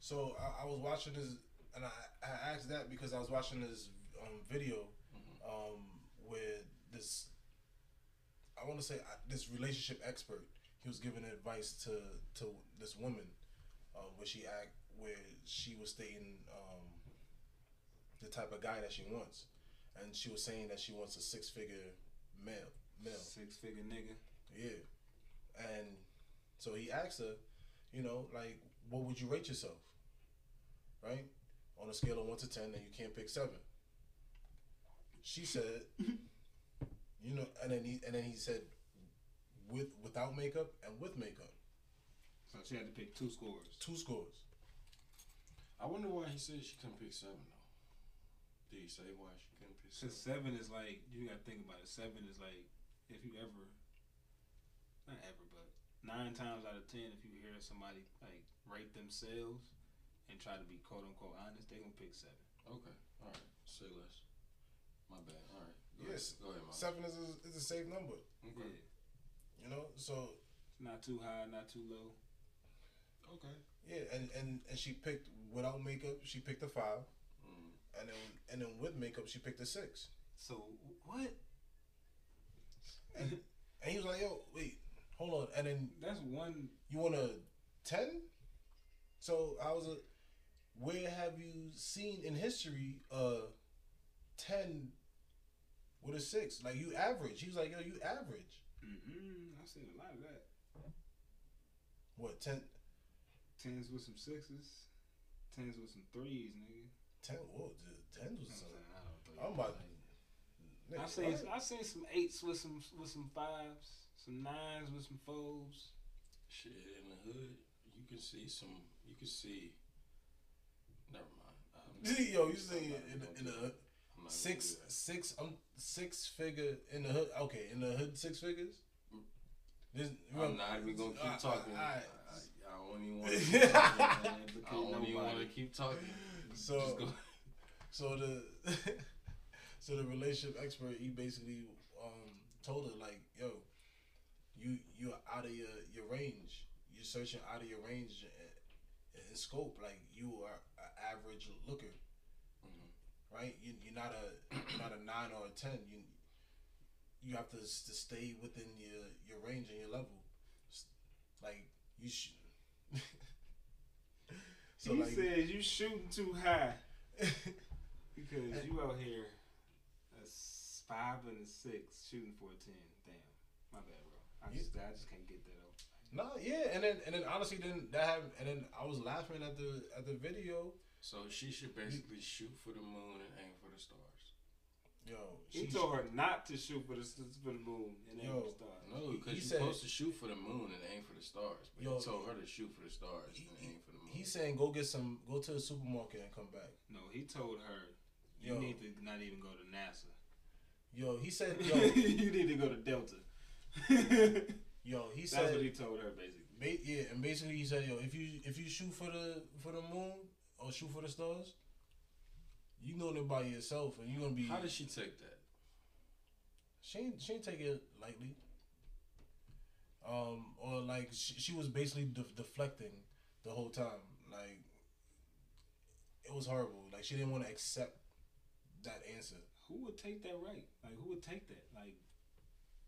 so I, I was watching this and I, I asked that because I was watching this um, video Mhm. um, where this I want to say uh, this relationship expert he was giving advice to to this woman uh, where she act where she was stating um, the type of guy that she wants. And she was saying that she wants a six figure male male. Six figure nigga. yeah. And so he asked her you know like what would you rate yourself? Right? On a scale of 1 to 10 and you can't pick 7 she said (laughs) you know and then he and then he said with without makeup and with makeup. So she had to pick two scores. two scores. I wonder why he said she couldn't pick seven though. Did he say why she couldn't pick Cause seven? seven is like you gotta think about it. Seven is like if you ever, not ever, but nine times out of ten, if you hear somebody like rate themselves and try to be quote unquote honest, they gonna pick seven. Okay. All right. Say less. My bad. All right. Go Yes. Ahead. Go ahead, Mom. 7 is a, is a safe number Okay. Yeah, you know so it's not too high, not too low. Okay. yeah and and and she picked without makeup she picked a 5 Mm. And then and then with makeup she picked a 6 So what? and, and he was like yo wait hold on and then That's one. You want a ten? So I was a. Where have you seen in history a ten with a six? Like you average. He was like, yo, you average. Mm-hmm. I've seen a lot of that. What ten? Tens with some sixes, tens with some threes, nigga. Ten? Whoa, the tens was. I'm, Some, saying, I don't think- I'm about. I Nigga, seen what? I seen some eights with some with some fives, some nines with some fours. Shit in the hood, you can see some. You can see. Never mind. I'm- (laughs) Yo, you say in, gonna in the that. I'm six six um six figure in the hood. Okay, in the hood six figures. This, I'm not even gonna keep I- I- talking. I, I- I don't even want to. keep talking. I I don't even (laughs) want to keep talking. So So the (laughs) so the relationship expert he basically um told her like, yo, you you're out of your your range. You're searching out of your range in, in scope. Like you are an average looker, Mhm. right? You you're not a you're not a nine or a ten. You you have to to stay within your your range and your level. Like you should. So he like. says you shooting too high (laughs) because you out here a s- five and a six shooting for a ten. Damn, my bad, bro. I You- just I just can't get that out. No, yeah, and then and then honestly, then that happened, and then I was laughing at the at the video. So she should basically shoot for the moon and aim for the stars. Yo, He she- told her not to shoot for the for the moon and aim Yo. the stars. No, because he you're said- supposed to shoot for the moon and aim for the stars. But Yo, he told her to shoot for the stars he- and aim for the moon. He's saying go get some, go to the supermarket and come back. No, he told her you Yo. need to not even go to NASA. Yo, he said, (laughs) yo, you need to go to Delta. (laughs) yo, he That's said, That's what he told her basically. ba- yeah, and basically he said, yo, if you if you shoot for the for the moon or shoot for the stars, you know it by yourself, and you're gonna be. How did she take that? She ain't, she ain't take it lightly. Um, or like she, she was basically de- deflecting the whole time. Like it was horrible. Like she didn't want to accept that answer. who would take that right? Like who would take that? Like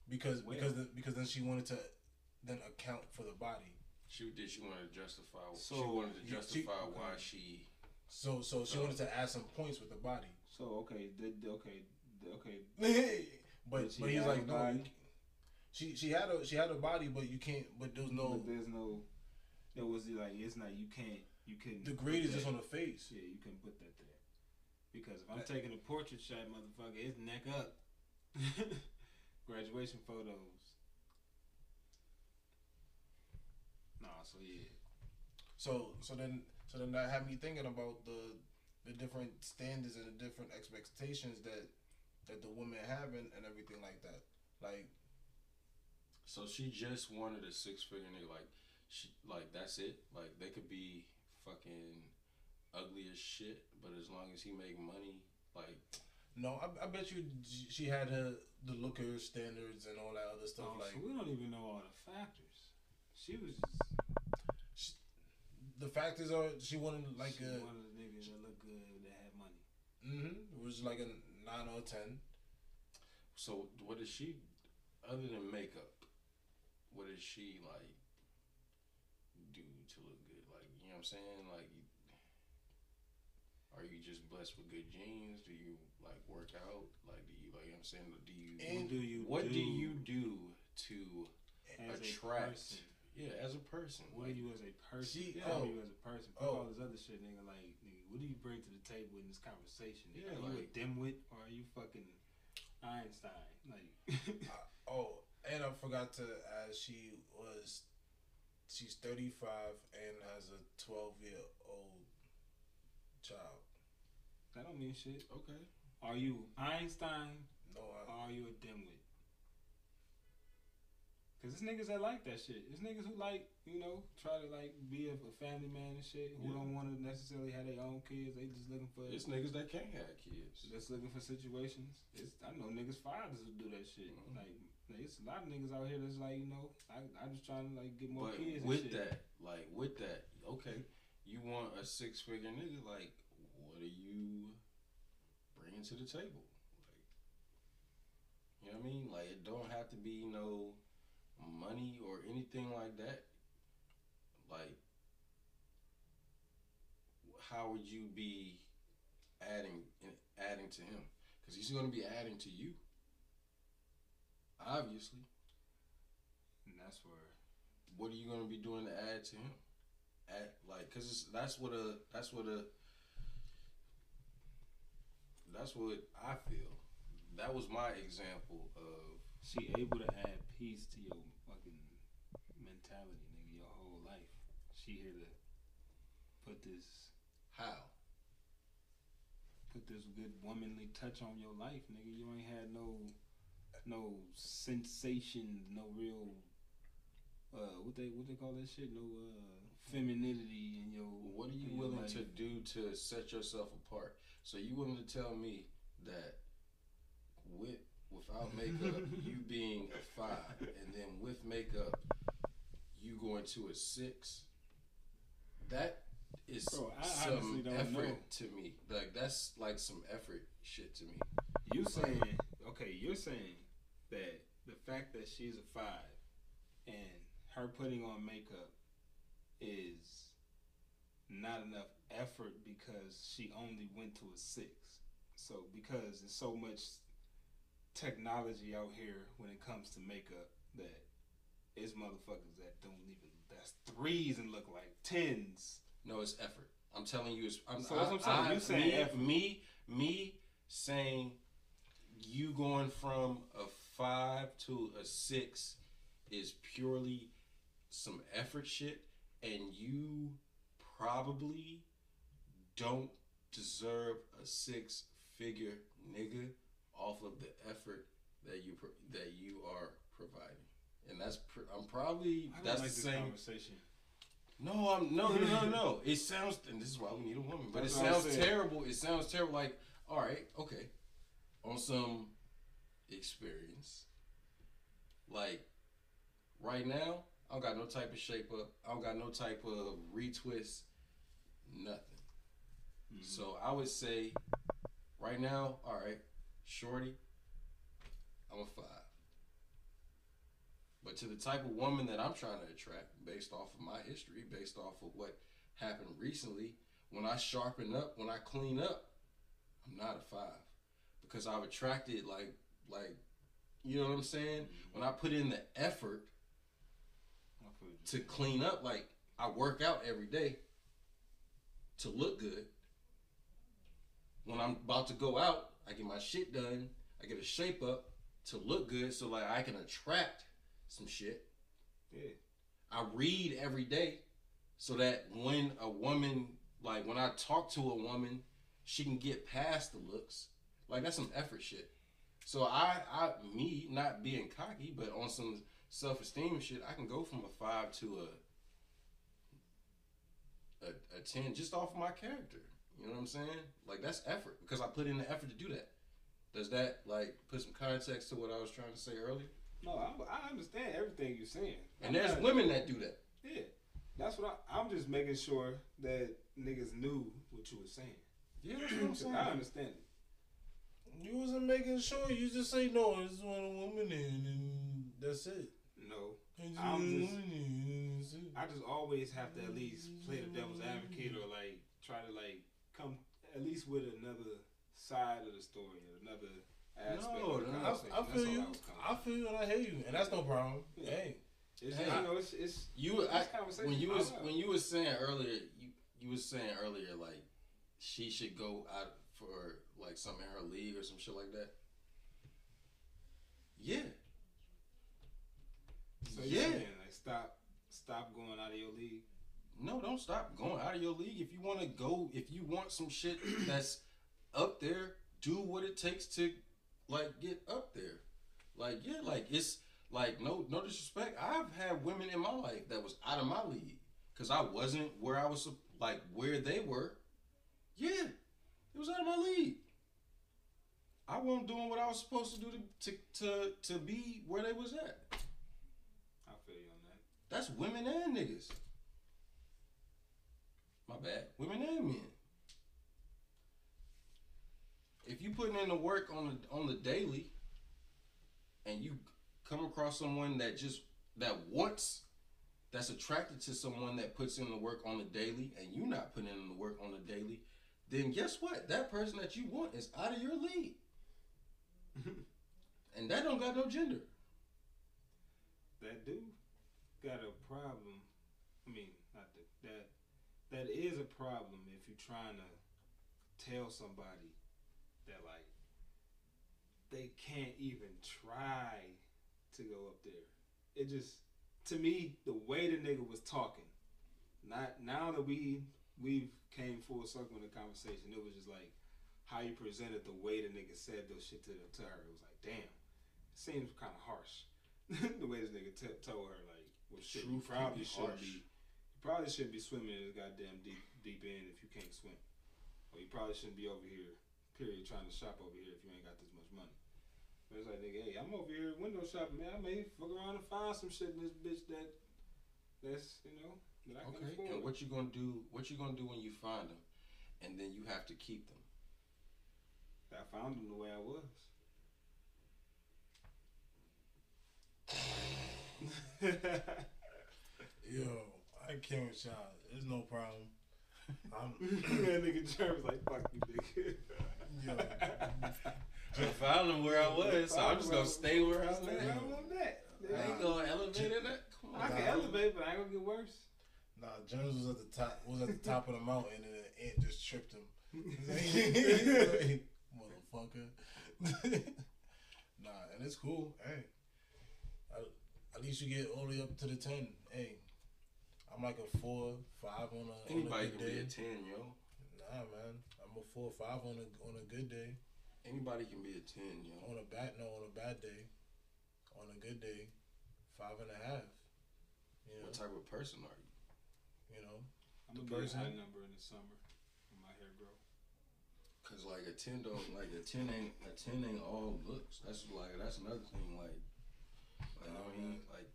because Well. because the, because then she wanted to then account for the body. She did. She wanted to justify. she So, wanted to you- she- justify why okay. she. So so she So- wanted to add some points with the body. so okay, the, the- okay, the- okay. (laughs) but Did she but he's like no. body? you c- She she had a she had a body, but you can't. But there's no. But there's no. There was like it's not you can't you can The grade is just on the face. Yeah, you can put that there. Because if I'm taking a portrait shot, motherfucker, it's neck up. (laughs) Graduation photos. Nah, so yeah. So so then so then that had me thinking about the the different standards and the different expectations that that the women having and everything like that. Like So she just wanted a six figure nigga. Like she like that's it. Like they could be fucking ugly as shit, but as long as he make money, like no, I, I bet you she had her the looker standards and all that other stuff. Oh, like so we don't even know all the factors. She was just the factors are she wanted like she a one of the niggas that look good that had money. mm-hmm, it was like a nine or a ten. so. What does she, other than makeup, what does she like do to look good? Like you know what I'm saying? Like, are you just blessed with good genes? Do you like work out? Like, do you like you know I'm saying? Do you And do you what do do you do to attract? yeah as a person? What Like, do you as a person? She- Fuck oh. you as a person. Fuck Oh. all this other shit, nigga. Like, nigga, what do you bring to the table in this conversation? Nigga? Yeah, are you a dimwit or are you fucking Einstein? Like, (laughs) uh, Oh, and I forgot to ask. She was, she's thirty five and has a twelve year old child. that don't mean shit. okay. Are you Einstein No, or I, are you a dimwit? Cause it's niggas that like that shit. It's niggas who like, you know, try to like be a, a family man and shit. Who Yeah. don't want to necessarily have their own kids. They just looking for It's niggas that can't have kids. Just looking for situations. It's I know niggas fathers who do that shit. Mhm. Like it's a lot of niggas out here that's like you know I I just trying to like get more But kids. and with that, like with that, okay, you want a six figure nigga, like what are you bringing to the table? Like, you know what I mean? Like it don't have to be no money or anything like that. Like, how would you be adding adding to him? Because he's going to be adding to you. Obviously, and that's where what are you going to be doing to add to him? Add, like, cause that's what a that's what a that's what I feel. That was my example of she able to add peace to your fucking mentality, nigga, your whole life. She here to put this how. put this good womanly touch on your life, nigga. You ain't had no no sensation, no real uh what they what they call that shit, no uh femininity in your What are you willing life. to do to set yourself apart? So you willing to tell me that with without (laughs) makeup, you being a five, and then with makeup, you going to a six? That is Bro, I some effort know. to me. Like that's like some effort shit to me. You saying okay? You're saying that the fact that she's a five and her putting on makeup is not enough effort because she only went to a six. So because there's so much technology out here when it comes to makeup that it's motherfuckers that don't even that's threes and look like tens. No, it's effort. I'm telling you, it's. I'm, So what I'm saying. I- You saying me, effort. me, me saying you going from a five to a six is purely some effort shit, and you probably don't deserve a six figure nigga off of the effort that you pro- that you are providing, and that's pr- I'm probably that's like the same. conversation. No, I'm no, no, no, (laughs) no. It sounds, and this is why we need a woman. But That's it sounds terrible. It sounds terrible. Like, all right, okay, on some experience. Like, right now, I don't got no type of shape up. I don't got no type of retwist. Nothing. Mhm. So I would say, right now, all right, shorty, I'm a five. But to the type of woman that I'm trying to attract, based off of my history, based off of what happened recently, when I sharpen up, when I clean up, I'm not a five. Because I've attracted like like you know what I'm saying? Mm-hmm. When I put in the effort I feel you. to clean up, like I work out every day to look good. When I'm about to go out, I get my shit done. I get a shape up to look good, so like I can attract some shit. Yeah. I read every day, so that when a woman, like when I talk to a woman, she can get past the looks. Like that's some effort shit. So I, I, me not being cocky, but on some self esteem shit, I can go from a five to a, a a ten just off my character. You know what I'm saying? Like that's effort because I put in the effort to do that. Does that like put some context to what I was trying to say earlier? No, I, I understand everything you're saying. And I'm there's not- women that do that. Yeah, that's what I, I'm just making sure that niggas knew what you were saying. Yeah, that's what I'm saying. I understand it. You wasn't making sure. You just say no. It's one woman in, and that's it. No, I'm just- and that's it. I just always have to at least play the devil's advocate or like try to like come at least with another side of the story, or another aspect. No, of the no, I. I feel you. was coming I feel you, and I hear you, and that's no problem. Yeah. Hey, It's Hey. you know, it's, it's You, I, conversation. when you was love. when you was saying earlier, you you was saying earlier like she should go out for like something in her league or some shit like that. Yeah, so yeah. saying like stop, stop going out of your league. No, don't stop going out of your league. If you want to go, if you want some shit (clears throat) that's up there, do what it takes to like get up there. Like yeah, like it's like no no disrespect. I've had women in my life that was out of my league because I wasn't where I was like where they were. Yeah, it was out of my league. I wasn't doing what I was supposed to do to to to, to be where they was at. I feel you on that. That's women and niggas. My bad. Women and men. If you putting in the work on the on the daily and you come across someone that just that wants that's attracted to someone that puts in the work on the daily and you not putting in the work on the daily, then guess what? That person that you want is out of your league. (laughs) and that don't got no gender. that dude got a problem. I mean, not that that that is a problem if you're trying to tell somebody that like they can't even try to go up there. It just to me the way the nigga was talking. Not now that we we've came full circle in the conversation, it was just like how you presented the way the nigga said those shit to, to her. It was like, damn, it seems kind of harsh. (laughs) the way this nigga t- told her, like, well, shit, you probably shouldn't be, you probably shouldn't be swimming in this goddamn deep deep end if you can't swim, or you probably shouldn't be over here, period, trying to shop over here if you ain't got this much money. But it's like, nigga, hey, I'm over here window shopping, man. I may fuck around and find some shit in this bitch that, that's you know, that I can Okay, afford. and what you gonna do? What you gonna do when you find them, and then you have to keep them? I found him the way I was. (laughs) yo, I can't with y'all. There's no problem. I'm, (laughs) that nigga Jerem's like, fuck you, nigga. yo, (laughs) I found them where I was, so I'm just gonna stay where I'm Stay at. where I'm at. I ain't gonna elevate it. Up. Come I can elevate, but I ain't gonna get worse. nah, Jones was at the top. Was at the top of the mountain, and an ant just tripped him. Motherfucker. (laughs) nah, and it's cool. Hey, at, at least you get all the way up to the ten. Hey, I'm like a four, five on a Anybody on a can good be day. a ten, yo. Nah, man, I'm a four, five on a on a good day. Anybody can be a ten, yo. On a bad no, on a bad day. On a good day, five and a half. You know, What type of person are you? you know. I'm The a person- high number in the summer when my hair grow. Cause like a ten don't like a ten ain't a ten ain't all looks. That's like that's another thing. Like, like I mean, like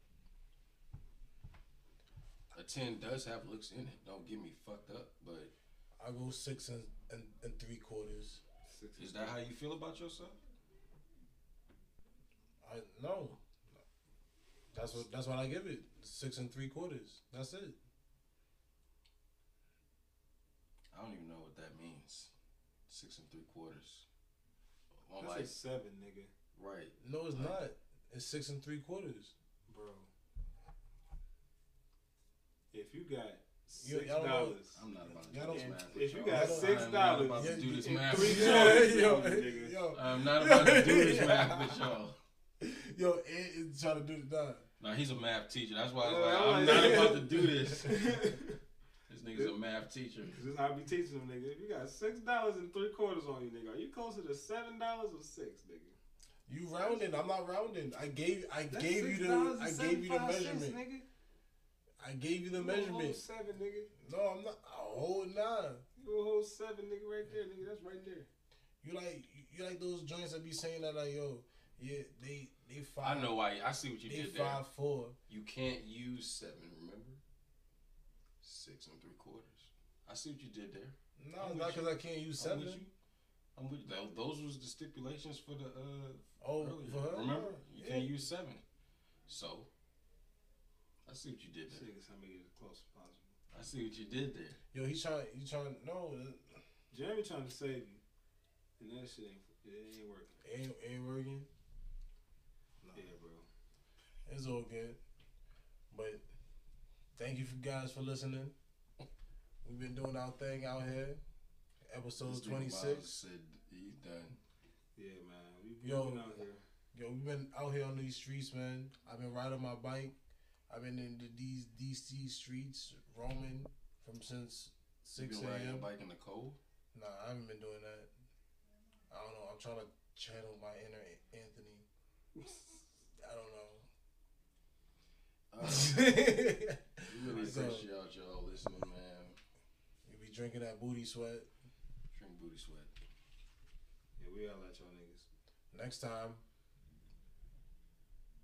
a ten does have looks in it. Don't get me fucked up. But I go six and and, and three quarters. Six is that how you feel about yourself? I no. That's what that's what I give it. Six and three quarters. That's it. I don't even know what that means. Six and three quarters. Well, That's like a seven, nigga, right. No, it's Like- not. It's six and three quarters. bro. If you got six y'all know- dollars, I'm not about to do this math. if with you y'all. got I'm six I'm not dollars about to do this you- math. three with quarters, y'all. (laughs) yo, (laughs) yo, I'm not about to do this math with (laughs) y'all. yo, it, it's trying to do the done. Nah, he's a math teacher. That's why I was Yeah, like, I'm I'm not about to do this. This nigga's a math teacher. Cause this I be teaching them, nigga. If you got six dollars and three quarters on you, nigga, are you closer to seven dollars or six, nigga? You rounding. I'm not rounding. I gave I That's gave you the I gave you the 75 cents, measurement. nigga. I gave you the You a whole measurement. seven, nigga. No, I'm not. Oh nine. You a whole seven, nigga, right there, nigga. That's right there. You like you like those joints that be saying that like yo yeah they they five. I know why. I see what you They did there. five four. You can't use seven, remember? Six and three quarters. I see what you did there. No, I'm it's not because I can't use I'm seven. with you. I'm with you. Tho- Those was the stipulations for the uh Oh, earlier. for her. Remember? You Yeah. can't use seven. So I see what you did there. nigga's trying to make it as close as possible. I see what you did there. Yo, he trying. He trying. No, it Jeremy trying to save you, and that shit ain't it ain't working. ain't ain't working. No, Yeah, bro. it's all good. But thank you for guys for listening. We've been doing our thing out here. Episode twenty six. nigga twenty Miles six. said he's done. Yeah, man. We, we Yo. been out here. Yo, we've been out here on these streets, man. I've been riding my bike. I've been in the, these DC streets roaming from since six a.m. riding your a.m. bike in the cold? Nah, I haven't been doing that. I don't know. I'm trying to channel my inner Anthony. (laughs) I don't know. Uh, (laughs) we really So- appreciate y'all listening, man. Drinking that booty sweat. Drink booty sweat. Yeah, we all at y'all niggas. Next time,